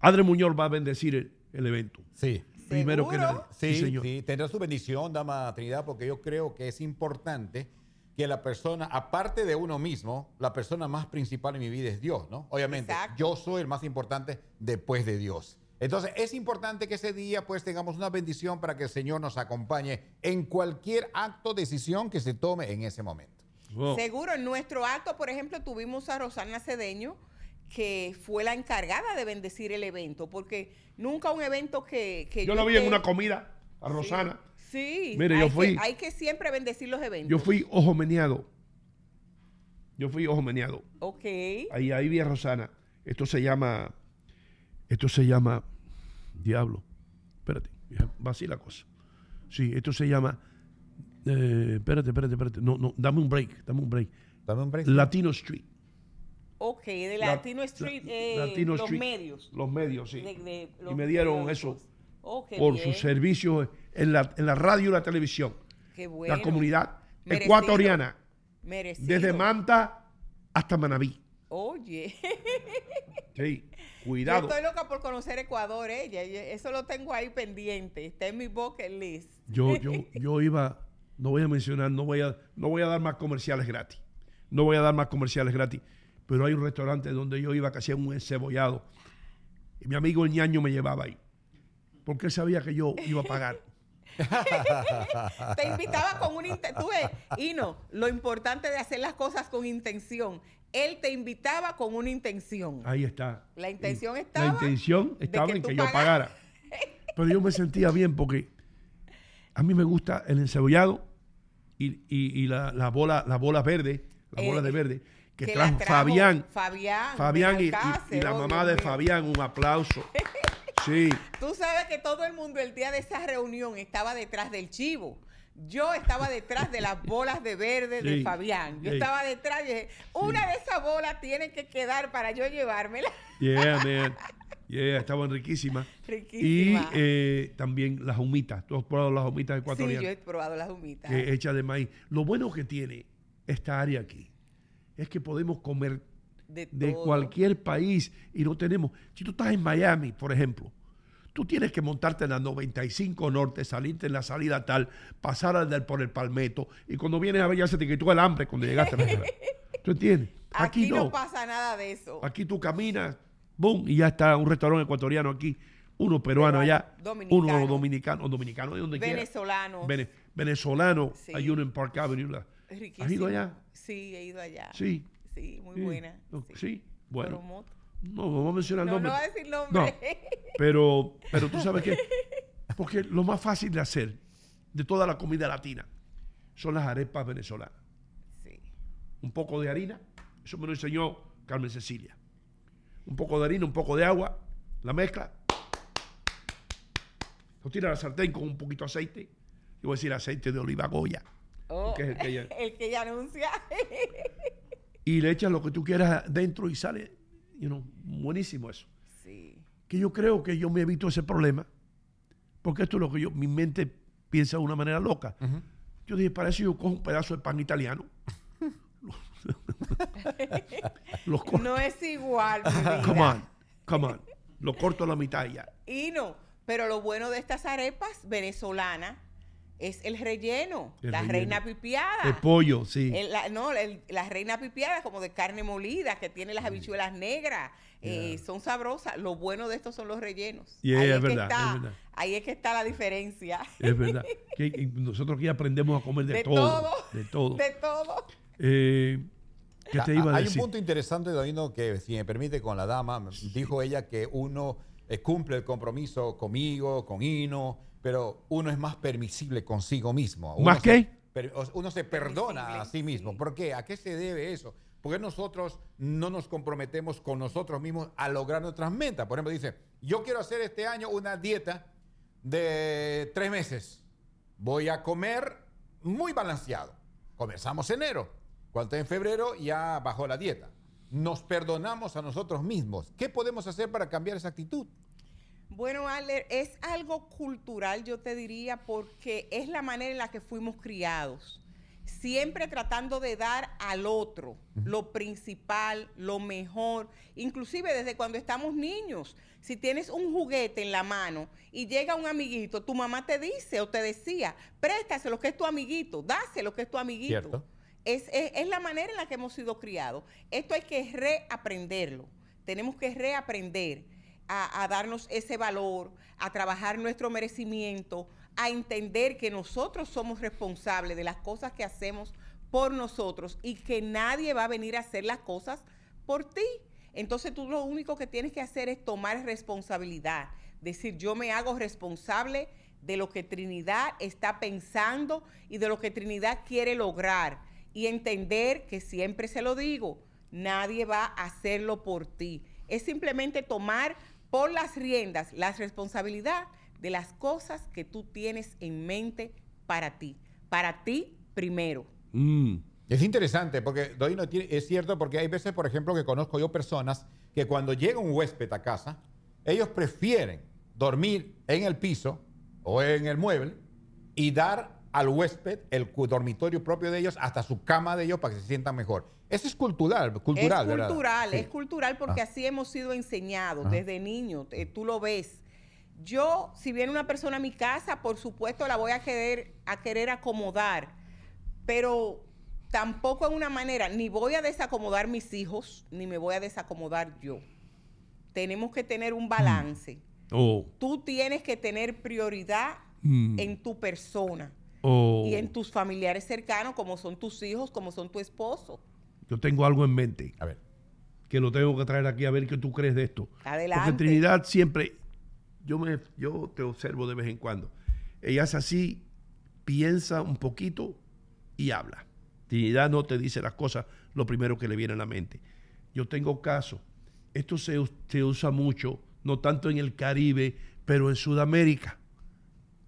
Adre Muñoz va a bendecir el, el evento. Sí. Primero que nada. Sí, Sí, señor. sí, tendrá su bendición, dama Trinidad, porque yo creo que es importante que la persona, aparte de uno mismo, la persona más principal en mi vida es Dios, ¿no? Obviamente, yo soy el más importante después de Dios. Entonces, es importante que ese día pues tengamos una bendición para que el Señor nos acompañe en cualquier acto, decisión que se tome en ese momento. Seguro, en nuestro acto, por ejemplo, tuvimos a Rosana Cedeño, que fue la encargada de bendecir el evento, porque nunca un evento que... que Yo lo vi en una comida a Rosana. Sí, Mire, yo hay fui- Que, hay que siempre bendecir los eventos. Yo fui ojo meneado. Yo fui ojo meneado. Ok. Ahí, ahí vi a Rosana. Esto se llama. Esto se llama. Diablo. Espérate. Va así la cosa. Sí, esto se llama. eh, espérate, espérate, espérate. No, no, dame un break. Dame un break. Dame un break. Latino Street. Ok, de La- Latino Street, la- eh, Latino los Street. medios. Los medios, sí. De- de y me dieron eso Oh, por bien. sus servicios en la, en la radio y la televisión. Qué bueno. La comunidad Merecido. ecuatoriana. Merecido. Desde Manta hasta Manabí. Oye. Sí, Yo cuidado. estoy loca por conocer Ecuador, ella. Eso lo tengo ahí pendiente. Está en mi bucket list. Yo, yo, yo iba, no voy a mencionar, no voy a, no voy a dar más comerciales gratis. No voy a dar más comerciales gratis. Pero hay un restaurante donde yo iba que hacía un encebollado. Y mi amigo el ñaño me llevaba ahí. Porque él sabía que yo iba a pagar. te invitaba con una intención. Tú ves, y no, lo importante de hacer las cosas con intención. Él te invitaba con una intención. Ahí está. La intención La estaba. intención estaba que en que yo pagara. Pero yo me sentía bien porque a mí me gusta el encebollado y, y- y la, la bola, la bola verde, la Eh, bola de verde, que, que trajo, la trajo Fabián. Fabián, Fabián y, y- la oh, mamá Dios de. Fabián, un aplauso. Sí. Tú sabes que todo el mundo el día de esa reunión estaba detrás del chivo. Yo estaba detrás de las bolas de verde de Sí, Fabián. Yo sí. estaba detrás y dije, una de esas bolas tiene que quedar para yo llevármela. Yeah, man. Yeah, estaban riquísimas. Riquísima. Y eh, también las humitas. ¿Tú has probado las humitas Sí, ecuatorianas? yo he probado las humitas. hecha de maíz. Lo bueno que tiene esta área aquí es que podemos comer De de cualquier país y no tenemos. Si tú estás en Miami, por ejemplo, tú tienes que montarte en la 95 Norte, salirte en la salida tal, pasar al del- por el Palmetto y cuando vienes a ver ya se te quitó el hambre cuando llegaste a la. ¿Tú entiendes? Aquí, Aquí, no. no. pasa nada de eso. Aquí tú caminas, boom, y ya está un restaurante ecuatoriano aquí, uno peruano allá, dominicano. uno dominicano, dominicano de donde quiera. Venezolanos. Vene- venezolano, Sí. hay uno en Park Avenue. la- ¿Has ido allá? Sí, he ido allá. Sí. Sí, muy Sí. buena. No, Sí, bueno. Promoto. No, no vamos a mencionar No, nombre. no voy a decir nombre. No, pero, pero tú sabes qué. Porque lo más fácil de hacer de toda la comida latina son las arepas venezolanas. Sí. Un poco de harina, eso me lo enseñó Carmen Cecilia. Un poco de harina, un poco de agua, la mezcla. Lo tira a la sartén con un poquito de aceite. Yo voy a decir aceite de oliva Goya. Oh, que es el que ella- el que ella anuncia. Y le echas lo que tú quieras dentro y sale, you know, buenísimo eso. sí. que yo creo que yo me evito ese problema, porque esto es lo que yo, mi mente piensa de una manera loca. Yo dije, para eso yo cojo un pedazo de pan italiano. Los co- No es igual. come on, come on. Lo corto a la mitad ya. Y no, pero lo bueno de estas arepas venezolanas es el relleno, El la relleno. reina pipiada. El pollo, sí. El- la, no, el- la reina pipiada como de carne molida, que tiene las habichuelas negras, eh, son sabrosas. Lo bueno de estos son los rellenos. Yeah, ahí, es es que verdad, está, es verdad. ahí es que está la diferencia. Es verdad. Que- que nosotros aquí aprendemos a comer de, De todo, todo. De todo. De todo. Eh, ¿Qué te iba a Hay decir? un punto interesante, Doino, que si me permite con la dama, dijo ella que uno eh, cumple el compromiso conmigo, con Hino, pero uno es más permisible consigo mismo. Uno ¿Más se- qué? uno se perdona a sí mismo. ¿Por qué? ¿A qué se debe eso? Porque nosotros no nos comprometemos con nosotros mismos a lograr nuestras metas. Por ejemplo, dice, yo quiero hacer este año una dieta de tres meses. Voy a comer muy balanceado. Comenzamos enero. Cuando esté en febrero ya bajó la dieta. Nos perdonamos a nosotros mismos. ¿Qué podemos hacer para cambiar esa actitud? Bueno, Adler, es algo cultural, yo te diría, porque es la manera en la que fuimos criados. Siempre tratando de dar al otro lo principal, lo mejor, inclusive desde cuando estamos niños. Si tienes un juguete en la mano y llega un amiguito, tu mamá te dice o te decía, préstaselo que es tu amiguito, dáselo que es tu amiguito. Cierto. Es, es- es la manera en la que hemos sido criados. Esto hay que reaprenderlo. Tenemos que reaprender a, darnos ese valor, a trabajar nuestro merecimiento, a entender que nosotros somos responsables de las cosas que hacemos por nosotros y que nadie va a venir a hacer las cosas por ti. Entonces tú lo único que tienes que hacer es tomar responsabilidad, decir yo me hago responsable de lo que Trinidad está pensando y de lo que Trinidad quiere lograr y entender que siempre se lo digo, nadie va a hacerlo por ti. Es simplemente tomar por las riendas la responsabilidad de las cosas que tú tienes en mente para ti, para ti primero. Mm. Es interesante porque tiene- es cierto porque hay veces, por ejemplo, que conozco yo personas que cuando llega un huésped a casa, ellos prefieren dormir en el piso o en el mueble y dar al huésped el dormitorio propio de ellos hasta su cama de ellos para que se sientan mejor. Eso es cultural, cultural, es ¿verdad? cultural, Sí. es cultural porque Ah. así hemos sido enseñados Ajá. desde niños, eh, tú lo ves. Yo, si viene una persona a mi casa, por supuesto la voy a querer, a querer acomodar, pero tampoco en una manera, ni voy a desacomodar mis hijos, ni me voy a desacomodar yo. Tenemos que tener un balance. Oh, Tú tienes que tener prioridad Mm. en tu persona Oh, y en tus familiares cercanos, como son tus hijos, como son tu esposo. yo tengo algo en mente. A ver. Que lo tengo que traer aquí a ver qué tú crees de esto. Adelante. Porque Trinidad siempre, yo, me, yo te observo de vez en cuando. Ella es así, piensa un poquito y habla. Trinidad no te dice las cosas lo primero que le viene a la mente. Yo tengo caso. Esto se, se usa mucho, no tanto en el Caribe, pero en Sudamérica.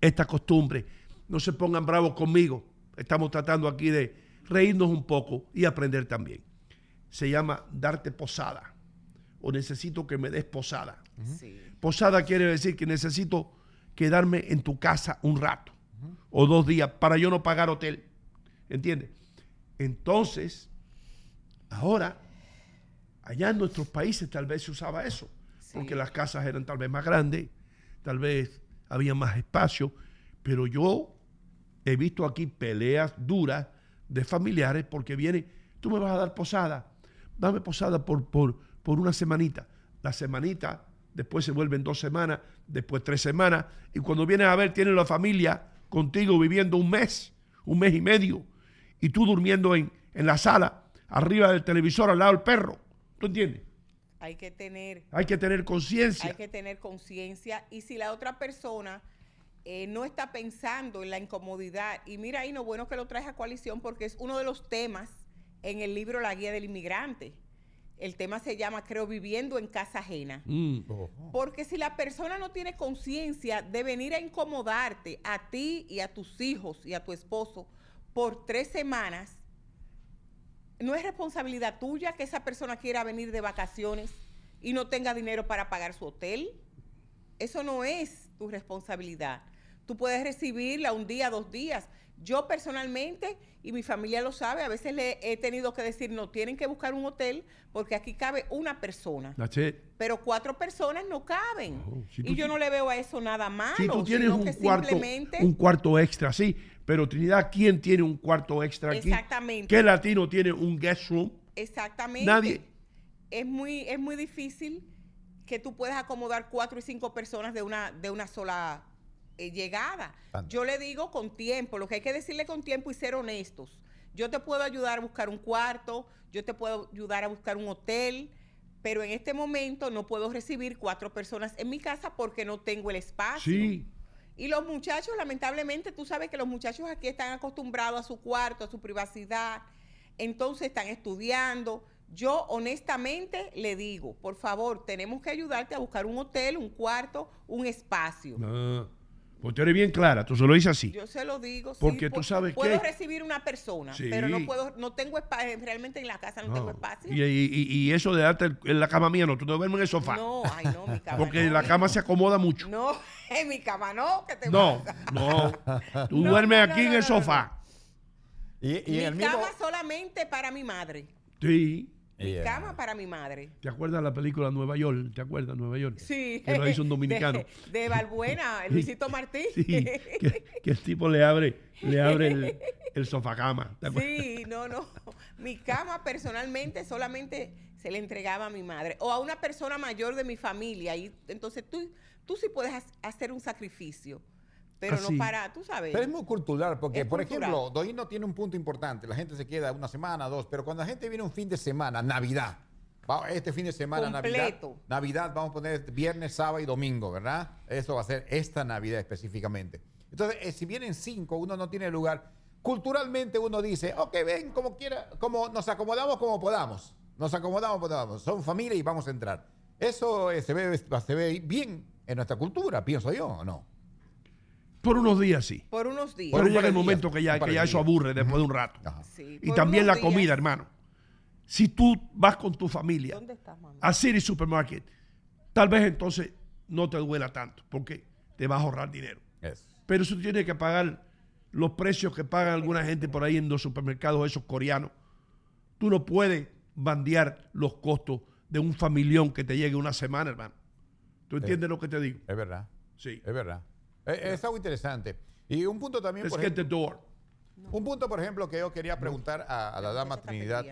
Esta costumbre. No se pongan bravos conmigo. Estamos tratando aquí de reírnos un poco y aprender también. Se llama darte posada. O necesito que me des posada. Posada quiere decir que necesito quedarme en tu casa un rato o dos días para yo no pagar hotel. ¿Entiendes? Entonces, ahora, allá en nuestros países tal vez se usaba eso, porque las casas eran tal vez más grandes, tal vez había más espacio, pero yo he visto aquí peleas duras de familiares porque viene, tú me vas a dar posada, dame posada por, por, por una semanita. La semanita, después se vuelven dos semanas, después tres semanas, y cuando vienes a ver, tienes la familia contigo viviendo un mes, un mes y medio, y tú durmiendo en, en la sala, arriba del televisor, al lado del perro. ¿Tú entiendes? Hay que tener Hay que tener conciencia. Hay que tener conciencia y si la otra persona eh, no está pensando en la incomodidad, y mira ahí, no bueno que lo traes a coalición porque es uno de los temas en el libro La Guía del Inmigrante. El tema se llama, creo, Viviendo en Casa Ajena. Mm. Porque si la persona no tiene conciencia de venir a incomodarte a ti y a tus hijos y a tu esposo por tres semanas, no es responsabilidad tuya que esa persona quiera venir de vacaciones y no tenga dinero para pagar su hotel. Eso no es tu responsabilidad. Tú puedes recibirla un día, dos días. Yo personalmente, y mi familia lo sabe, a veces le he tenido que decir, no, tienen que buscar un hotel porque aquí cabe una persona. That's it. Pero cuatro personas no caben. si y yo no le veo a eso nada malo. Si tú tienes sino un que cuarto, simplemente- un cuarto extra, sí. Pero Trinidad, ¿quién tiene un cuarto extra aquí? Exactamente. ¿Qué latino tiene un guest room? Exactamente. Nadie. Es muy, es muy difícil que tú puedas acomodar cuatro y cinco personas de una, de una sola eh, llegada. Yo le digo con tiempo, lo que hay que decirle con tiempo y ser honestos. Yo te puedo ayudar a buscar un cuarto, yo te puedo ayudar a buscar un hotel, pero en este momento no puedo recibir cuatro personas en mi casa porque no tengo el espacio. Sí. Y los muchachos, lamentablemente, tú sabes que los muchachos aquí están acostumbrados a su cuarto, a su privacidad, entonces están estudiando. Yo honestamente le digo, por favor, tenemos que ayudarte a buscar un hotel, un cuarto, un espacio. No. Pues tú eres bien clara, tú se lo dices así. Yo se lo digo. sí, Porque tú sabes Puedo qué. recibir una persona, Sí. pero no puedo, no tengo espacio, realmente en la casa no, tengo espacio. Y, y- y- y eso de darte el- en la cama mía, no, tú no duermes en el sofá. No, ay no, mi cama. Porque no, la cama se acomoda mucho. No, en mi cama no, que te No, pasa? no. Tú No, duermes no, aquí no, en no, el no, sofá. Y, mi cama solamente para mi madre. Sí. Mi cama para mi madre. ¿Te acuerdas la película Nueva York? ¿Te acuerdas Nueva York? Sí. Que lo hizo un dominicano. De, de Balbuena, el Luisito Martí. Sí, que, que el tipo le abre, le abre el, el sofá cama. ¿te acuerdas? Sí, no, no. Mi cama personalmente solamente se le entregaba a mi madre o a una persona mayor de mi familia. Y entonces tú, tú sí puedes ha- hacer un sacrificio, pero Así. no para, tú sabes. Pero es muy cultural, porque, por cultural. ejemplo, Doino tiene un punto importante. La gente se queda una semana, dos, pero cuando la gente viene un fin de semana, Navidad, este fin de semana, Navidad, Completo. Navidad, vamos a poner viernes, sábado y domingo, ¿verdad? Eso va a ser esta Navidad específicamente. Entonces, eh, si vienen cinco, uno no tiene lugar. Culturalmente uno dice, ok, ven como quiera, como nos acomodamos como podamos. Nos acomodamos como podamos. Son familia y vamos a entrar. Eso eh, se, ve, se ve bien en nuestra cultura, pienso yo, ¿o no? Por unos días sí. Por unos días. Pero Por un llega par el de momento días, que ya, que ya eso aburre después de un rato. Sí, Y también la días. comida, hermano. Si tú vas con tu familia ¿Dónde estás, mamá? a City Supermarket, tal vez entonces no te duela tanto, porque te vas a ahorrar dinero. Pero si tú tienes que pagar los precios que pagan alguna gente por ahí en los supermercados esos coreanos, tú no puedes bandear los costos de un familión que te llegue una semana, hermano. ¿Tú entiendes lo que te digo? Es verdad. Sí. Es verdad. Es, es algo interesante. Y un punto también, Let's por get the ejemplo, door. un punto, por ejemplo, que yo quería preguntar a, a la dama Trinidad,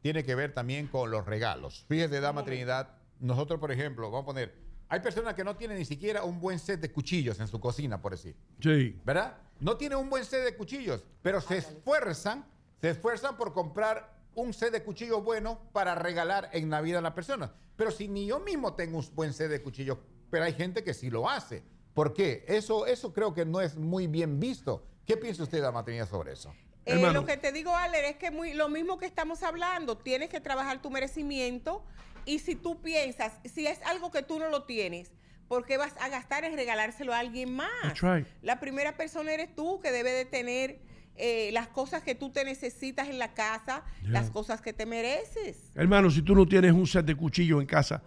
tiene que ver también con los regalos. Fíjese, dama Trinidad, nosotros, por ejemplo, vamos a poner, Hay personas que no tienen ni siquiera un buen set de cuchillos en su cocina, por decir. Sí. ¿Verdad? No tienen un buen set de cuchillos, pero se esfuerzan, se esfuerzan por comprar un set de cuchillos bueno para regalar en Navidad a la persona. Pero si ni yo mismo tengo un buen set de cuchillos, pero hay gente que sí lo hace. ¿Por qué? Eso, eso creo que no es muy bien visto. ¿Qué piensa usted, Dama Trinidad, sobre eso? Eh, lo que te digo, Aler, es que muy, lo mismo que estamos hablando, tienes que trabajar tu merecimiento y si tú piensas, si es algo que tú no lo tienes, ¿por qué vas a gastar en regalárselo a alguien más? Right. La primera persona eres tú que debe de tener eh, las cosas que tú te necesitas en la casa, Yeah. las cosas que te mereces. Hermano, si tú no tienes un set de cuchillos en casa,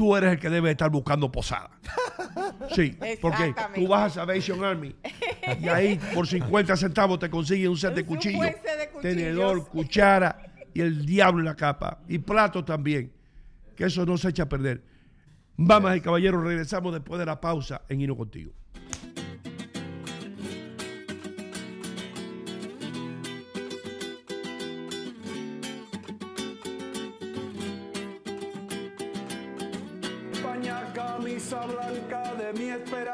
tú eres el que debe estar buscando posada. Sí, porque tú vas a Salvation Army y ahí por 50 centavos te consiguen un set de Un cuchillos, buen set de cuchillos. tenedor, cuchara y el diablo en la capa y plato también, que eso no se echa a perder. Vamos y caballeros, regresamos después de la pausa en Hino Contigo.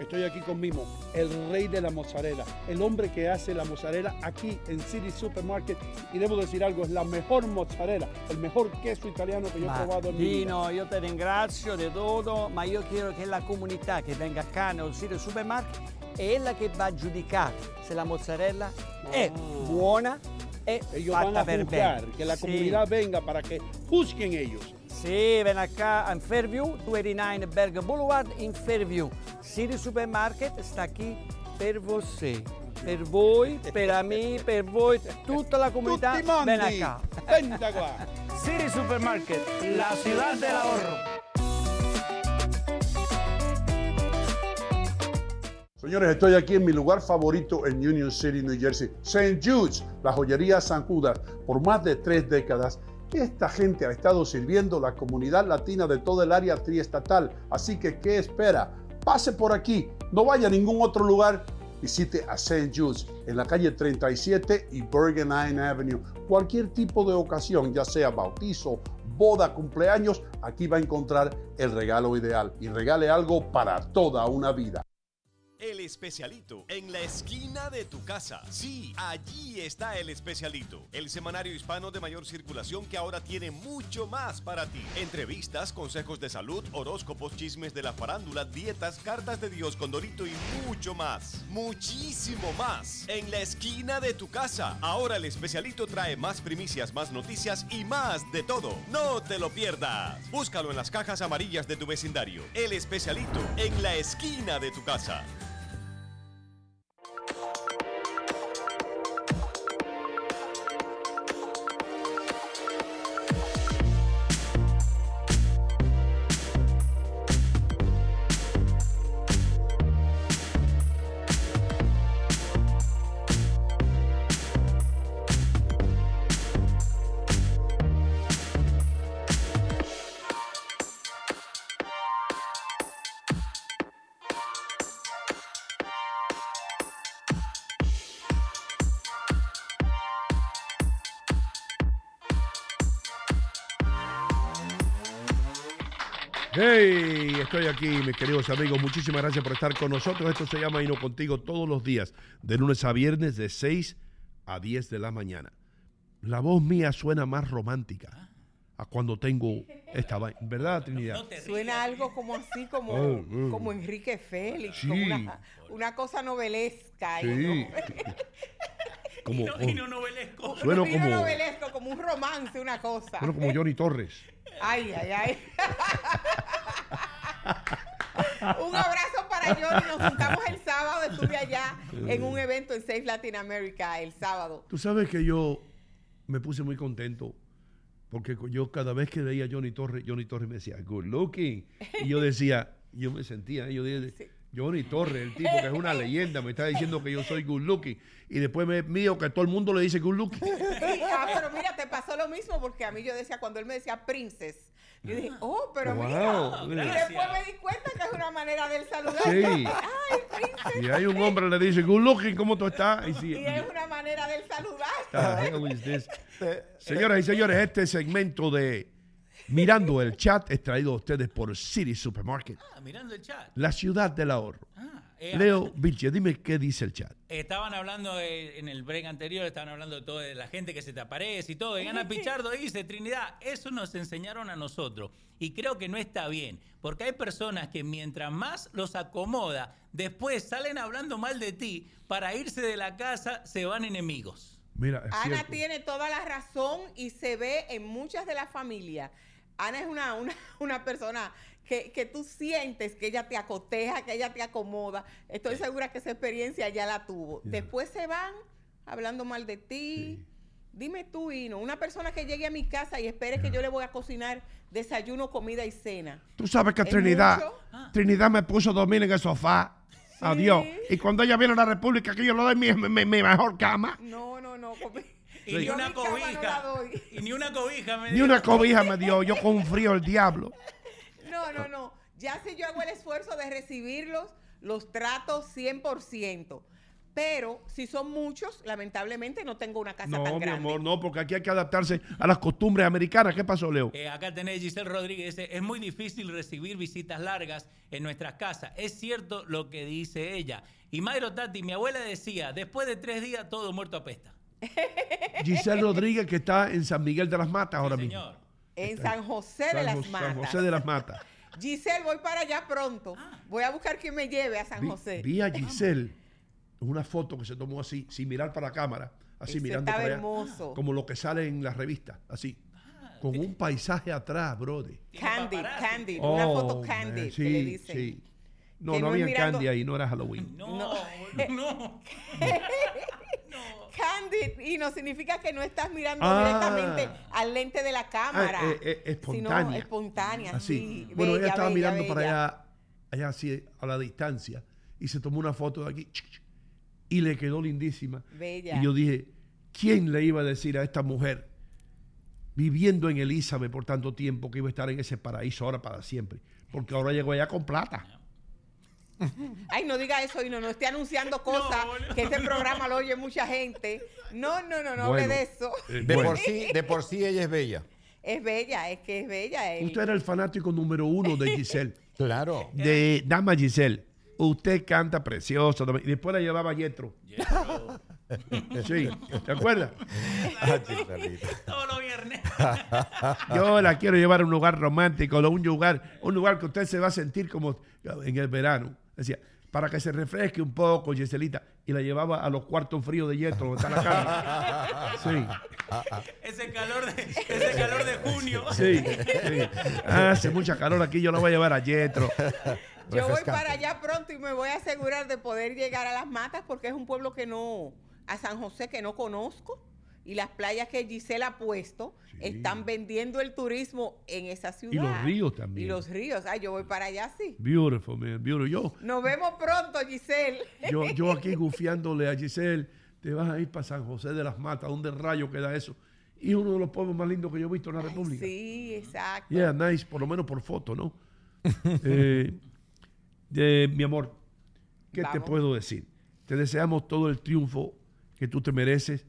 Estoy aquí con Mimo, el rey de la mozzarella, el hombre que hace la mozzarella aquí en City Supermarket. Y debo decir algo, es la mejor mozzarella, el mejor queso italiano que yo he probado en mi vida. Io te ringrazio di tutto, ma io chiedo che la comunità che venga qua nel sito supermarket è la che va a giudicare se la mozzarella è buona e Ellos fatta van a per juzgar, bene. que la comunidad venga para que juzguen ellos. Sì, ven acá in Fairview, 289 Berg Boulevard in Fairview. City Supermarket sta qui per voi. Per voi, per me, per voi, tutta la comunità. Tutti mondi. Ven acá. Venta qua. City Supermarket, la ciudad del ahorro. Señores, estoy aquí en mi lugar favorito en Union City, New Jersey, St. Jude's, la joyería San Judas. Por más de tres décadas, esta gente ha estado sirviendo la comunidad latina de todo el área triestatal. Así que, ¿qué espera? Pase por aquí, no vaya a ningún otro lugar. Visite a St. Jude's en la calle 37 y Bergen Line Avenue. Cualquier tipo de ocasión, ya sea bautizo, boda, cumpleaños, aquí va a encontrar el regalo ideal y regale algo para toda una vida. El especialito en la esquina de tu casa. Sí, allí está el especialito. El semanario hispano de mayor circulación que ahora tiene mucho más para ti. Entrevistas, consejos de salud, horóscopos, chismes de la farándula, dietas, cartas de Dios con Dorito y mucho más. Muchísimo más. En la esquina de tu casa. Ahora el especialito trae más primicias, más noticias y más de todo. No te lo pierdas. Búscalo en las cajas amarillas de tu vecindario. El especialito en la esquina de tu casa. Hey, estoy aquí, mis queridos amigos. Muchísimas gracias por estar con nosotros. Esto se llama Hino Contigo todos los días, de lunes a viernes, de 6 a 10 de la mañana. La voz mía suena más romántica a cuando tengo esta vaina. ¿Verdad, Trinidad? Suena algo como así, como, Oh, oh. como Enrique Félix, Sí. como una, una cosa novelesca. ahí, Sí. ¿no? como, Y no, y no novelesco. Sueno Vino como- novelesco, como un romance, una cosa. bueno, como Johnny Torres. Ay, ay, ay. un abrazo para Johnny. Nos juntamos el sábado. Estuve allá en un evento en Safe Latin America el sábado. Tú sabes que yo me puse muy contento porque yo cada vez que veía a Johnny Torres, Johnny Torres me decía, good looking. Y yo decía, yo me sentía, yo dije, Johnny Torres, el tipo que es una leyenda, me está diciendo que yo soy good looking. Y después me mío que todo el mundo le dice good looking. Y, ah, pero mira, te pasó lo mismo porque a mí yo decía, cuando él me decía princess, yo dije, oh, pero Wow, mira. Y después me di cuenta que es una manera de él saludar. Sí. Ay, princess. Y hay un hombre le dice, good looking, ¿cómo tú estás? Y sí, Y es una manera de él saludar. this? Señoras y señores, este segmento de Mirando el Chat es traído a ustedes por City Supermarket, Ah, mirando el chat. la ciudad del ahorro. eh, Leo Vilche, dime qué dice el chat. Estaban hablando eh, en el break anterior, estaban hablando de todo, de la gente que se te aparece y todo. Y Ana Pichardo dice, Trinidad, eso nos enseñaron a nosotros. Y creo que no está bien, porque hay personas que mientras más los acomoda, después salen hablando mal de ti, para irse de la casa se van enemigos. Mira, Ana cierto. tiene toda la razón y se ve en muchas de las familias. Ana es una, una, una persona que, que tú sientes que ella te acoteja, que ella te acomoda. Estoy segura que esa experiencia ya la tuvo. Después se van hablando mal de ti. Dime tú, Hino, una persona que llegue a mi casa y espere que yo le voy a cocinar desayuno, comida y cena. Tú sabes que ¿Es Trinidad, mucho? Trinidad me puso a dormir en el sofá. Adiós. Y cuando ella viene a la República, que yo le doy mi, mi- mi mejor cama, No, no, no. Y ni una mi no cobija. y ni una cobija me ni dio. una cobija me dio. Yo con un frío el diablo. No, no, no. Ya si yo hago el esfuerzo de recibirlos, los trato 100%. Pero si son muchos, lamentablemente no tengo una casa No, tan mi grande. amor, no, porque aquí hay que adaptarse a las costumbres americanas. ¿Qué pasó, Leo? Eh, acá tenés Giselle Rodríguez. Es muy difícil recibir visitas largas en nuestras casas. Es cierto lo que dice ella. Y Mayro Tati, mi abuela decía, después de tres días todo muerto apesta. Giselle Rodríguez, que está en San Miguel de las Matas ahora mismo. Señor. En San José de San las Matas. San José de las Matas. Giselle, voy para allá pronto. Voy a buscar quien me lleve a San Vi, José. vi a Giselle una foto que se tomó así, sin mirar para la cámara, así Ese mirando para allá, hermoso. como lo que sale en las revistas, así, con un paisaje atrás, brother. Candid, Candid. una foto Oh, Candid, man, que le sí, dicen. sí. No, Que no no había mirando- candy ahí, no era Halloween. No, no. Candid, y no significa que no estás mirando Ah. directamente al lente de la cámara. Ah, eh, eh, espontánea. Sino espontánea, Así. sí. Bueno, Bella, ella estaba bella, mirando bella. para allá, allá así, a la distancia, y se tomó una foto de aquí, y le quedó lindísima. Bella. Y yo dije, ¿quién le iba a decir a esta mujer, viviendo en Elizabeth por tanto tiempo, que iba a estar en ese paraíso ahora para siempre? Porque ahora llegó allá con plata. Ay, no diga eso y no, no esté anunciando cosas que este programa lo oye mucha gente. No, no, no, no hable Bueno, de eso. eh, De, bueno. por sí, de por sí ella es bella. Es bella, es que es bella. el- Usted era el fanático número uno de Giselle. claro. De Dama Giselle. Usted canta precioso. Y después la llevaba Yetro. Sí, ¿te acuerdas? Ah. Todos los viernes. Yo la quiero llevar a un lugar romántico, a un lugar, un lugar que usted se va a sentir como en el verano. Decía, para que se refresque un poco, Giselita. Y la llevaba a los cuartos fríos de Yetro, donde está la cama. Sí. Ese calor de, ese calor de junio. Sí, sí. Hace mucha calor aquí, yo la voy a llevar a Yetro. Yo voy para allá pronto y me voy a asegurar de poder llegar a las matas porque es un pueblo que no, a San José que no conozco. Y las playas que Gisela ha puesto están vendiendo el turismo en esa ciudad. Y los ríos Y también. los ríos. Ay, yo voy para allá, sí. Beautiful, man, beautiful. Yo, Nos vemos pronto, Giselle. yo, yo aquí gufiándole a Giselle, te vas a ir para San José de las Matas, ¿dónde rayo queda eso? Y uno de los pueblos más lindos que yo he visto en la República. Sí, exacto. Yeah, nice, por lo menos por foto, ¿no? Eh, de, mi amor, ¿qué te puedo decir? Te deseamos todo el triunfo que tú te mereces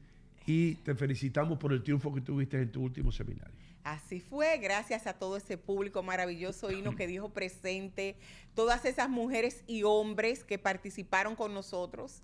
y te felicitamos por el triunfo que tuviste en tu último seminario. Así fue, gracias a todo ese público maravilloso Hino que dijo presente, todas esas mujeres y hombres que participaron con nosotros.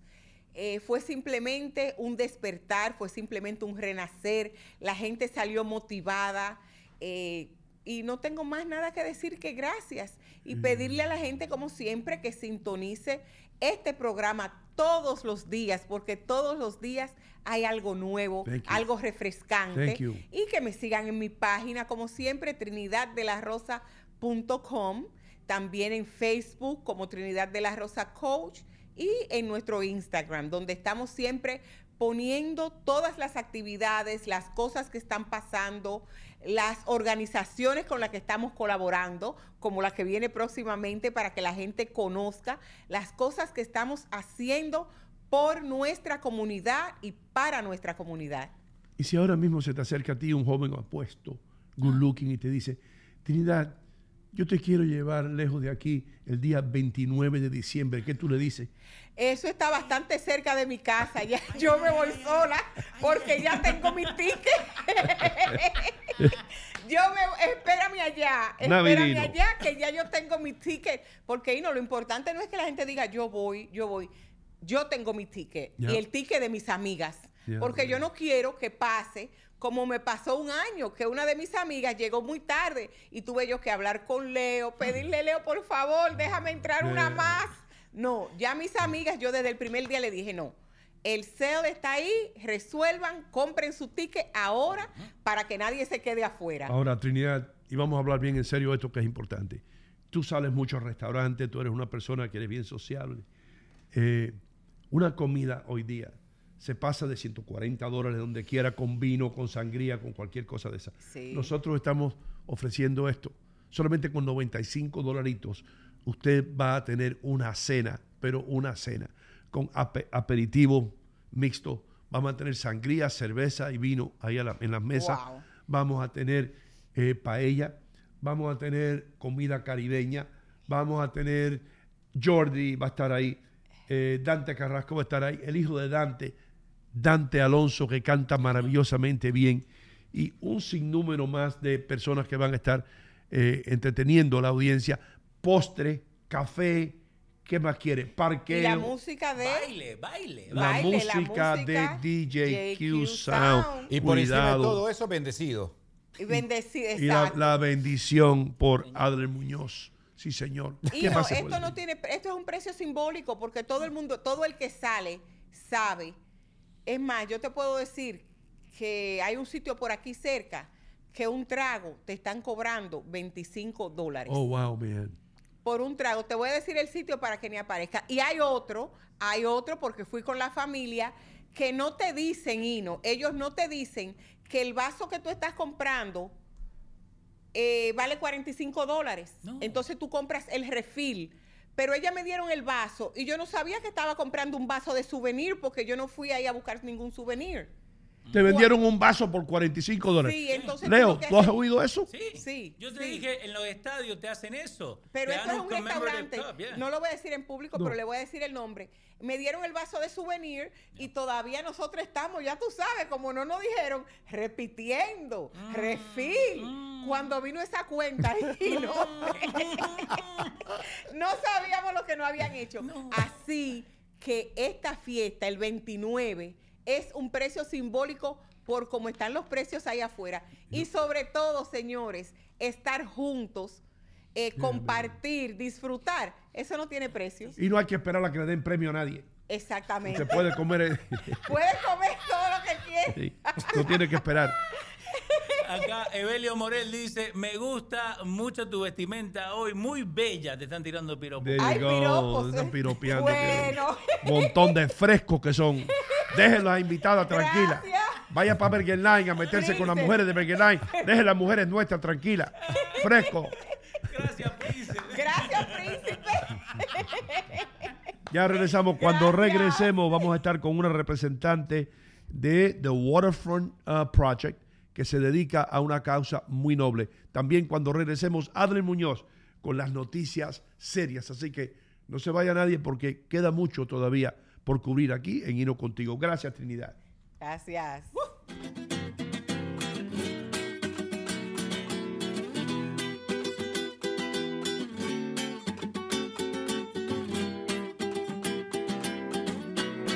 Eh, fue simplemente un despertar, fue simplemente un renacer, la gente salió motivada eh, y no tengo más nada que decir que gracias y pedirle a la gente como siempre que sintonice este programa todos los días, porque todos los días hay algo nuevo, algo refrescante. Y que me sigan en mi página, como siempre, trinidaddelarosa.com, también en Facebook como Trinidad de la Rosa Coach y en nuestro Instagram, donde estamos siempre poniendo todas las actividades, las cosas que están pasando, las organizaciones con las que estamos colaborando, como la que viene próximamente para que la gente conozca las cosas que estamos haciendo por nuestra comunidad y para nuestra comunidad. Y si ahora mismo se te acerca a ti un joven apuesto, good looking, y te dice, Trinidad, yo te quiero llevar lejos de aquí el día 29 de diciembre, ¿qué tú le dices? Eso está bastante cerca de mi casa. Ya yo me voy sola porque ya tengo mi ticket. yo me espérame allá, espérame Navidino. allá que ya yo tengo mi ticket, porque no lo importante no es que la gente diga yo voy, yo voy. Yo tengo mi ticket y el ticket de mis amigas, porque yo no quiero que pase como me pasó un año, que una de mis amigas llegó muy tarde y tuve yo que hablar con Leo, pedirle, Leo, por favor, déjame entrar una más. No, ya mis amigas, yo desde el primer día le dije, no, el sale está ahí, resuelvan, compren su ticket ahora para que nadie se quede afuera. Ahora, Trinidad, y vamos a hablar bien en serio de esto que es importante. Tú sales mucho a restaurantes, tú eres una persona que eres bien sociable. Eh, una comida hoy día se pasa de 140 dólares donde quiera, con vino, con sangría, con cualquier cosa de esa. Sí. Nosotros estamos ofreciendo esto. Solamente con 95 dolaritos usted va a tener una cena, pero una cena, con ape- aperitivo mixto. Vamos a tener sangría, cerveza y vino ahí la- en las mesas. Wow. Vamos a tener eh, paella, vamos a tener comida caribeña, vamos a tener Jordi va a estar ahí, eh, Dante Carrasco va a estar ahí, el hijo de Dante, Dante Alonso que canta maravillosamente bien y un sinnúmero más de personas que van a estar eh, entreteniendo a la audiencia, postre, café, ¿qué más quiere? Y la música de... Baile, baile. la, baile, la música música, de DJ Q Sound. Sound. Y por encima de todo eso, bendecido. Y bendecida, Y la, bendición por Adler Muñoz. Sí, señor. Y ¿Qué no, más se esto no tiene, esto es un precio simbólico porque todo el mundo, todo el que sale sabe. Es más, yo te puedo decir que hay un sitio por aquí cerca que un trago te están cobrando 25 dólares Oh, wow, man. por un trago. Te voy a decir el sitio para que ni aparezca. Y hay otro, hay otro porque fui con la familia que no te dicen, Hino, ellos no te dicen que el vaso que tú estás comprando eh, vale 45 dólares. Entonces tú compras el refil. Pero ellas me dieron el vaso y yo no sabía que estaba comprando un vaso de souvenir porque yo no fui ahí a buscar ningún souvenir. Te vendieron un vaso por 45 dólares. Sí, entonces Leo, ¿tú has oído eso? Sí. Sí, Yo te sí. dije, en los estadios te hacen eso. Pero esto es un restaurante. cup, yeah. No lo voy a decir en público, No. pero le voy a decir el nombre. Me dieron el vaso de souvenir y todavía nosotros estamos, ya tú sabes, como no nos dijeron, repitiendo, Mm. refil. Cuando vino esa cuenta y no, no sabíamos lo que no habían hecho. Así que esta fiesta, el 29, es un precio simbólico por cómo están los precios ahí afuera. Y sobre todo, señores, estar juntos, eh, compartir, disfrutar, eso no tiene precio. Y no hay que esperar a que le den premio a nadie. Exactamente. Usted puede comer. Puedes comer todo lo que quieras. sí, no tiene que esperar. Acá Evelio Morel dice, me gusta mucho tu vestimenta hoy, muy bella. Te están tirando piropos. Ay, piropos, están eh. piropeando. Bueno. que- Montón de frescos que son. Déjenlas a invitadas tranquilas. Gracias. Vaya para Burger Line a meterse con las Prince. mujeres de Burger Line. Dejen las mujeres nuestras tranquilas. Fresco. Gracias, Prince. Gracias, príncipe. Ya regresamos. Cuando Gracias. regresemos, vamos a estar con una representante de The Waterfront uh, Project que se dedica a una causa muy noble. También cuando regresemos, Adler Muñoz con las noticias serias. Así que no se vaya nadie porque queda mucho todavía por cubrir aquí en Hino Contigo. Gracias, Trinidad. Gracias.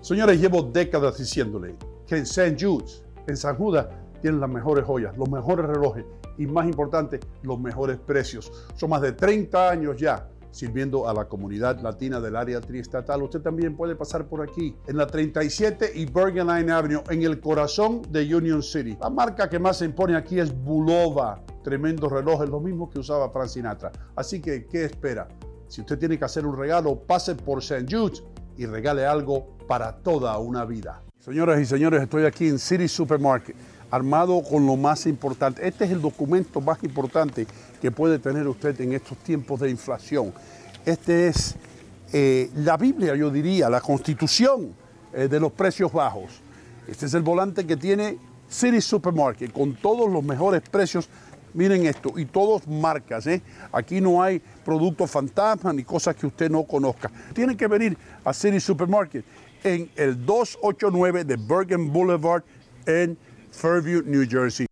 Señores, llevo décadas diciéndole que en St. Jude's, en San Judas, tienen las mejores joyas, los mejores relojes y más importante, los mejores precios. Son más de 30 años ya sirviendo a la comunidad latina del área triestatal. Usted también puede pasar por aquí, en la 37 y Bergen Line Avenue, en el corazón de Union City. La marca que más se impone aquí es Bulova. Tremendos relojes, lo mismo que usaba Frank Sinatra. Así que, ¿qué espera? Si usted tiene que hacer un regalo, pase por St. Jude's y regale algo para toda una vida. Señoras y señores, estoy aquí en City Supermarket, armado con lo más importante. Este es el documento más importante que puede tener usted en estos tiempos de inflación. Este es eh, la Biblia, yo diría, la constitución eh, de los precios bajos. Este es el volante que tiene City Supermarket con todos los mejores precios. Miren esto, y todos marcas, ¿eh? Aquí no hay productos fantasmas ni cosas que usted no conozca. Tienen que venir a City Supermarket en el 289 de Bergen Boulevard en Fairview, New Jersey.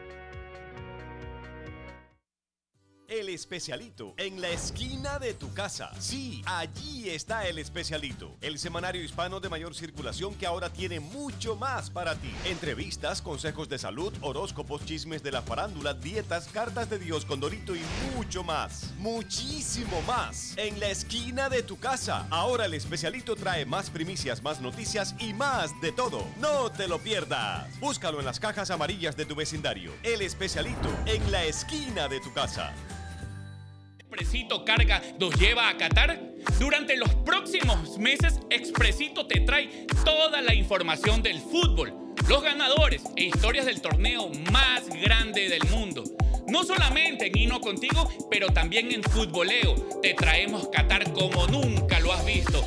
Especialito, en la esquina de tu casa. Sí, allí está el especialito, el semanario hispano de mayor circulación que ahora tiene mucho más para ti. Entrevistas, consejos de salud, horóscopos, chismes de la farándula, dietas, cartas de Dios con Dorito y mucho más. Muchísimo más. En la esquina de tu casa. Ahora el especialito trae más primicias, más noticias y más de todo. No te lo pierdas. Búscalo en las cajas amarillas de tu vecindario. El especialito, en la esquina de tu casa. Expresito Carga nos lleva a Qatar? Durante los próximos meses, Expresito te trae toda la información del fútbol, los ganadores e historias del torneo más grande del mundo. No solamente en Hino Contigo, pero también en Futboleo. Te traemos Qatar como nunca lo has visto.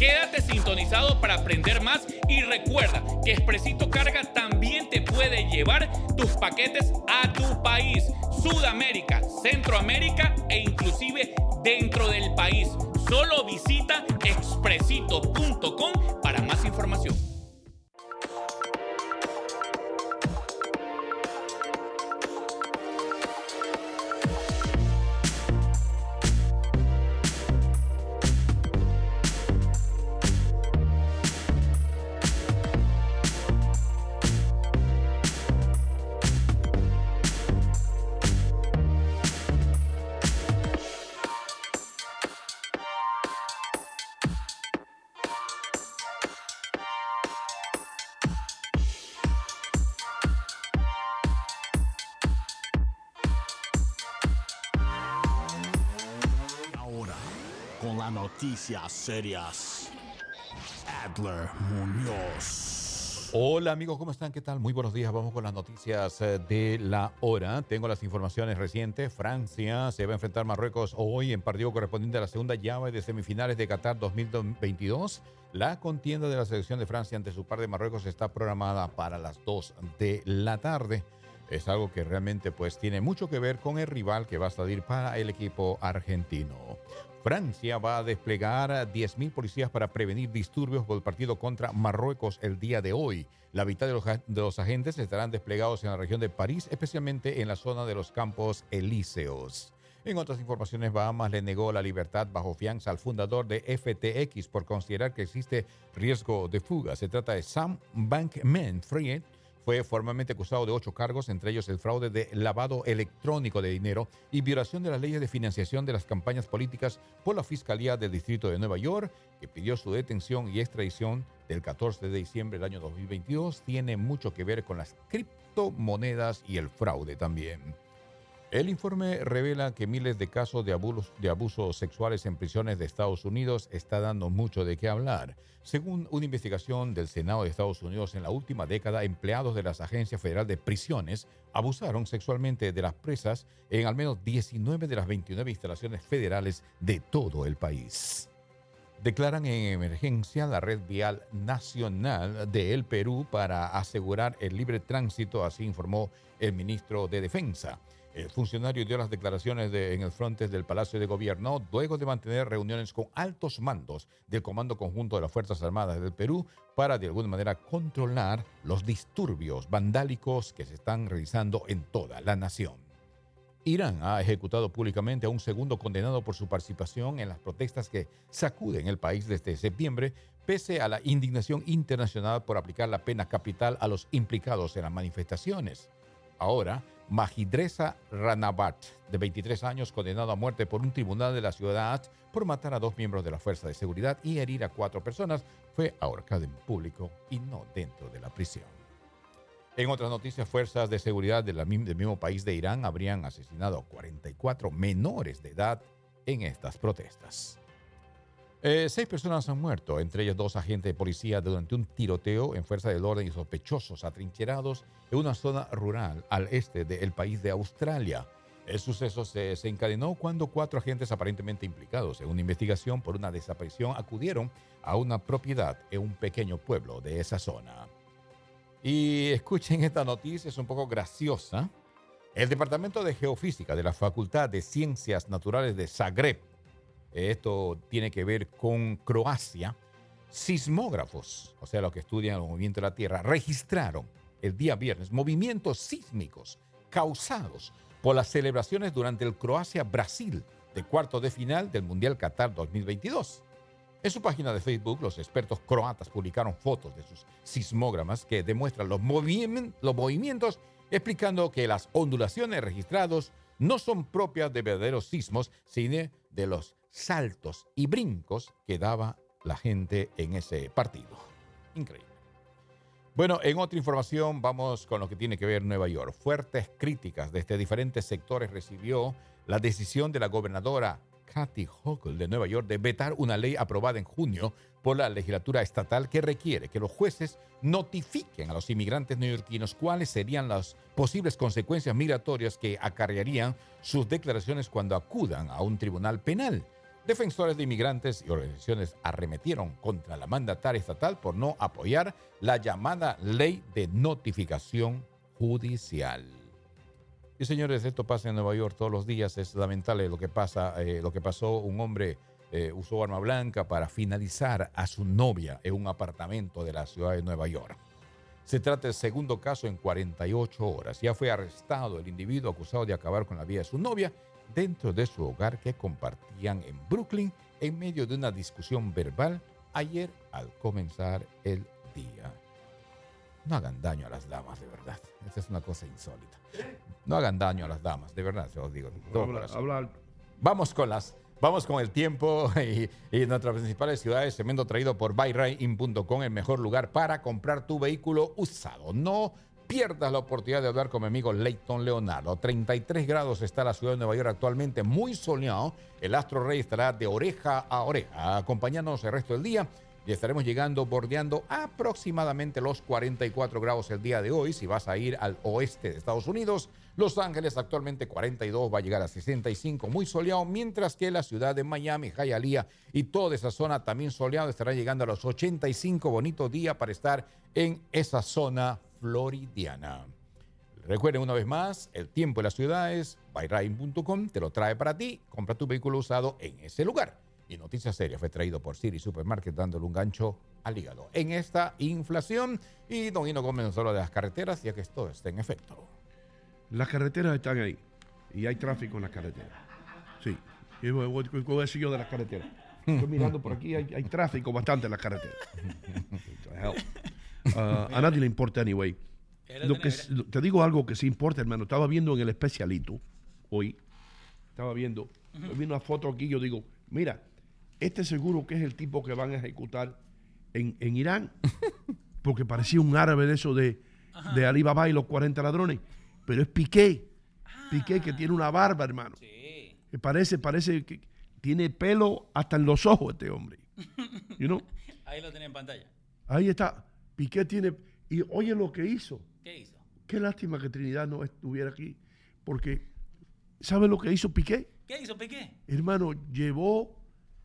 Quédate sintonizado para aprender más y recuerda que Expresito Carga también te puede llevar tus paquetes a tu país, Sudamérica, Centroamérica e inclusive dentro del país. Solo visita expresito.com para más información. Noticias serias. Adler Muñoz. Hola amigos, ¿cómo están? ¿Qué tal? Muy buenos días. Vamos con las noticias eh, de la hora. Tengo las informaciones recientes. Francia se va a enfrentar a Marruecos hoy en partido correspondiente a la segunda llave de semifinales de Qatar 2022. La contienda de la selección de Francia ante su par de Marruecos está programada para las 2 de la tarde. Es algo que realmente pues tiene mucho que ver con el rival que va a salir para el equipo argentino. Francia va a desplegar a 10.000 policías para prevenir disturbios por el partido contra Marruecos el día de hoy. La mitad de los, de los agentes estarán desplegados en la región de París, especialmente en la zona de los campos elíseos. En otras informaciones, Bahamas le negó la libertad bajo fianza al fundador de FTX por considerar que existe riesgo de fuga. Se trata de Sam Bankman-Fried, fue formalmente acusado de ocho cargos, entre ellos el fraude de lavado electrónico de dinero y violación de las leyes de financiación de las campañas políticas por la Fiscalía del Distrito de Nueva York, que pidió su detención y extradición del 14 de diciembre del año 2022. Tiene mucho que ver con las criptomonedas y el fraude también. El informe revela que miles de casos de abusos, sexuales en prisiones de Estados Unidos está dando mucho de qué hablar. Según una investigación del Senado de Estados Unidos, en la última década, empleados de las Agencias Federal de Prisiones abusaron sexualmente de las presas en al menos 19 de las 29 instalaciones federales de todo el país. Declaran en emergencia la red vial nacional de El Perú para asegurar el libre tránsito, así informó el ministro de Defensa. El funcionario dio las declaraciones de- en el frente del Palacio de Gobierno luego de mantener reuniones con altos mandos del Comando Conjunto de las Fuerzas Armadas del Perú para de alguna manera controlar los disturbios vandálicos que se están realizando en toda la nación. Irán ha ejecutado públicamente a un segundo condenado por su participación en las protestas que sacuden el país desde septiembre, pese a la indignación internacional por aplicar la pena capital a los implicados en las manifestaciones. Ahora, Mahidreza Ranabat, de 23 años, condenado a muerte por un tribunal de la ciudad por matar a dos miembros de la Fuerza de Seguridad y herir a cuatro personas, fue ahorcado en público y no dentro de la prisión. En otras noticias, fuerzas de seguridad del mismo país de Irán habrían asesinado a 44 menores de edad en estas protestas. Eh, seis personas han muerto, entre ellas dos agentes de policía durante un tiroteo en fuerza del orden y sospechosos atrincherados en una zona rural al este del país de Australia. El suceso se desencadenó cuando cuatro agentes aparentemente implicados en una investigación por una desaparición acudieron a una propiedad en un pequeño pueblo de esa zona. Y escuchen esta noticia, es un poco graciosa. El Departamento de Geofísica de la Facultad de Ciencias Naturales de Zagreb, esto tiene que ver con Croacia, sismógrafos, o sea, los que estudian el movimiento de la Tierra, registraron el día viernes movimientos sísmicos causados por las celebraciones durante el Croacia-Brasil de cuarto de final del Mundial Qatar 2022. En su página de Facebook, los expertos croatas publicaron fotos de sus sismógramas que demuestran los, los movimientos, explicando que las ondulaciones registradas no son propias de verdaderos sismos, sino de los saltos y brincos que daba la gente en ese partido. Increíble. Bueno, en otra información vamos con lo que tiene que ver Nueva York. Fuertes críticas desde diferentes sectores recibió la decisión de la gobernadora Kathy Hochul de Nueva York de vetar una ley aprobada en junio por la legislatura estatal que requiere que los jueces notifiquen a los inmigrantes neoyorquinos cuáles serían las posibles consecuencias migratorias que acarrearían sus declaraciones cuando acudan a un tribunal penal. Defensores de inmigrantes y organizaciones arremetieron contra la mandataria estatal por no apoyar la llamada ley de notificación judicial. Y señores, esto pasa en Nueva York todos los días. Es lamentable lo que pasa, eh, lo que pasó. Un hombre eh, usó arma blanca para finalizar a su novia en un apartamento de la ciudad de Nueva York. Se trata del segundo caso en 48 horas. Ya fue arrestado el individuo acusado de acabar con la vida de su novia dentro de su hogar que compartían en Brooklyn en medio de una discusión verbal ayer al comenzar el día. No hagan daño a las damas, de verdad. Esta es una cosa insólita. No hagan daño a las damas, de verdad, se los digo. Habla- habla. Vamos con las. Vamos con el tiempo y, y nuestras principales ciudades, cemento traído por buyrain.com, el mejor lugar para comprar tu vehículo usado. No pierdas la oportunidad de hablar con mi amigo Leighton Leonardo. 33 grados está la ciudad de Nueva York actualmente, muy soleado. El Astro Rey estará de oreja a oreja, acompañándonos el resto del día. Y estaremos llegando, bordeando aproximadamente los 44 grados el día de hoy. Si vas a ir al oeste de Estados Unidos, Los Ángeles actualmente 42, va a llegar a 65, muy soleado, mientras que la ciudad de Miami, Hialeah y toda esa zona también soleado estará llegando a los 85. Bonito día para estar en esa zona floridiana. Recuerden una vez más, el tiempo en las ciudades, buyrain.com te lo trae para ti. Compra tu vehículo usado en ese lugar. Y Noticias Seria fue traído por Siri Supermarket dándole un gancho al hígado. En esta inflación, y Don Hino Gómez nos habla de las carreteras, ya que esto está en efecto. Las carreteras están ahí y hay tráfico en las carreteras. Sí. Y voy, voy- voy a decir yo de las carreteras. Estoy mirando por aquí, hay, hay tráfico bastante en las carreteras. Uh, a nadie le importa, anyway. lo que, te digo algo que sí importa, hermano. Estaba viendo en el especialito hoy. Estaba viendo. Ujú. Vi una foto aquí. Yo digo, mira, este seguro que es el tipo que van a ejecutar en, en Irán. Porque parecía un árabe de eso de, de Alibaba y los 40 ladrones. Pero es Piqué. Piqué que tiene una barba, hermano. Que parece, parece que tiene pelo hasta en los ojos este hombre. You know? Ahí lo tenés en pantalla. Ahí está. Piqué tiene. Y oye lo que hizo. ¿Qué hizo? Qué lástima que Trinidad no estuviera aquí. Porque, ¿sabe lo que hizo Piqué? ¿Qué hizo Piqué? Hermano, llevó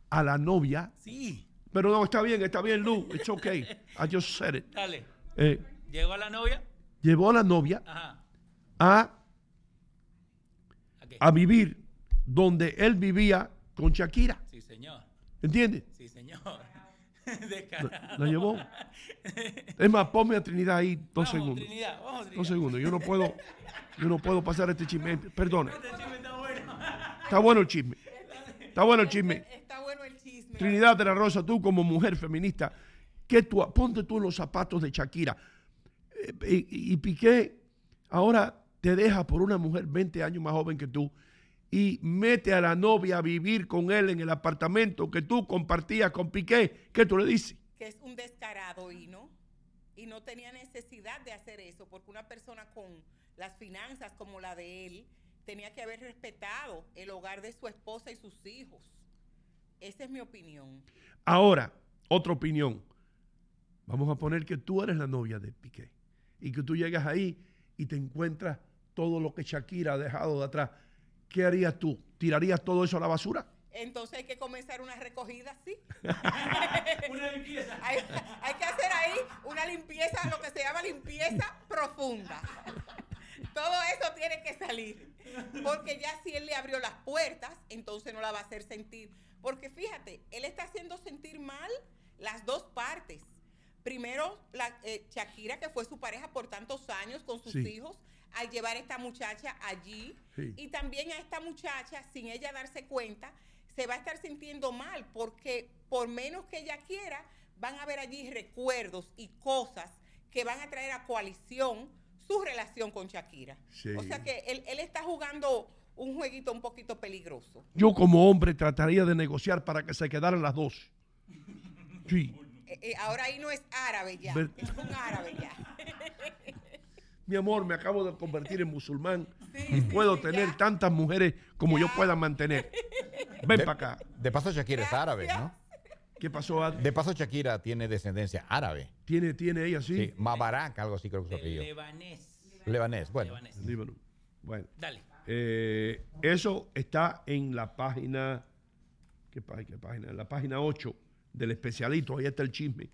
a la novia. Sí. Pero no, está bien, está bien, Lou. It's okay. I just said it. Dale. Eh, Llegó a la novia. llevó a la novia Ajá. a, a vivir donde él vivía con Shakira. Sí, señor. ¿Entiendes? Sí, señor. La, la llevó. Es más, ponme a Trinidad ahí dos Vamos, segundos. Trinidad, vamos, Trinidad. Dos segundos. Yo no puedo, yo no puedo pasar este chisme. Perdona. Este chisme está bueno. Está bueno el chisme. Está bueno el chisme. Está bueno el chisme. Trinidad de la Rosa, tú como mujer feminista, que tú, ponte tú en los zapatos de Shakira. Eh, y, y Piqué ahora te deja por una mujer 20 años más joven que tú y mete a la novia a vivir con él en el apartamento que tú compartías con Piqué. ¿Qué tú le dices? Que es un descarado y no y no tenía necesidad de hacer eso porque una persona con las finanzas como la de él tenía que haber respetado el hogar de su esposa y sus hijos. Esa es mi opinión. Ahora, otra opinión. Vamos a poner que tú eres la novia de Piqué y que tú llegas ahí y te encuentras todo lo que Shakira ha dejado de atrás. ¿Qué harías tú? ¿Tirarías todo eso a la basura? Entonces hay que comenzar una recogida así. una limpieza. Hay, hay que hacer ahí una limpieza, lo que se llama limpieza profunda. Todo eso tiene que salir. Porque ya si él le abrió las puertas, entonces no la va a hacer sentir. Porque fíjate, él está haciendo sentir mal las dos partes. Primero, la, eh, Shakira, que fue su pareja por tantos años con sus Sí. hijos, al llevar a esta muchacha allí. Sí. Y también a esta muchacha, sin ella darse cuenta, se va a estar sintiendo mal porque por menos que ella quiera, van a haber allí recuerdos y cosas que van a traer a coalición su relación con Shakira. Sí. O sea que él, él está jugando un jueguito un poquito peligroso. Yo como hombre trataría de negociar para que se quedaran las dos. Sí. Eh, eh, ahora ahí no es árabe ya, Ver- es un árabe ya. Mi amor, me acabo de convertir en musulmán. Sí, y puedo sí, tener ya. tantas mujeres como yo pueda mantener. Ven para acá. De paso, Shakira es árabe, ¿no? ¿Qué pasó? Ad? De paso, Shakira tiene descendencia árabe. ¿Tiene, tiene ella sí? Sí, Mabarak, algo así creo que es su apellido. Lebanés. Lebanés, bueno. Líbano. Bueno. Dale. Eh, eso está en la página. ¿qué, qué página? En la página 8 del especialito. Ahí está el chisme.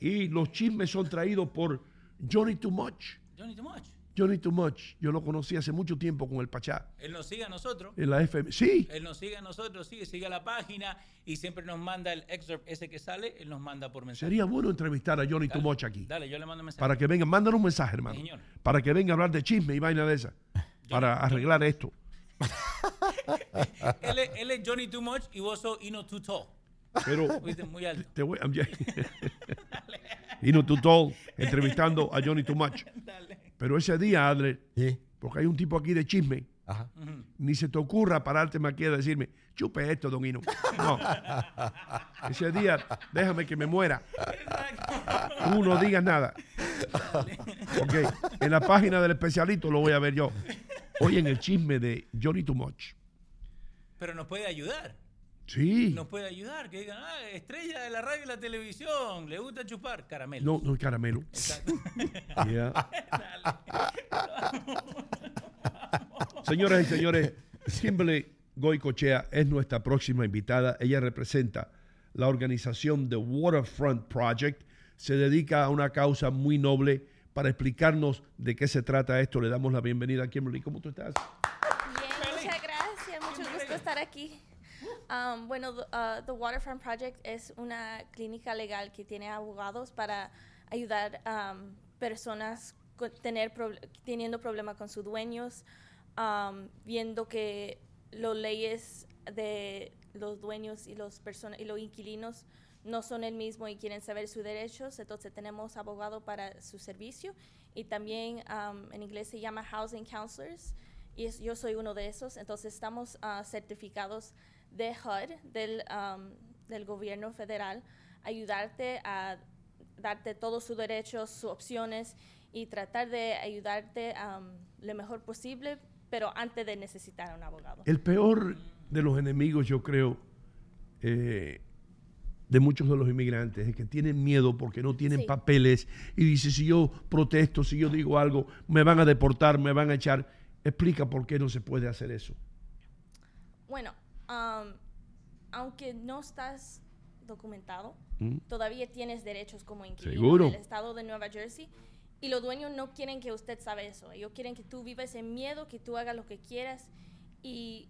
Y los chismes son traídos por Johnny Too Much. Johnny Too Much. Johnny Too Much. Yo lo conocí hace mucho tiempo con el Pachá. Él nos sigue a nosotros. En la FM. Sí. Él nos sigue a nosotros, sigue, sigue a la página y siempre nos manda el excerpt ese que sale, él nos manda por mensaje. Sería bueno entrevistar a Johnny Too Dale, Much aquí. Dale, yo le mando un mensaje. Para que venga, mándanos un mensaje, hermano. Sí, señor. Para que venga a hablar de chisme y vaina de esa. Para arreglar esto. él, es, él es Johnny Too Much y vos sos Ino Too Tall. Pero muy alto. te voy a. y no tú todo entrevistando a Johnny Too Much. Pero ese día, Adler, porque hay un tipo aquí de chisme, ni se te ocurra pararte aquí a decirme, chupe esto, don Hino. No. Ese día, déjame que me muera. Tú no digas nada. Ok, en la página del especialito lo voy a ver yo. Hoy en el chisme de Johnny Too Much. Pero nos puede ayudar. Sí. Nos puede ayudar. Que digan, ah, estrella de la radio y la televisión, le gusta chupar caramelo. No, no, caramelo. Yeah. Señoras y señores, Kimberly Goicochea es nuestra próxima invitada. Ella representa la organización The Waterfront Project. Se dedica a una causa muy noble. Para explicarnos de qué se trata esto, le damos la bienvenida a Kimberly. ¿Cómo tú estás? Bien, muchas gracias, mucho gusto estar aquí. Um, bueno, the, uh, the Waterfront Project es una clínica legal que tiene abogados para ayudar um, personas con tener proble- teniendo problemas con sus dueños, um, viendo que las leyes de los dueños y los y los inquilinos no son el mismo y quieren saber sus derechos, entonces tenemos abogado para su servicio y también en inglés se llama housing counselors y es- yo soy uno de esos, entonces estamos ah, certificados de HUD, del, um, del gobierno federal, ayudarte a darte todos sus derechos, sus opciones y tratar de ayudarte um, lo mejor posible, pero antes de necesitar un abogado. El peor de los enemigos, yo creo, eh, de muchos de los inmigrantes es que tienen miedo porque no tienen Sí. papeles y dice si yo protesto, si yo digo algo, me van a deportar, me van a echar. Explica por qué no se puede hacer eso. Bueno, um, aunque no estás documentado, Mm. todavía tienes derechos como inquilino Seguro. del estado de Nueva Jersey. Y los dueños no quieren que usted sabe eso. Ellos quieren que tú vivas en miedo, que tú hagas lo que quieras. Y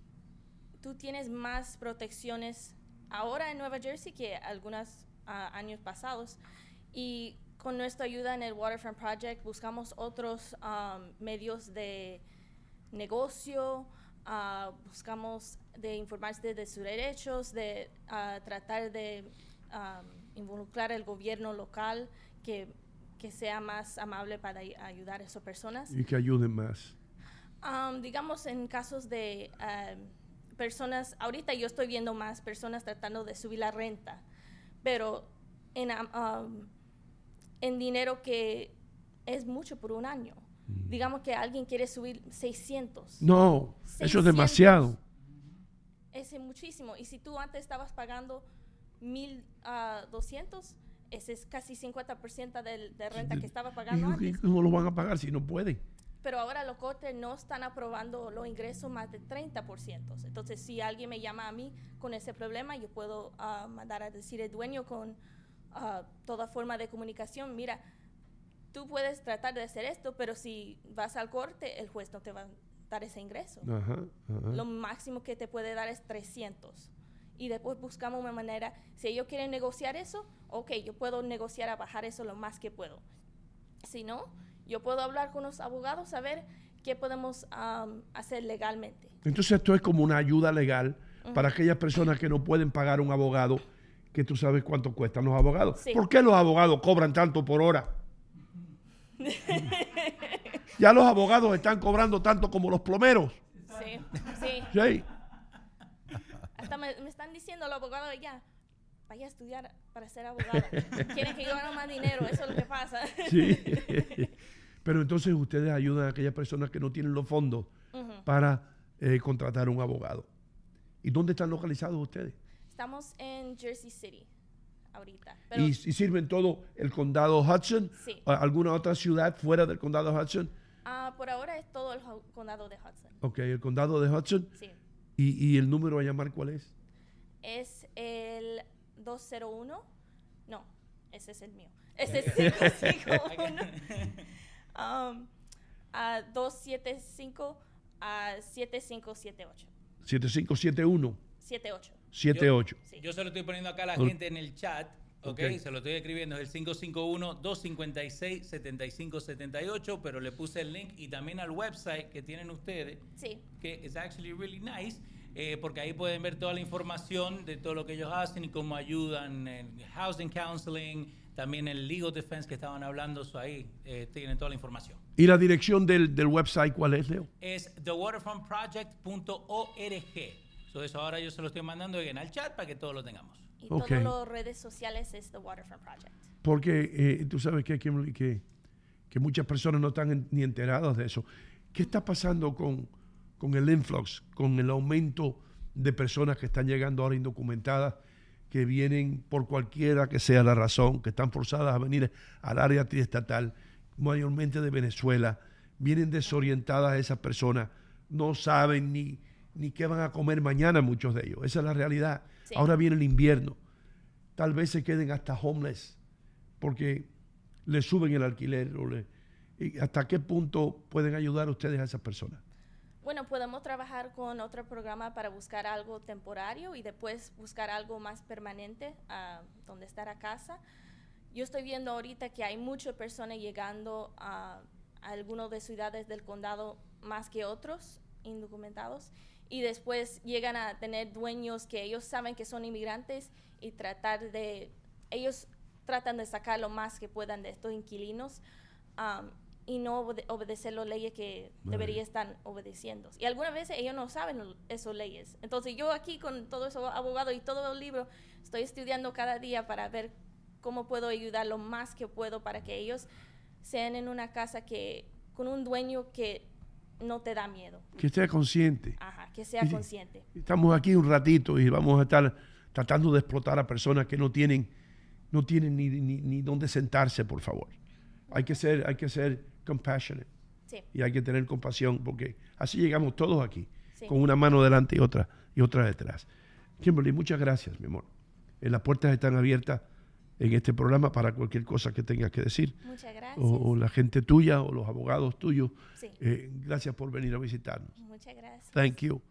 tú tienes más protecciones ahora en Nueva Jersey que algunos ah, años pasados. Y con nuestra ayuda en el Waterfront Project buscamos otros um, medios de negocio, ah, buscamos de informarse de sus derechos, de ah, tratar de um, involucrar el gobierno local que, que sea más amable para ay- ayudar a esas personas. Y que ayuden más. Um, digamos en casos de um, personas, ahorita yo estoy viendo más personas tratando de subir la renta, pero en, um, en dinero que es mucho por un año. Digamos que alguien quiere subir 600. No, eso es 600. demasiado. Ese es muchísimo. Y si tú antes estabas pagando 1.200, ese es casi 50% del- de renta que estaba pagando ¿Y antes. ¿Cómo lo van a pagar si no pueden? Pero ahora los cortes no están aprobando los ingresos más de 30%. Entonces, si alguien me llama a mí con ese problema, yo puedo ah, mandar a decir al dueño con ah, toda forma de comunicación, mira, tú puedes tratar de hacer esto, pero si vas al corte, el juez no te va a dar ese ingreso. Ajá, ajá. Lo máximo que te puede dar es 300. Y después buscamos una manera, si ellos quieren negociar eso, ok, yo puedo negociar a bajar eso lo más que puedo. Si no, yo puedo hablar con los abogados a ver qué podemos hacer legalmente. Entonces esto es como una ayuda legal para aquellas personas que no pueden pagar un abogado, que tú sabes cuánto cuestan los abogados. Sí. ¿Por qué los abogados cobran tanto por hora? Ya los abogados están cobrando tanto como los plomeros. Sí, sí. Sí. Hasta me, me están diciendo los abogados ya, vaya a estudiar para ser abogado. Quieren que yo gane más dinero, eso es lo que pasa. Sí. Pero entonces ustedes ayudan a aquellas personas que no tienen los fondos para eh, contratar un abogado. ¿Y dónde están localizados ustedes? Estamos en Jersey City ahorita. Pero ¿Y, y sirven todo el condado Hudson? Sí. ¿O ¿Alguna otra ciudad fuera del condado Hudson? Ah, por ahora es todo el condado de Hudson. Ok, el condado de Hudson. Sí. ¿Y, y el número a llamar cuál es? Es el 201. No, ese es el mío. Ese es 551. um, a 275 a 7578. 7571 78. 78. Yo se lo estoy poniendo acá a la gente en el chat. ¿Ok? Ok. Se lo estoy escribiendo, es el 551-256-7578, pero le puse el link y también al website que tienen ustedes, Sí. que es actually really nice, eh, porque ahí pueden ver toda la información de todo lo que ellos hacen y cómo ayudan en housing counseling, también el legal defense que estaban hablando, so ahí eh, tienen toda la información. ¿Y la dirección del, del website cuál es, Leo? Es thewaterfrontproject.org. So eso ahora yo se lo estoy mandando en el chat para que todos lo tengamos. Y todas las redes sociales es The Waterfront Project. Porque eh, tú sabes que, que, que- que muchas personas no están en- ni enteradas de eso. ¿Qué está pasando con, con el influx, con el aumento de personas que están llegando ahora indocumentadas, que vienen por cualquiera que sea la razón, que están forzadas a venir al área triestatal, mayormente de Venezuela, vienen desorientadas esas personas, no saben ni, ni qué van a comer mañana muchos de ellos. Esa es la realidad. Sí. Ahora viene el invierno. Tal vez se queden hasta homeless porque le suben el alquiler. O le, y ¿Hasta qué punto pueden ayudar ustedes a esas personas? Bueno, podemos trabajar con otro programa para buscar algo temporario y después buscar algo más permanente ah, donde estar a casa. Yo estoy viendo ahorita que hay muchas personas llegando a, a algunas de ciudades del condado más que otros indocumentados y después llegan a tener dueños que ellos saben que son inmigrantes y tratar de ellos tratan de sacar lo más que puedan de estos inquilinos um, y no obede- obedecer las leyes que deberían estar obedeciendo. Y algunas veces ellos no saben esas leyes. Entonces yo aquí con todo eso abogado y todo el libro estoy estudiando cada día para ver cómo puedo ayudar lo más que puedo para que ellos sean en una casa que con un dueño que no te da miedo. Que esté consciente. Ajá, que sea consciente. Estamos aquí un ratito y vamos a estar tratando de explotar a personas que no tienen, no tienen ni, ni, ni dónde sentarse, por favor. Hay que ser, hay que ser compassionate. Sí. Y hay que tener compasión porque así llegamos todos aquí, Sí. con una mano delante y otra, y otra detrás. Kimberly, muchas gracias, mi amor. Eh, las puertas están abiertas en este programa para cualquier cosa que tengas que decir. Muchas gracias. O, o la gente tuya o los abogados tuyos. Sí. Eh, gracias por venir a visitarnos. Muchas gracias. Thank you.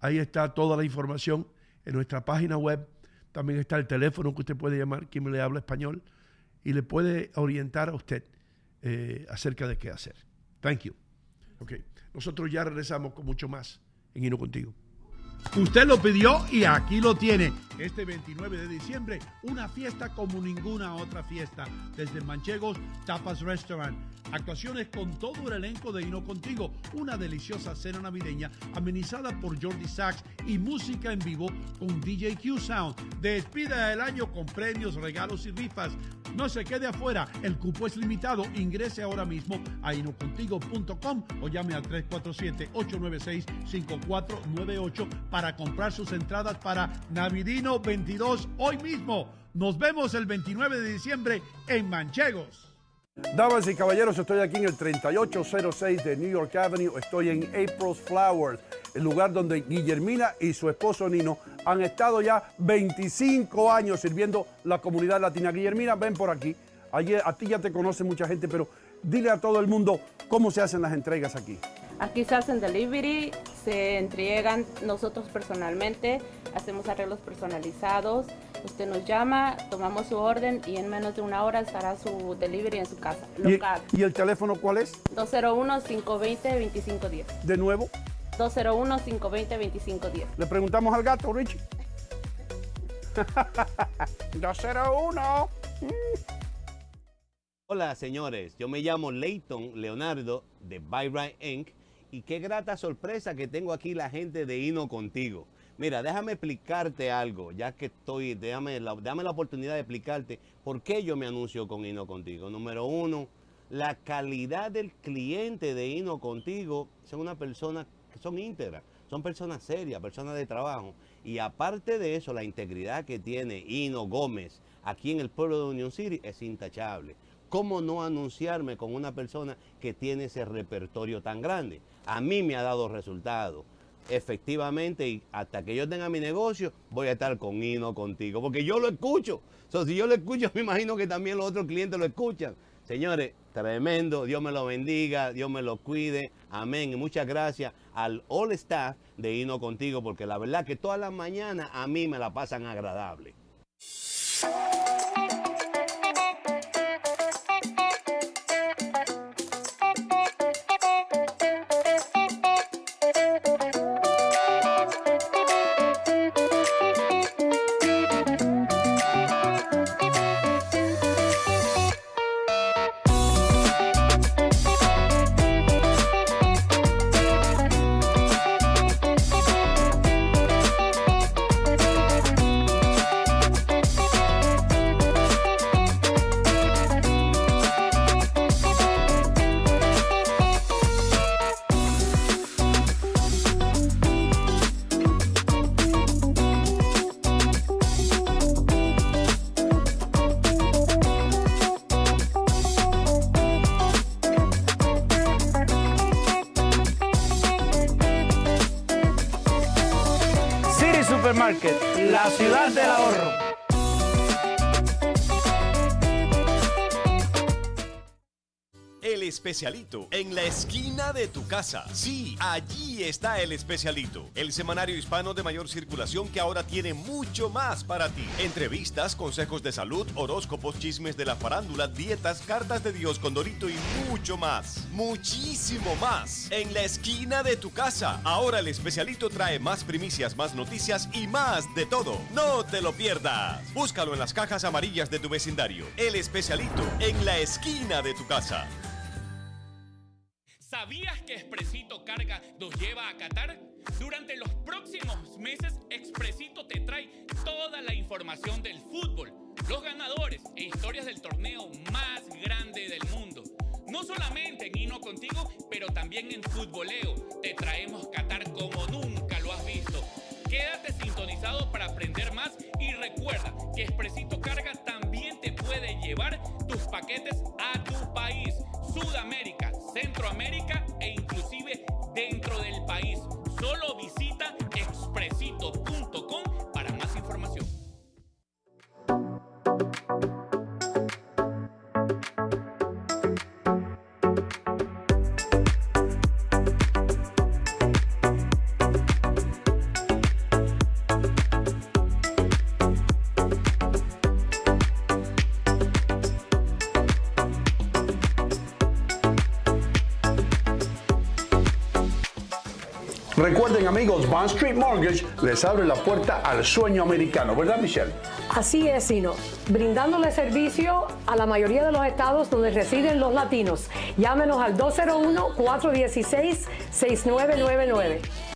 Ahí está toda la información en nuestra página web. También está el teléfono que usted puede llamar, quien le habla español, y le puede orientar a usted eh, acerca de qué hacer. Thank you. Ok. Nosotros ya regresamos con mucho más en Hino Contigo. Usted lo pidió y aquí lo tiene. Este 29 de diciembre, una fiesta como ninguna otra fiesta. Desde Manchegos Tapas Restaurant. Actuaciones con todo el elenco de Hino Contigo. Una deliciosa cena navideña amenizada por Jordi Sachs y música en vivo con DJ Q Sound. Despida el año con premios, regalos y rifas. No se quede afuera, el cupo es limitado. Ingrese ahora mismo a inocontigo.com o llame al 347-896-5498 para comprar sus entradas para Navidino 22 hoy mismo. Nos vemos el 29 de diciembre en Manchegos. Damas y caballeros, estoy aquí en el 3806 de New York Avenue. Estoy en April's Flowers, el lugar donde Guillermina y su esposo Nino han estado ya 25 años sirviendo la comunidad latina. Guillermina, ven por aquí. Ayer, a ti ya te conoce mucha gente, pero dile a todo el mundo cómo se hacen las entregas aquí. Aquí se hacen delivery, se entregan nosotros personalmente, hacemos arreglos personalizados. Usted nos llama, tomamos su orden y en menos de una hora estará su delivery en su casa, ¿Y, local. y el teléfono cuál es? 201-520-2510. De nuevo, 201-520-2510. le preguntamos al gato, Richie. 201. Hola señores, yo me llamo Leighton Leonardo de Byright Inc. y qué grata sorpresa que tengo aquí la gente de Hino contigo. Mira, déjame explicarte algo, ya que estoy, déjame la, dame la oportunidad de explicarte por qué yo me anuncio con Hino contigo. Número uno, la calidad del cliente de Hino contigo son una persona que son íntegras, son personas serias, personas de trabajo. Y aparte de eso, la integridad que tiene Hino Gómez aquí en el pueblo de Union City es intachable. ¿Cómo no anunciarme con una persona que tiene ese repertorio tan grande? A mí me ha dado resultados. Efectivamente, y hasta que yo tenga mi negocio, voy a estar con Hino contigo, porque yo lo escucho. So, si yo lo escucho, me imagino que también los otros clientes lo escuchan. Señores, tremendo, Dios me lo bendiga, Dios me lo cuide, amén. Y muchas gracias al all staff de Hino contigo, porque la verdad que todas las mañanas a mí me la pasan agradable. Especialito en la esquina de tu casa. Sí, allí está el especialito, el semanario hispano de mayor circulación que ahora tiene mucho más para ti. Entrevistas, consejos de salud, horóscopos, chismes de la farándula, dietas, cartas de Dios con Dorito y mucho más. Muchísimo más. En la esquina de tu casa. Ahora el especialito trae más primicias, más noticias y más de todo. No te lo pierdas. Búscalo en las cajas amarillas de tu vecindario. El especialito en la esquina de tu casa. ¿Sabías que Expresito Carga nos lleva a Qatar? Durante los próximos meses, Expresito te trae toda la información del fútbol, los ganadores e historias del torneo más grande del mundo. No solamente en Hino Contigo, pero también en Futboleo. Te traemos Qatar como nunca lo has visto. Quédate sintonizado para aprender más y recuerda que Expresito Carga también te puede llevar tus paquetes a tu país, Sudamérica, Centroamérica e inclusive dentro del país. Solo visita Recuerden amigos, Bond Street Mortgage les abre la puerta al sueño americano, ¿verdad Michelle? Así es, Sino, brindándole servicio a la mayoría de los estados donde residen los latinos. Llámenos al 201-416-6999.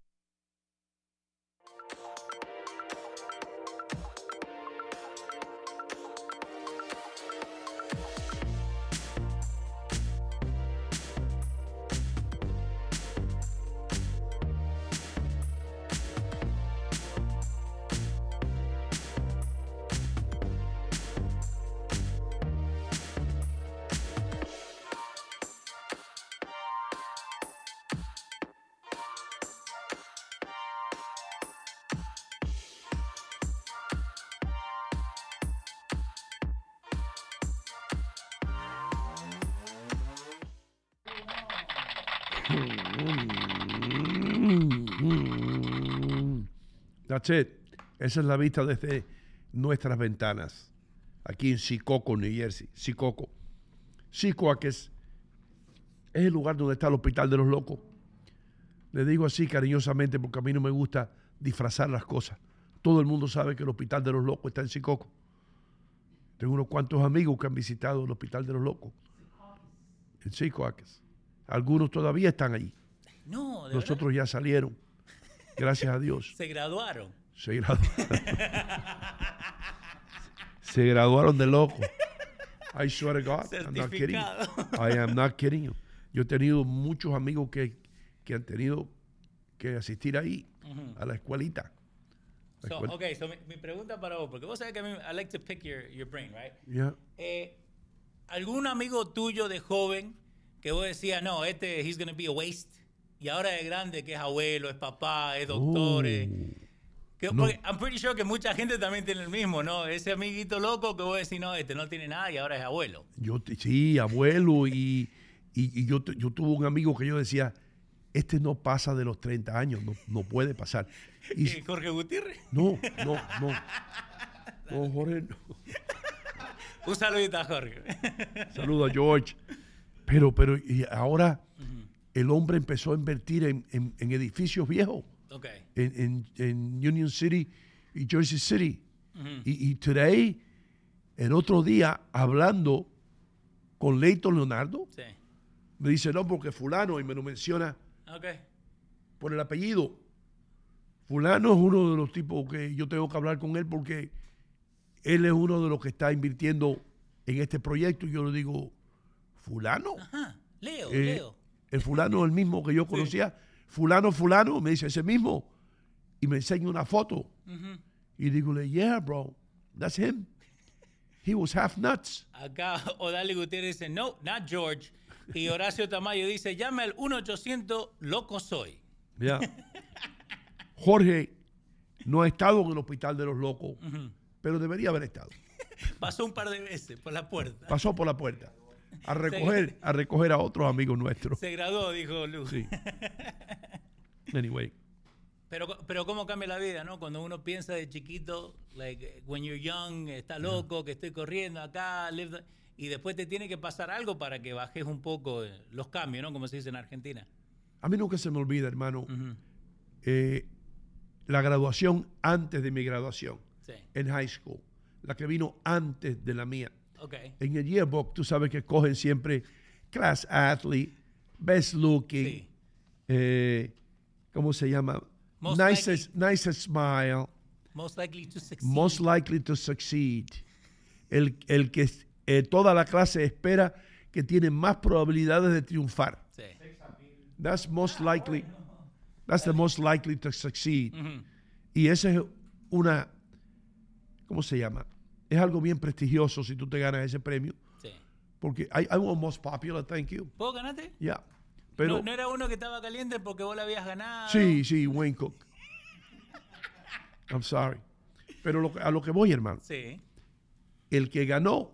Esa es la vista desde nuestras ventanas. Aquí en Sicoco, New Jersey. Sicoco. Sicoac es, es el lugar donde está el Hospital de los Locos. Le digo así cariñosamente porque a mí no me gusta disfrazar las cosas. Todo el mundo sabe que el Hospital de los Locos está en Sicoco. Tengo unos cuantos amigos que han visitado el Hospital de los Locos. En Sicoaques. Algunos todavía están allí. No, de Los otros ya salieron. Gracias a Dios. Se graduaron. Se graduaron. Se graduaron de loco. I swear to God. I'm not kidding. I am not kidding you. Yo he tenido muchos amigos que, que han tenido que asistir ahí, Ujú. a la escuelita. La So, escuela- ok, so mi, mi pregunta para vos, porque vos sabés que a mí, I like to pick your, your brain, right? Yeah. Eh, ¿Algún amigo tuyo de joven que vos decías, no, este, he's gonna be a waste? Y ahora de grande, que es abuelo, es papá, es doctor. es- que-. No. porque I'm pretty sure que mucha gente también tiene el mismo, ¿no? Ese amiguito loco que vos decís, no, este no tiene nada y ahora es abuelo. Yo, sí, abuelo, y, y- y yo, yo tuve un amigo que yo decía, este no pasa de los 30 años, no, no puede pasar. Y, ¿Y Jorge Gutiérrez? no, no, no. No, Jorge, no. Un saludito a Jorge. Saludo a George. Pero, pero, y ahora el hombre empezó a invertir en, en- en edificios viejos. Ok. En, en- en Union City y Jersey City. Y, y today, el otro día, hablando con Leighton Leonardo, Sí. me dice, no, porque fulano, y me lo menciona Ok. por el apellido. Fulano es uno de los tipos que yo tengo que hablar con él porque él es uno de los que está invirtiendo en este proyecto. Y yo le digo, fulano. Ajá. Leo, Eh, Leo. El fulano es el mismo que yo conocía. Fulano, fulano, me dice ese mismo. Y me enseña una foto. Y digo, yeah, bro, that's him. He was half nuts. Acá Odali Gutiérrez dice, no, not George. Y Horacio Tamayo dice, llame al 1-800 Loco Soy. Yeah. Jorge no ha estado en el hospital de los locos, pero debería haber estado. Pasó un par de veces por la puerta. Pasó por la puerta. A recoger, a recoger a otros amigos nuestros. Se graduó, dijo Lu. Sí. Anyway. Pero, pero cómo cambia la vida, ¿no? Cuando uno piensa de chiquito, like, when you're young, está loco, que estoy corriendo acá, live y después te tiene que pasar algo para que bajes un poco eh, los cambios, ¿no? Como se dice en Argentina. A mí nunca se me olvida, hermano, eh, la graduación antes de mi graduación Sí. en high school, la que vino antes de la mía. Ok. En el yearbook, tú sabes que cogen siempre class athlete, best looking, eh, ¿cómo se llama? Most nicest, nicest smile, Most likely to succeed. most likely to succeed. El, el que eh, toda la clase espera que tiene más probabilidades de triunfar. Sí. That's most likely. That's the most likely to succeed. Ujú. Y ese es una, ¿cómo se llama? Es algo bien prestigioso si tú te ganas ese premio. Sí. Porque I, I want most popular, thank you. ¿Vos ganaste? Yeah. Pero, no, no era uno que estaba caliente porque vos le habías ganado. sí, sí, Wayne Cook. I'm sorry. Pero lo a lo que voy, hermano. Sí. El que ganó,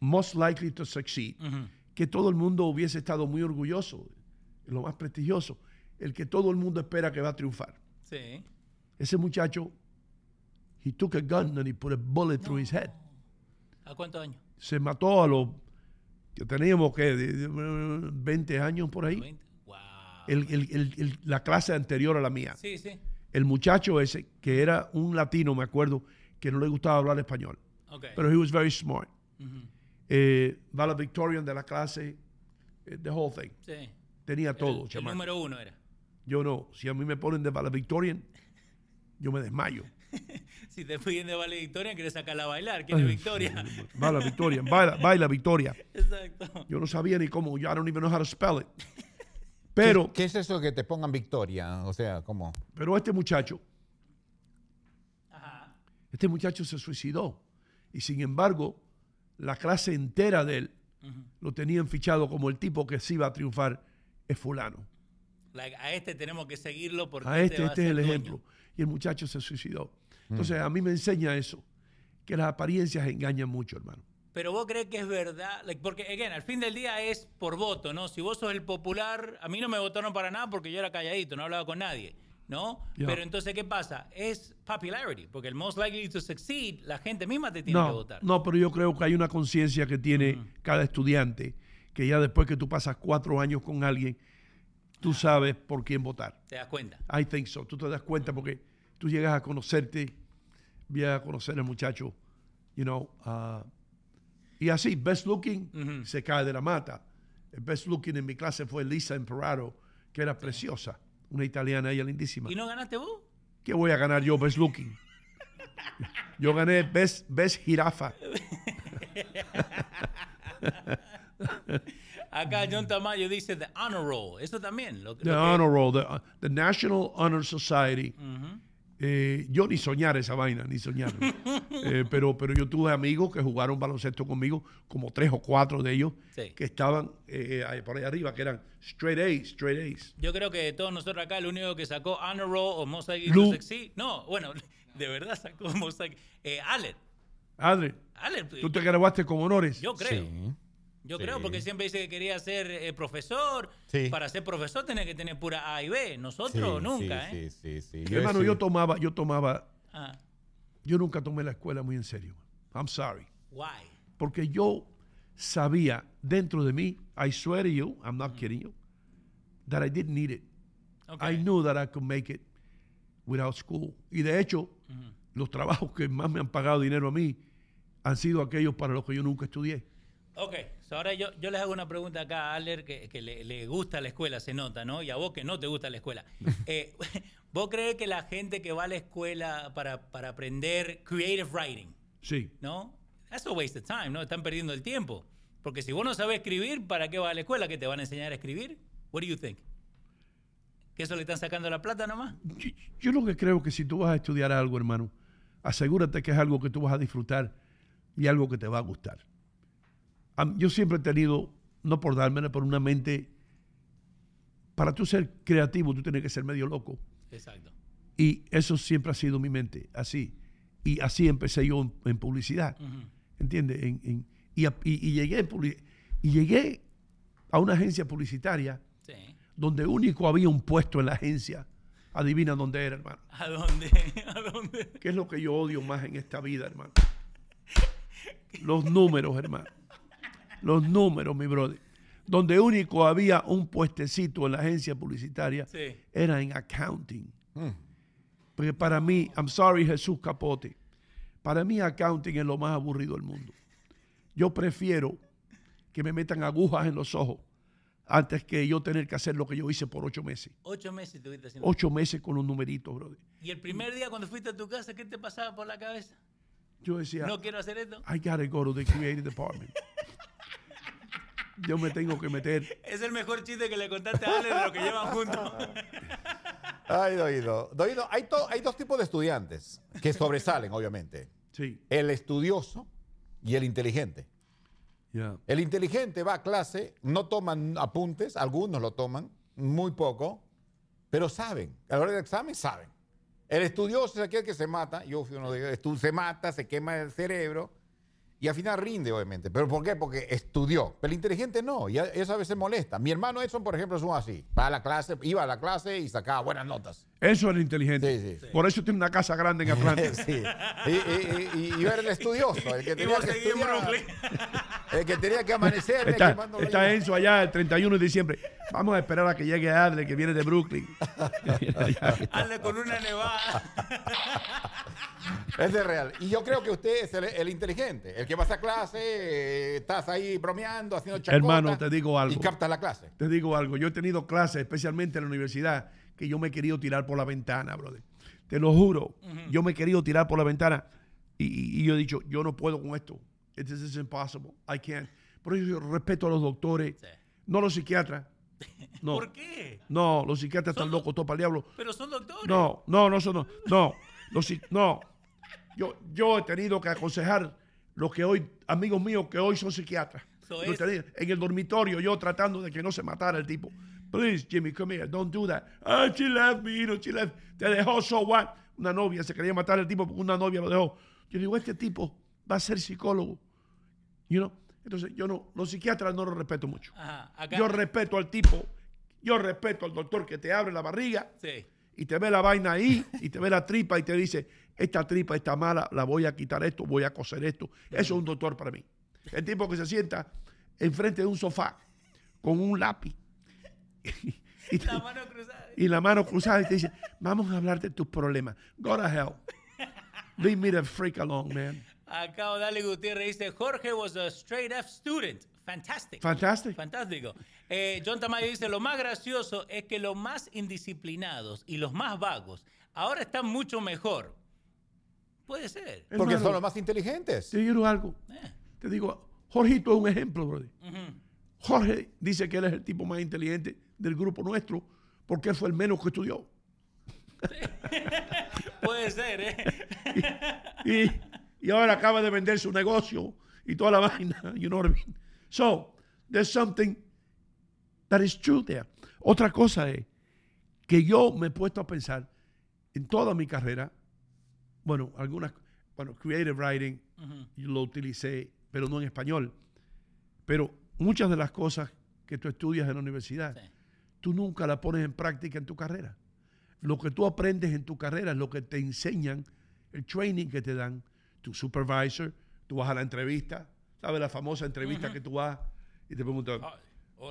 most likely to succeed. Que todo el mundo hubiese estado muy orgulloso. Lo más prestigioso. El que todo el mundo espera que va a triunfar. Sí. Ese muchacho, he took a gun and he put a bullet through his head. ¿A cuántos años? Se mató a los que teníamos que 20 años por ahí. El- el- el- el- la clase anterior a la mía. Sí, sí. El muchacho ese, que era un latino, me acuerdo, que no le gustaba hablar español. Ok. Pero he was very smart. Ujú. Eh, valedictorian de la clase, eh, the whole thing. Sí. Tenía todo, El chamaco. número uno era. Yo no. Si a mí me ponen de valedictorian, yo me desmayo. Si te piden de Vale Victoria, quieres sacarla a bailar. ¿Quién es Victoria? Baila Victoria, baila, baila Victoria. Exacto. Yo no sabía ni cómo, yo I don't even know how to spell it. Pero, ¿Qué, qué es eso que te pongan victoria? O sea, ¿cómo? pero este muchacho, este muchacho se suicidó. Y sin embargo, la clase entera de él lo tenían fichado como el tipo que sí va a triunfar es fulano. Like, a este tenemos que seguirlo porque A este, va a este es el dueño. ejemplo. Y el muchacho se suicidó. Entonces, a mí me enseña eso, que las apariencias engañan mucho, hermano. Pero vos crees que es verdad, Like, porque, again, al fin del día es por voto, ¿no? Si vos sos el popular, a mí no me votaron para nada porque yo era calladito, no hablaba con nadie, ¿no? Pero entonces, ¿qué pasa? Es popularity, porque el most likely to succeed, la gente misma te tiene que No, votar. no, pero yo creo que hay una conciencia que tiene cada estudiante, que ya después que tú pasas cuatro años con alguien, tú sabes por quién votar. ¿Te das cuenta? I think so. Tú te das cuenta porque tú llegas a conocerte, llegas a conocer al muchacho, you know, ah, y así, best looking se cae de la mata. El best looking en mi clase fue Lisa Imperaro, que era preciosa, una italiana, ella lindísima. ¿Y no ganaste vos? ¿Qué voy a ganar yo, best looking? Yo gané best, best jirafa. Acá John Tamayo dice The Honor Roll, eso también. Lo, The lo que- Honor Roll, the, uh, the National Honor Society. Eh, yo ni soñar esa vaina, ni soñar. Eh, pero, pero yo tuve amigos que jugaron baloncesto conmigo, como tres o cuatro de ellos, Sí. que estaban eh, por ahí arriba, que eran straight A's, straight A's. Yo creo que de todos nosotros acá, el único que sacó Honor Roll o Most Likely Lu. Succeed, no, bueno, de verdad sacó Most Likely, eh, Allen. Adri, Allen, tú te graduaste con honores. Yo creo. Yo Sí. creo, porque siempre dice que quería ser eh, profesor. Sí. Para ser profesor tenés que tener pura A y B. Nosotros Sí, nunca, sí, ¿eh? Sí, sí, Hermano, sí. yo tomaba, yo tomaba, Ah, yo nunca tomé la escuela muy en serio. I'm sorry. why? Porque yo sabía dentro de mí, I swear to you, I'm not kidding you, that I didn't need it. I knew that I could make it without school. Y de hecho, los trabajos que más me han pagado dinero a mí han sido aquellos para los que yo nunca estudié. Ok, so ahora yo, yo les hago una pregunta acá a Aller que, que le, le gusta la escuela, se nota, ¿no? Y a vos que no te gusta la escuela. Eh, ¿Vos crees que la gente que va a la escuela para, para aprender creative writing, Sí. ¿no? That's a waste of time, ¿no? Están perdiendo el tiempo. Porque si vos no sabes escribir, ¿para qué vas a la escuela? ¿Que te van a enseñar a escribir? What do you think? ¿Que eso le están sacando la plata nomás? Yo lo que creo que si tú vas a estudiar algo, hermano, asegúrate que es algo que tú vas a disfrutar y algo que te va a gustar. Yo siempre he tenido, no por dármela, pero una mente, para tú ser creativo, tú tienes que ser medio loco. Exacto. Y eso siempre ha sido mi mente, así. Y así empecé yo en, en publicidad. ¿Entiendes? En- en- y, a- y- y llegué. Y llegué a una agencia publicitaria donde único había un puesto en la agencia. Adivina dónde era, hermano. ¿A dónde? ¿A dónde? ¿Qué es lo que yo odio más en esta vida, hermano? Los números, hermano. Los números, mi brother. Donde único había un puestecito en la agencia publicitaria Sí. era en accounting. Porque para mí, I'm sorry Jesús Capote, para mí accounting es lo más aburrido del mundo. Yo prefiero que me metan agujas en los ojos antes que yo tener que hacer lo que yo hice por ocho meses. Ocho meses estuviste haciendo. Ocho meses con un numerito, brother. Y el primer día cuando fuiste a tu casa, ¿qué te pasaba por la cabeza? Yo decía, No quiero hacer esto. I gotta go to the creative department. yo me tengo que meter. Es el mejor chiste que le contaste a Ale de lo que llevan juntos. Ay, Doido. Doido, hay, to- hay dos tipos de estudiantes que sobresalen, obviamente. Sí. El estudioso y el inteligente. El inteligente va a clase, no toman apuntes, algunos lo toman, muy poco, pero saben. A la hora del examen saben. El estudioso es aquel que se mata, yo fui uno de ellos, se mata, se quema el cerebro y al final rinde, obviamente. ¿Pero por qué? Porque estudió. Pero el inteligente no, y a- eso a veces molesta. Mi hermano Edson, por ejemplo, es un así. Va a la clase, iba a la clase y sacaba buenas notas. Eso era inteligente. Por eso tiene una casa grande en Atlanta. Sí. Y, y- y- y yo era el estudioso, el que tenía que estudiar. El que tenía que amanecer. Está, está. Enzo allá el 31 de diciembre. Vamos a esperar a que llegue Adler, que viene de Brooklyn. Ale con una nevada. Es de real. Y yo creo que usted es el, el inteligente, el que vas a clase, eh, estás ahí bromeando, haciendo chacota. Hermano, te digo algo. Y captas la clase. Te digo algo. Yo he tenido clases, especialmente en la universidad, que yo me he querido tirar por la ventana, brother. Te lo juro. Yo me he querido tirar por la ventana y, y- y yo he dicho, yo no puedo con esto. This is impossible. I can't. Por eso yo respeto a los doctores, no los psiquiatras. No. ¿Por qué? No, los psiquiatras están locos, todo para el diablo. Pero son doctores. No, no, no, son- no, no, los no. Yo, yo he tenido que aconsejar los que hoy, amigos míos que hoy son psiquiatras. So es- en el dormitorio, yo tratando de que no se matara el tipo. Please, Jimmy, come here, don't do that. Ah, she left me, you know, she left. Te dejó, so what? Una novia, se quería matar el tipo porque una novia lo dejó. Yo digo, este tipo va a ser psicólogo. You know? Entonces, yo no, los psiquiatras no los respeto mucho. Ajá, acá- Yo respeto al tipo, yo respeto al doctor que te abre la barriga Sí. y te ve la vaina ahí y te ve la tripa y te dice, esta tripa está mala, la voy a quitar esto, voy a coser esto. Eso es un doctor para mí. El tipo que se sienta enfrente de un sofá con un lápiz y, La mano cruzada. y la mano cruzada y te dice, vamos a hablar de tus problemas. Go to hell. Leave me the freak alone, man. Acá Odali Gutiérrez dice, Jorge was a straight F student. Fantastic. Fantastic. Fantástico. Eh, John Tamayo dice, lo más gracioso es que los más indisciplinados y los más vagos ahora están mucho mejor. Puede ser. Porque Hermano, son los más inteligentes. Te digo algo. Te digo, Jorgito es un ejemplo, brother. Jorge dice que él es el tipo más inteligente del grupo nuestro porque él fue el menos que estudió. Puede ser, ¿eh? Y, y ahora acaba de vender su negocio y toda la vaina. You know what I mean? So, there's something that is true there. Otra cosa es que yo me he puesto a pensar en toda mi carrera, bueno, algunas, bueno, creative writing, yo lo utilicé, pero no en español. Pero muchas de las cosas que tú estudias en la universidad, tú nunca las pones en práctica en tu carrera. Lo que tú aprendes en tu carrera es lo que te enseñan, el training que te dan, tu supervisor, tú vas a la entrevista, ¿sabes? La famosa entrevista que tú vas y te preguntan,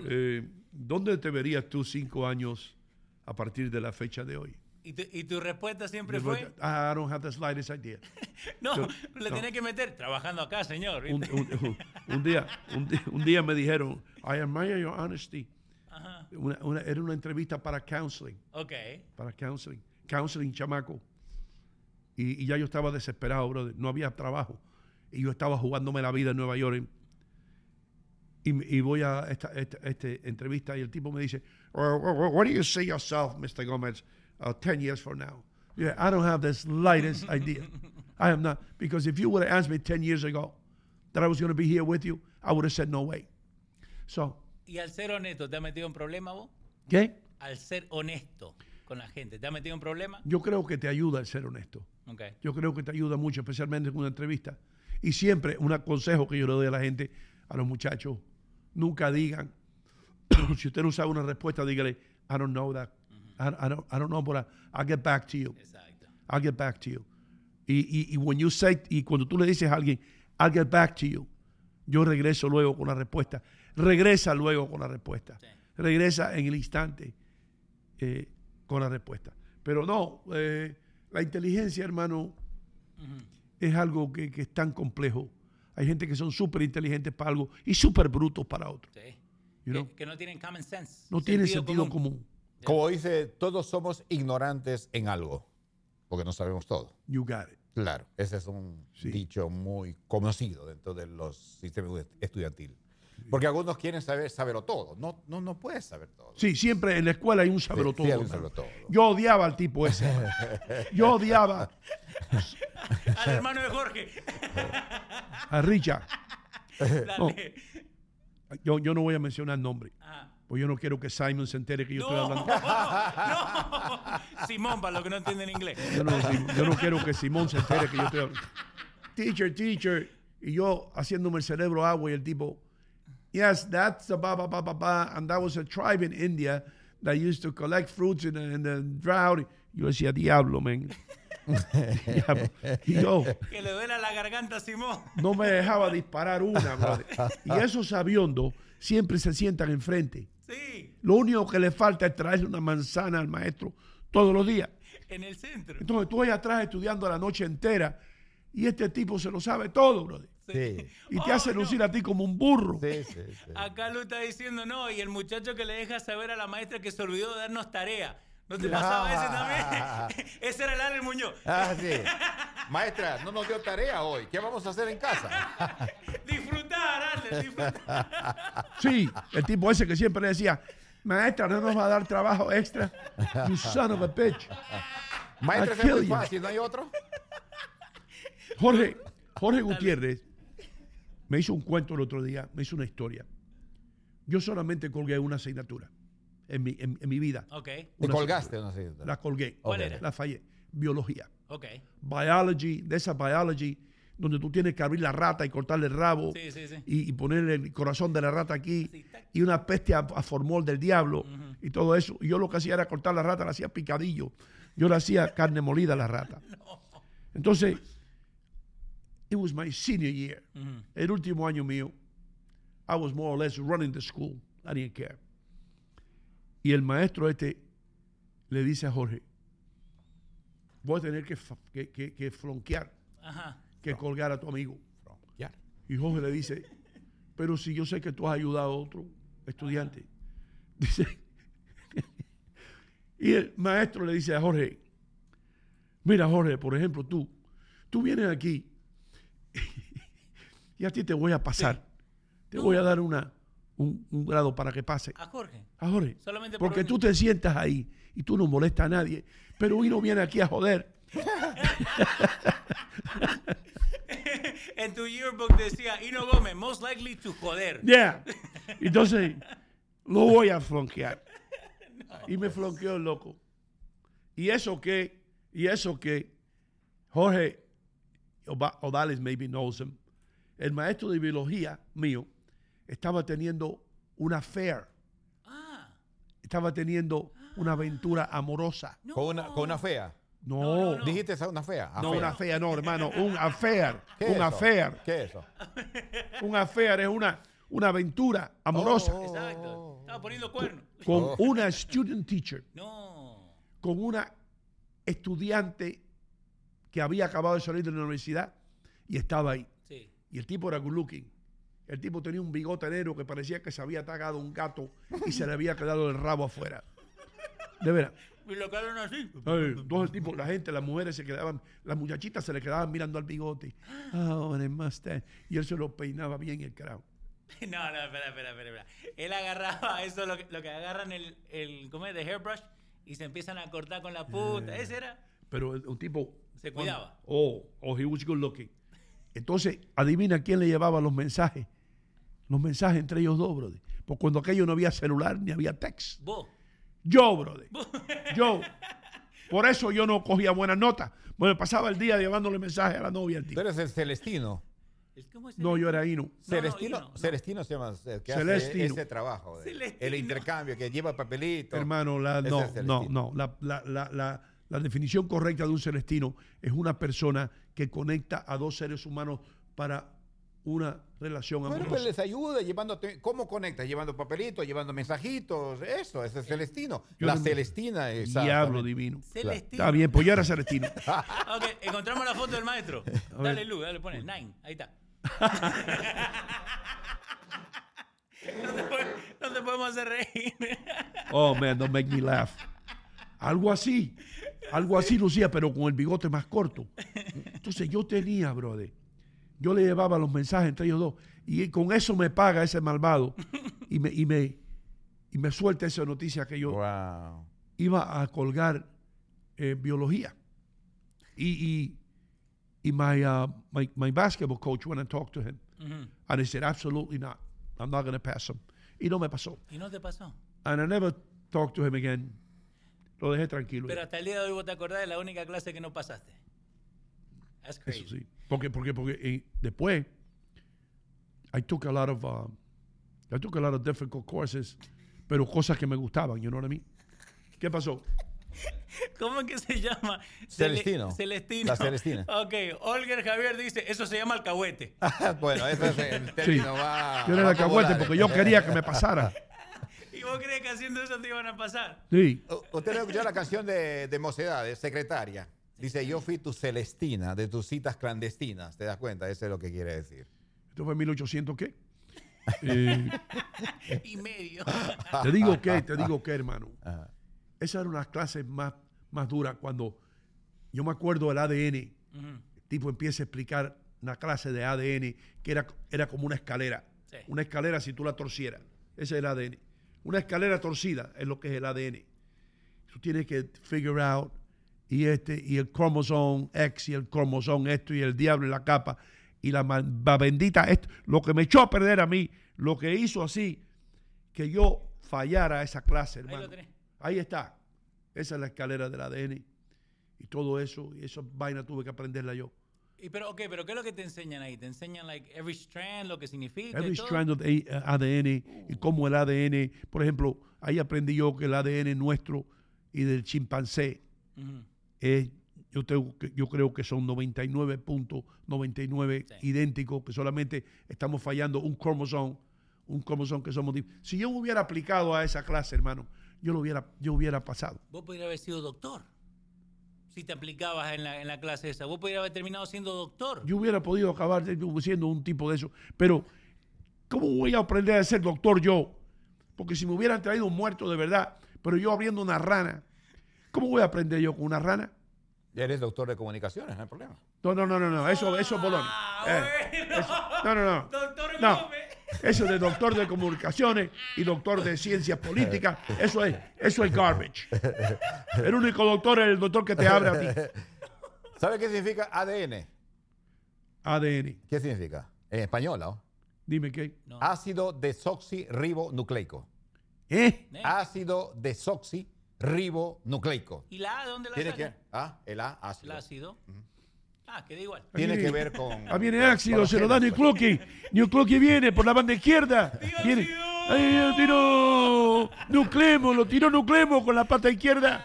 eh, ¿dónde te verías tú cinco años a partir de la fecha de hoy? ¿Y tu, y tu respuesta siempre fue? I don't have the slightest idea. No, le no. tenés que meter trabajando acá, señor. un, un- un- un día, un, día me dijeron, I admire your honesty. Ajá. Una- una- era una entrevista para counseling, Ok. para counseling, counseling chamaco. Y, y ya yo estaba desesperado, brother. No había trabajo. Y yo estaba jugándome la vida en Nueva York. Y, y voy a esta, esta- entrevista y el tipo me dice, "Well, well, what do you see yourself, Mr. Gomez, uh, 10 years from now? Yeah, I don't have the slightest idea. I am not. Because if you would have asked me 10 years ago that I was going to be here with you, I would have said no way. So, ¿Y al ser honesto, te has metido en problema vos? ¿qué? Al ser honesto con la gente, ¿te has metido en problema? Yo creo que te ayuda el ser honesto. Ok. Yo creo que te ayuda mucho, especialmente en una entrevista. Y siempre un consejo que yo le doy a la gente, a los muchachos, nunca digan, si usted no sabe una respuesta, dígale, I don't know that. I, I don't, I don't know, but I, I'll get back to you. I'll get back to you. Y, y, y when you say, y cuando tú le dices a alguien, I'll get back to you, yo regreso luego con la respuesta. Regresa luego con la respuesta. Regresa en el instante eh, con la respuesta. Pero no, eh, la inteligencia, hermano, es algo que, que es tan complejo. Hay gente que son súper inteligentes para algo y súper brutos para otro. You know? Que, que no tienen common sense. No tiene sentido común. Como dice, todos somos ignorantes en algo, porque no sabemos todo. You got it. Claro, ese es un dicho muy conocido dentro de los sistemas estudiantiles. Porque algunos quieren saber saberlo todo. No, no, no puedes saber todo. Sí, siempre en la escuela hay un sabero Sí, sí, hay todo. Yo odiaba al tipo ese. Yo odiaba Al hermano de Jorge. a Richard. No, Dale. yo, yo no voy a mencionar nombre. Ah. Pues yo no quiero que Simon se entere que yo estoy hablando. no. Simón, para los que no entienden inglés. Yo no, yo no quiero que Simón se entere que yo estoy hablando. Teacher, teacher. Y yo haciéndome el cerebro agua y el tipo, yes, that's the ba ba ba ba ba. And that was a tribe in India that used to collect fruits in the, in the drought. Yo decía, diablo, man. Diablo. Y yo Que le duela la garganta a Simón. no me dejaba disparar una, brother. Y esos aviondos siempre se sientan enfrente. Sí, Lo único que le falta es traerle una manzana al maestro todos los días. en el centro. Entonces tú ahí atrás estudiando la noche entera y este tipo se lo sabe todo, brother. Sí. Y te hace lucir a ti como un burro. Sí, sí, sí. Acá lo está diciendo no, y el muchacho que le deja saber a la maestra que se olvidó de darnos tarea. ¿No te Ah. pasaba ese también? ese era el Ale Muñoz. Ah, sí. Maestra, no nos dio tarea hoy. ¿Qué vamos a hacer en casa? disfrutar, Ale, disfrutar. Sí, el tipo ese que siempre le decía, maestra, no nos va a dar trabajo extra. You son of a bitch. Maestra, es muy you. fácil, ¿no hay otro? Jorge, Jorge Gutiérrez me hizo un cuento el otro día, me hizo una historia. Yo solamente colgué una asignatura en mi, en, en mi vida. Ok, ¿Te colgaste asignatura. una asignatura? La colgué. ¿Cuál era? La fallé. Biología. ok. Biology, de esa biology, donde tú tienes que abrir la rata y cortarle el rabo Sí, sí, sí. y, y ponerle el corazón de la rata aquí y una peste a, a formol del diablo y todo eso. Y yo lo que hacía era cortar la rata, la hacía picadillo. Yo le hacía carne molida a la rata. Entonces, it was my senior year. Ujú. El último año mío, I was more or less running the school. I didn't care. Y el maestro este le dice a Jorge, voy a tener que, que, que, que flonquear, Ajá. que colgar a tu amigo. Y Jorge le dice, pero si yo sé que tú has ayudado a otro estudiante. Dice, y el maestro le dice a Jorge, mira Jorge, por ejemplo, tú, tú vienes aquí y a ti te voy a pasar. Te voy a dar una, un, un grado para que pase. A Jorge. A Jorge. Solamente por Porque tú te sientas ahí y tú no molestas a nadie. Pero uno viene aquí a joder. en tu yearbook decía Ino Gómez, most likely to joder. Yeah. Entonces, lo voy a flonquear. Y me flonqueó el loco. Y eso que, y eso que Jorge Odales maybe knows him. El maestro de biología mío estaba teniendo una affair. Estaba teniendo una aventura amorosa. ¿Con, una, ¿Con una fea? No. ¿Dijiste esa una fea? No, una fea, no, hermano. Un affair. ¿Qué es Un eso? affair. ¿Qué es eso? Un affair es una, una aventura amorosa. Exacto. Estaba poniendo cuernos. Con Oh. una student teacher. No. Con una estudiante que había acabado de salir de la universidad y estaba ahí. Sí. Y el tipo era good looking. El tipo tenía un bigote negro que parecía que se había atacado un gato y se le había quedado el rabo afuera. De veras. Y lo quedaron así. Todo el tipo, la gente, las mujeres se quedaban, las muchachitas se le quedaban mirando al bigote. Oh, and a mustache. Y él se lo peinaba bien el carajo. No, no, espera, espera, espera. espera. Él agarraba eso, lo que, lo que agarran el, el, ¿cómo es? De hairbrush y se empiezan a cortar con la punta. Eh. Ese era. Pero un tipo. Se cuidaba. Oh, oh, he was good looking. Entonces, adivina quién le llevaba los mensajes. Los mensajes entre ellos dos, brother. Porque cuando aquello no había celular ni había text. Vos. Yo, brother. Yo. Por eso yo no cogía buenas notas. Me pasaba el día llevándole mensajes a la novia al Tú tipo. eres el Celestino. ¿Cómo es No, yo era Hino. Celestino, Celestino se llama, eh, que hace Celestino. ese trabajo. de- Celestino. el intercambio, que lleva papelito. Hermano, la, no, es no, no. La, la- la- la- la definición correcta de un celestino es una persona que conecta a dos seres humanos para una relación Bueno, amorosa. pues les ayuda llevándote, ¿cómo conecta? Llevando papelitos, llevando mensajitos, eso, ese es Celestino. Yo la no- Celestina es. Diablo divino. Celestino. Está bien, pues yo era celestino. Ok, encontramos la foto del maestro. Dale, Lu, dale, pone nine. Ahí está. no, te, pod- no te podemos hacer reír. Oh, man, don't make me laugh. Algo así. Algo así, Lucía, pero con el bigote más corto. Entonces yo tenía, brother. Yo le llevaba los mensajes entre ellos dos. Y con eso me paga ese malvado. Y me, y me, y me suelta esa noticia que yo iba a colgar eh, biología. Y, y, y my, uh, my, my basketball coach went and talked to him. Ujú. And he said, absolutely not. I'm not going to pass him. Y no me pasó. ¿Y no te pasó? And I never talked to him again. Lo dejé tranquilo. Pero hasta el día de hoy vos te acordás de la única clase que no pasaste. That's crazy. Eso sí. Porque, porque, porque después, I took a lot of, uh, I took a lot of difficult courses, pero cosas que me gustaban, you know what I mean? ¿Qué pasó? ¿Cómo es que se llama? Celestino. Cele- Celestino. La Celestina. Ok, Olger Javier dice, eso se llama alcahuete. bueno, ese es el Sí. término. Va, Yo era el alcahuete volar. porque yo quería que me pasara. ¿Y vos crees que haciendo eso te iban a pasar? Sí. U- Usted no escuchó la canción de, de Mocedades, secretaria. Dice, yo fui tu Celestina de tus citas clandestinas. ¿Te das cuenta? Eso es lo que quiere decir. ¿Esto fue en 1800 qué? Eh, y medio. te digo qué, te digo qué, hermano. Esa era una clase más, más dura cuando yo me acuerdo del ADN. El tipo empieza a explicar una clase de ADN que era, era como una escalera. Sí. Una escalera si tú la torcieras. Ese es el ADN. Una escalera torcida es lo que es el ADN. Tú tienes que figure out y este y el cromosoma X y el cromosoma esto y el diablo y la capa y la, ma- bendita esto. Lo que me echó a perder a mí, lo que hizo así que yo fallara esa clase, Ahí hermano. lo tenés. Ahí está. Esa es la escalera del ADN. Y todo eso, y esa vaina tuve que aprenderla yo. Y pero, ok, pero ¿qué es lo que te enseñan ahí? ¿Te enseñan, like, every strand, lo que significa? y Every todo? strand of ADN y cómo el ADN, por ejemplo, ahí aprendí yo que el ADN nuestro y del chimpancé. Es, yo, tengo yo creo que son 99.99 idénticos, que solamente estamos fallando un cromosoma, un cromosoma que somos. Si yo hubiera aplicado a esa clase, hermano, yo lo hubiera, yo hubiera pasado. Vos podrías haber sido doctor. Si te aplicabas en la, en la clase esa. Vos podrías haber terminado siendo doctor. Yo hubiera podido acabar siendo un tipo de eso. Pero, ¿cómo voy a aprender a ser doctor yo? Porque si me hubieran traído un muerto de verdad, pero yo abriendo una rana, ¿cómo voy a aprender yo con una rana? Ya eres doctor de comunicaciones, no hay problema. No, no, no, no, no. Eso, eso es bolón. Eh, eso- no, no, no. No. Eso de doctor de comunicaciones y doctor de ciencias políticas, eso es, eso es garbage. El único doctor es el doctor que te abre a ti. ¿Sabe qué significa ADN? ADN. ¿Qué significa? En español, ¿no? Dime qué. Ácido desoxirribonucleico. ¿Eh? Ácido desoxirribonucleico. ¿Y la A de dónde la Tiene sacan? que, ah, el A, ácido. El ácido. Ah, queda igual. Tiene que ver con. Ah, viene con ácido, los se lo da genes, New Clocky. New Clocky viene por la banda izquierda. Viene. Ay, lo tiró Nuclemo, lo tiró Nuclemo con la pata izquierda.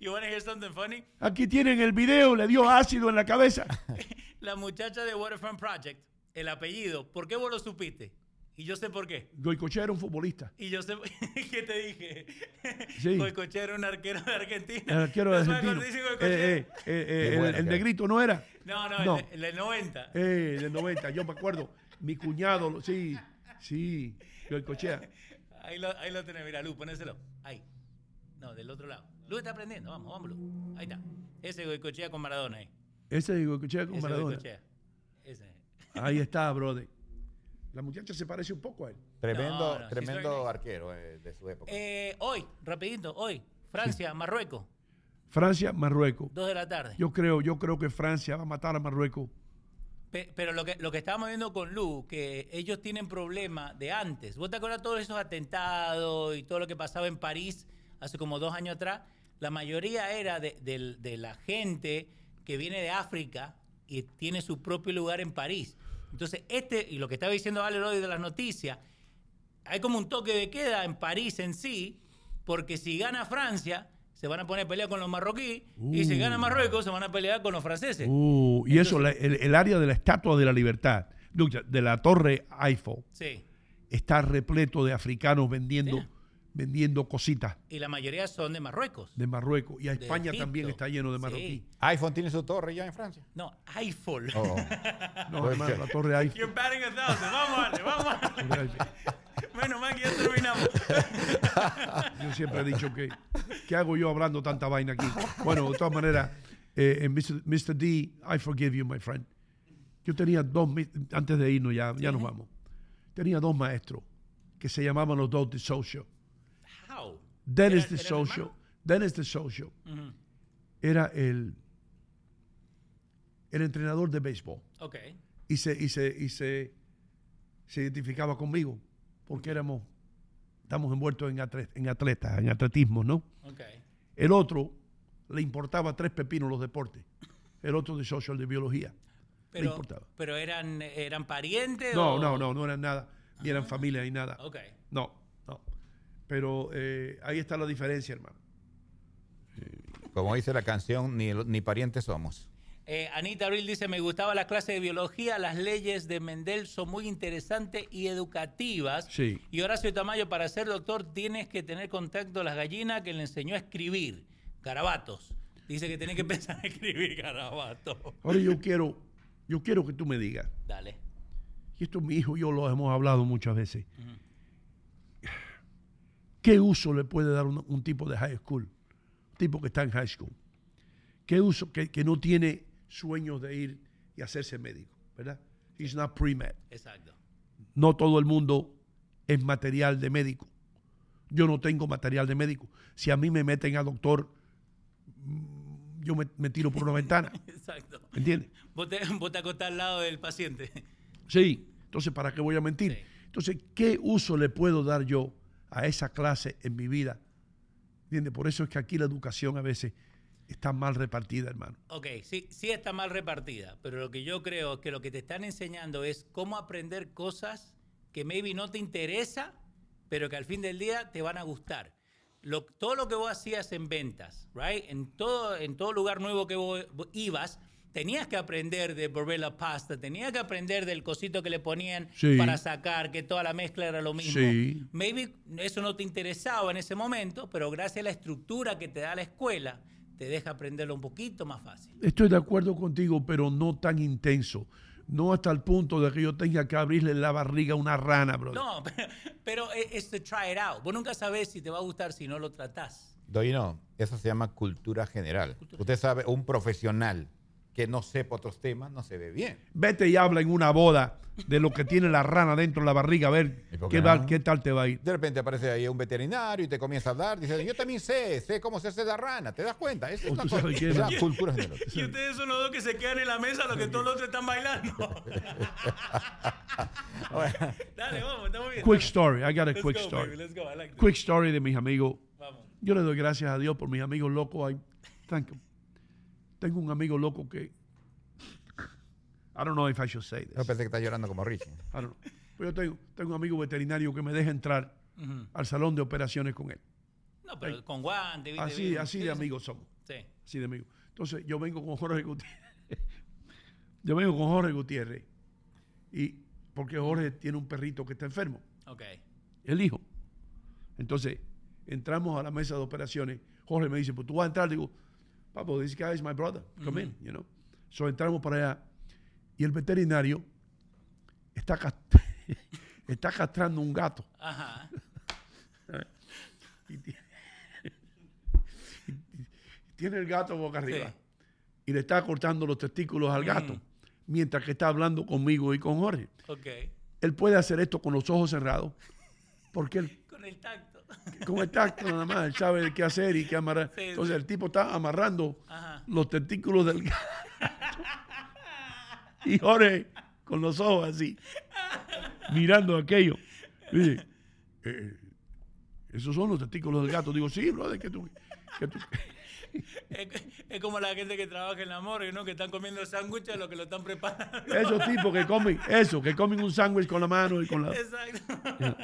You wanna hear something funny? Aquí tienen el video, le dio ácido en la cabeza. La muchacha de Waterfront Project, el apellido, ¿por qué vos lo supiste? Y yo sé por qué. Goicochea era un futbolista. Y yo sé qué te dije. Sí. Goicoechea era un arquero de Argentina. El arquero de ¿No sabes argentino. cuando dice Eh, eh, eh, eh, el, el negrito no era. No, no, No. El, el del 90. Eh, del 90, yo me acuerdo. Mi cuñado, sí, sí, Goicochea. Ahí lo, ahí lo tenés, mira, Lu, ponéselo. Ahí. No, del otro lado. Lu está aprendiendo, vamos, vamos, Lu. Ahí está. Ese Goicochea con Maradona ahí. Ese es Goicochea con Ese Maradona. Goicoechea. Ese. Ahí está, brother. La muchacha se parece un poco a él. Tremendo, No, no, she's tremendo arquero eh, de su época. Eh, hoy, rapidito, hoy. Francia, Marruecos, Francia, Marruecos. dos de la tarde. Yo creo, yo creo que Francia va a matar a Marruecos. Pe- Pero lo que, lo que estábamos viendo con Lu, que ellos tienen problemas de antes. ¿Vos te acuerdas todos esos atentados y todo lo que pasaba en París hace como dos años atrás? La mayoría era de, del- de la gente que viene de África y tiene su propio lugar en París. Entonces, este, y lo que estaba diciendo Ale hoy de las noticias, hay como un toque de queda en París en sí, porque si gana Francia, se van a poner a pelear con los marroquíes, y si Uh. gana Marruecos, se van a pelear con los franceses. Uh, y eso, la- el, el área de la Estatua de la Libertad, de la Torre Eiffel, Sí. está repleto de africanos vendiendo, vendiendo cositas Y la mayoría son de Marruecos. de Marruecos. Y a España Egipto. también está lleno de Sí. marroquí. iPhone tiene su torre ya en Francia. No, Eiffel. Oh. No, hermano, la Torre Eiffel. You're batting a thousand. Vamos, Ale, vamos. Ale. Bueno, man, que ya terminamos. Yo siempre he dicho que, ¿qué hago yo hablando tanta vaina aquí? Bueno, de todas maneras, eh, eh, Mr. Mr. D, I forgive you, my friend. Yo tenía dos, antes de irnos ya, ya nos vamos, tenía dos maestros que se llamaban los dos de social. Dennis ¿Eran- the social? Dennis the social, era el, el entrenador de béisbol. Ok. y se, y se, y se, se identificaba conmigo porque éramos, estamos envueltos en, atle- en atletas, en atletismo, ¿no? Ok. El otro le importaba tres pepinos los deportes. El otro de social, de biología. le Pero, importaba. pero eran, eran parientes No, o- no, no, no eran nada, ni eran familia ni nada. Ok. No. Pero eh, ahí está la diferencia, hermano. Como dice la canción, ni, ni parientes somos. Eh, Anita Abril dice, me gustaba la clase de biología, las leyes de Mendel son muy interesantes y educativas. Sí. Y Horacio Tamayo, para ser doctor tienes que tener contacto a las gallinas que le enseñó a escribir, garabatos. Dice que tiene que pensar en escribir garabatos. Ahora yo quiero, yo quiero que tú me digas, Dale. y esto mi hijo y yo lo hemos hablado muchas veces, ¿qué uso le puede dar un, un tipo de high school? Un tipo que está en high school. ¿Qué uso? Que, que no tiene sueños de ir y hacerse médico, ¿verdad? He's not pre-med. Exacto. No todo el mundo es material de médico. Yo no tengo material de médico. Si a mí me meten a doctor, mm, yo me, me tiro por una ventana. Exacto. ¿Entiendes? Vos te, vos te acostás al lado del paciente. Sí, entonces ¿para qué voy a mentir? Entonces, ¿qué uso le puedo dar yo a esa clase en mi vida? ¿Entiendes? Por eso es que aquí la educación a veces está mal repartida, hermano. Ok, sí, sí está mal repartida, pero lo que yo creo es que lo que te están enseñando es cómo aprender cosas que maybe no te interesa, pero que al fin del día te van a gustar. Lo- todo lo que vos hacías en ventas, right? En todo, en todo lugar nuevo que vos, ibas, tenías que aprender de Borrella Pasta, tenías que aprender del cosito que le ponían Sí. para sacar, que toda la mezcla era lo mismo. Sí. Maybe eso no te interesaba en ese momento, pero gracias a la estructura que te da la escuela, te deja aprenderlo un poquito más fácil. Estoy de acuerdo contigo, pero no tan intenso. No hasta el punto de que yo tenga que abrirle la barriga a una rana, bro. No, pero, pero es to try it out. Vos nunca sabés si te va a gustar si no lo tratás. Doino, eso se llama cultura general. Usted sabe, un profesional que no sepa otros temas no se ve bien. Vete y habla en una boda de lo que tiene la rana dentro de la barriga, a ver qué, va- qué tal te va a ir. De repente aparece ahí un veterinario y te comienza a hablar, dice, yo también sé, sé cómo se hace la rana, ¿te das cuenta? Es una cosa- sabes qué, es la cultura general. Y ustedes son los dos que se quedan en la mesa, los que todos los otros están bailando. Dale, vamos, estamos bien. Quick story, I got a Let's quick go, story. baby, let's go, I like this. Quick story de mis amigos. Vamos. Yo le doy gracias a Dios por mis amigos locos. I thank him. Tengo un amigo loco que. I don't know if I should say this. Yo pensé que está llorando como Richie. I don't know. Pero yo tengo, tengo un amigo veterinario que me deja entrar al salón de operaciones con él. No, pero con guantes, ¿viste? Así, así Sí, de amigos somos. Sí. Así de amigos. Entonces yo vengo con Jorge Gutiérrez. yo vengo con Jorge Gutiérrez. Y porque Jorge tiene un perrito que está enfermo. Ok. el hijo. Entonces, entramos a la mesa de operaciones. Jorge me dice, pues tú vas a entrar. Digo, papo, this guy is my brother. Come in, you know. So entramos para allá. Y el veterinario está, cas- está castrando un gato. Ajá. y, tiene, y tiene el gato boca arriba. Sí. Y le está cortando los testículos al gato. Mm. Mientras que está hablando conmigo y con Jorge. Él puede hacer esto con los ojos cerrados. Porque él Con el tacto. Con el tacto nada más, él sabe qué hacer y qué amarrar. Sí, Entonces sí. el tipo está amarrando Ajá. los testículos del gato. y Jorge con los ojos así, mirando aquello. Dice, eh, esos son los testículos del gato. Digo, sí, brother, que tú... que tú- Es, es como la gente que trabaja en la morgue, ¿no? Que están comiendo sándwiches a lo que lo están preparando. Esos tipos que comen, eso, que comen un sándwich con la mano y con la. Exacto.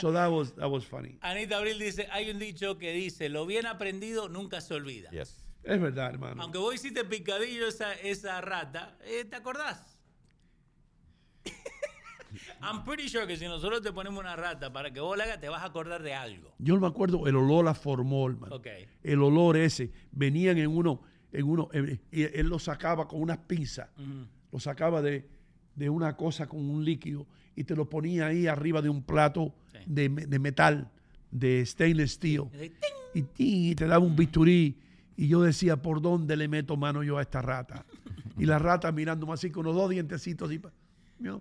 So that was, that was funny. Anita Abril dice, hay un dicho que dice, lo bien aprendido nunca se olvida. Es verdad, hermano. Aunque vos hiciste picadillo esa, esa rata, eh, ¿te acordás? I'm pretty sure que si nosotros te ponemos una rata para que vos la hagas, te vas a acordar de algo. Yo no me acuerdo el olor a formol, man. Ok. El olor ese. Venían en uno, en uno, y él lo sacaba con unas pinzas. Lo sacaba de, de una cosa con un líquido y te lo ponía ahí arriba de un plato de, me- de metal, de stainless steel. Y, ¡ting! y te daba un bisturí. Y yo decía, ¿por dónde le meto mano yo a esta rata? Y la rata mirándome así con los dos dientecitos you know,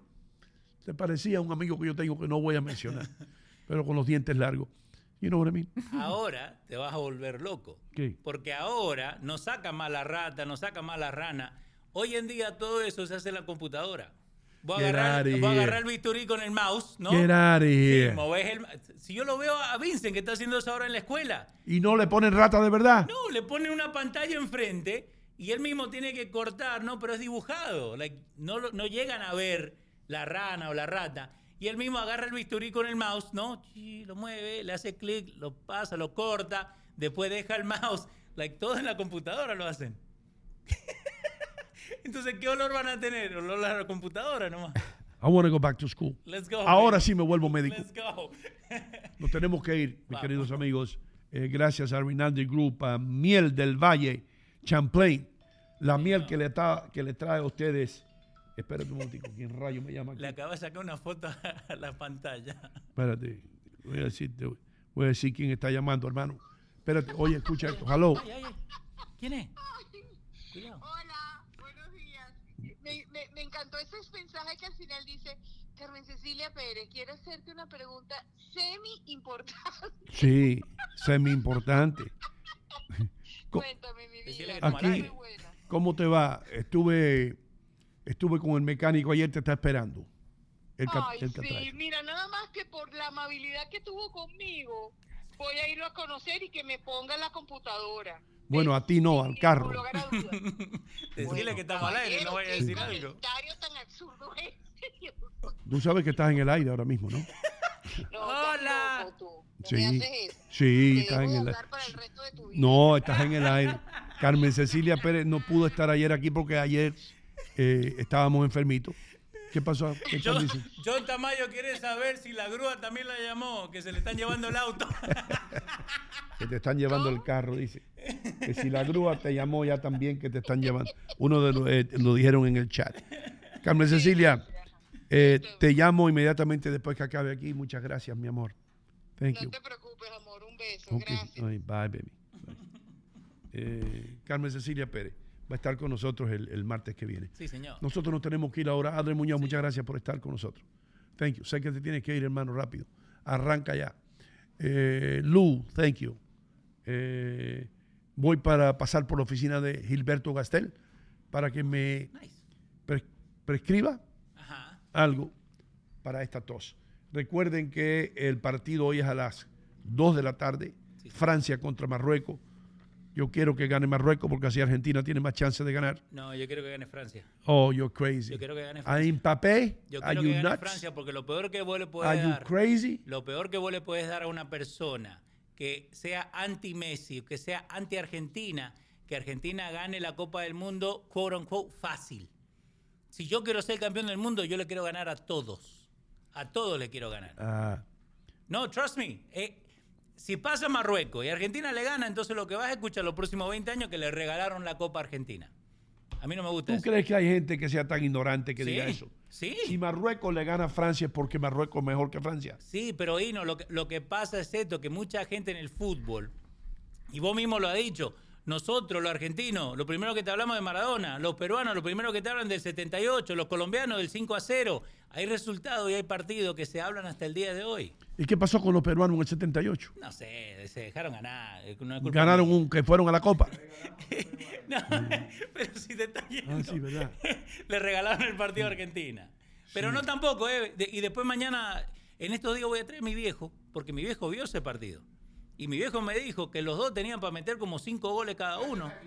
se parecía a un amigo que yo tengo que no voy a mencionar, pero con los dientes largos. You know what I mean? Ahora te vas a volver loco. ¿Qué? Porque ahora no saca más la rata, no saca más la rana. Hoy en día todo eso se hace en la computadora. Voy a, agarrar, voy a agarrar el bisturí con el mouse, ¿no? Get outta here. Sí, movés el- si yo lo veo a Vincent que está haciendo eso ahora en la escuela, Y no le ponen rata de verdad. no, le pone una pantalla enfrente y él mismo tiene que cortar, ¿no? Pero es dibujado. like, no, lo- no llegan a ver la rana o la rata. Y él mismo agarra el bisturí con el mouse, ¿no? Lo mueve, le hace clic, lo pasa, lo corta, después deja el mouse. Like, todo en la computadora lo hacen. Entonces, ¿qué olor van a tener? Olor a la computadora nomás. I want to go back to school. Let's go, Ahora sí me vuelvo médico. Let's go. Nos tenemos que ir, mis Vamos. queridos amigos. Eh, gracias a Rinaldi Group, a Miel del Valle, Champlain. La miel que le, ta- que le trae a ustedes. Espérate un momentico, ¿quién rayo me llama aquí? Le acaba de sacar una foto a la pantalla. Espérate, voy a decirte, voy a decir quién está llamando, hermano. Espérate, oye, escucha esto. Hello. Ay, ay, ay. ¿Quién es? Cuidado. Me, me- me encantó ese mensaje que al final dice, Carmen Cecilia Pérez, quiero hacerte una pregunta semi importante. Sí, semi importante. Cuéntame, mi vida. Aquí, ¿cómo te va? Estuve, estuve con el mecánico ayer, te está esperando. El, Ay, el sí, mira, nada más que por la amabilidad que tuvo conmigo, voy a irlo a conocer y que me ponga en la computadora. Bueno, a ti no, al carro. Decirle que estamos al aire, no vaya a decir algo. comentario tan absurdo es. Tú sabes que estás en el aire ahora mismo, ¿no? Hola. Sí, sí, estás en el aire. No, estás en el aire. Carmen Cecilia Pérez no pudo estar ayer aquí porque ayer eh, estábamos enfermitos. ¿Qué pasó? ¿Qué están John, Tamayo quiere saber si la grúa también la llamó, que se le están llevando el auto. Que te están llevando el carro, dice. Que si la grúa te llamó ya también que te están llevando. Uno de los eh, lo dijeron en el chat. Carmen Cecilia, eh, te llamo inmediatamente después que acabe aquí. Muchas gracias, mi amor. Thank you. No te preocupes, amor, un beso. Ok, ay, bye, baby. Bye. Eh, Carmen Cecilia Pérez va a estar con nosotros el, el martes que viene. Sí, señor. Nosotros nos tenemos que ir ahora. Adri Muñoz, muchas gracias por estar con nosotros. Thank you. Sé que te tienes que ir, hermano, rápido. Arranca ya. Eh, Lu, thank you. Eh, voy para pasar por la oficina de Gilberto Gastel para que me pre- prescriba algo para esta tos. Recuerden que el partido hoy es a las 2 de la tarde, Francia contra Marruecos. Yo quiero que gane Marruecos porque así Argentina tiene más chance de ganar. No, yo quiero que gane Francia. Oh, you're crazy. Yo quiero que gane ¿A Francia. Mbappé? Yo quiero que gane nuts? Francia porque lo peor que vos le puedes Are you dar. crazy? Lo peor que vos le puedes dar a una persona que sea anti-Messi, que sea anti-Argentina, que Argentina gane la Copa del Mundo, quote unquote, fácil. Si yo quiero ser campeón del mundo, yo le quiero ganar a todos. A todos le quiero ganar. Ah, No, trust me. eh, si pasa Marruecos y Argentina le gana, entonces lo que vas a escuchar los próximos 20 años que le regalaron la Copa Argentina. A mí no me gusta ¿Tú eso. crees que hay gente que sea tan ignorante que Sí, diga eso? sí. Si Marruecos le gana a Francia es porque Marruecos es mejor que Francia. Sí, pero Hino, lo que, lo que pasa es esto, que mucha gente en el fútbol, y vos mismo lo has dicho, nosotros los argentinos, lo primero que te hablamos de Maradona, los peruanos, lo primero que te hablan del 78, los colombianos del 5 a 0, hay resultados y hay partidos que se hablan hasta el día de hoy. ¿Y qué pasó con los peruanos en el 78? No sé, se dejaron ganar. eh, no Ganaron un que fueron a la Copa. No, pero si te está yendo. Ah, sí, ¿verdad? Le regalaron el partido a Argentina. Pero no tampoco, ¿eh? De- y después mañana, en estos días voy a traer a mi viejo, porque mi viejo vio ese partido. Y mi viejo me dijo que los dos tenían para meter como cinco goles cada uno.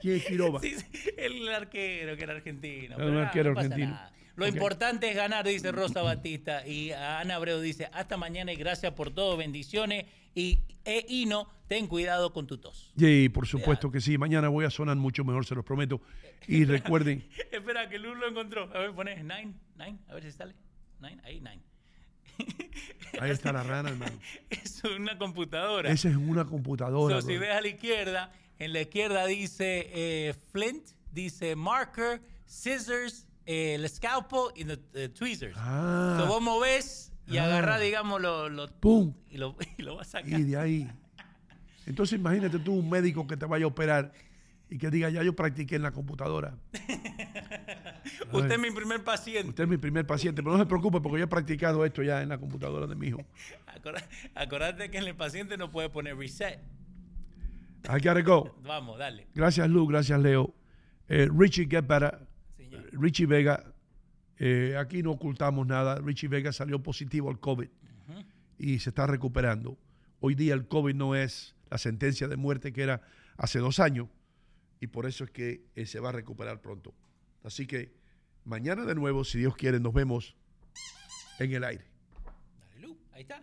¿Quién es? Sí, sí, el arquero que era argentino. Nada, arquero no pasa argentino. nada. Lo importante es ganar, dice Rosa Batista. Y a Ana Abreu dice, hasta mañana y gracias por todo, bendiciones. Y e Hino, ten cuidado con tu tos. Sí, por supuesto que sí. Mañana voy a sonar mucho mejor, se los prometo. Y recuerden, Espera, que Luz lo encontró. A ver, pones nine, nine, a ver si sale. Nine, ahí, nine. ahí está la rana, hermano. Es una computadora. Esa es una computadora. So, si ves a la izquierda, en la izquierda dice eh, Flint, dice marker, scissors, eh, el scalpel y the, the tweezers. Ah. So, vos movés y Ah. agarrás, digamos, lo, lo- ¡Pum! y lo, y lo vas a sacar. Y de ahí. Entonces imagínate tú un médico que te vaya a operar y que diga, ya yo practiqué en la computadora. Usted es mi primer paciente. Usted es mi primer paciente, pero no se preocupe porque yo he practicado esto ya en la computadora de mi hijo. Acordate que en el paciente no puede poner reset. I gotta go. Vamos, dale. Gracias, Lu. Gracias, Leo. Eh, Richie Get Better. Richie Vega. eh, aquí no ocultamos nada. Richie Vega salió positivo al COVID y se está recuperando. Hoy día el COVID no es la sentencia de muerte que era hace dos años y por eso es que eh, se va a recuperar pronto. Así que mañana de nuevo, si Dios quiere, nos vemos en el aire. Dale, Lu. Ahí está.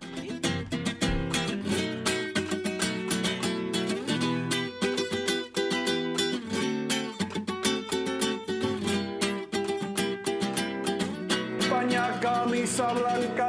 Camisa blanca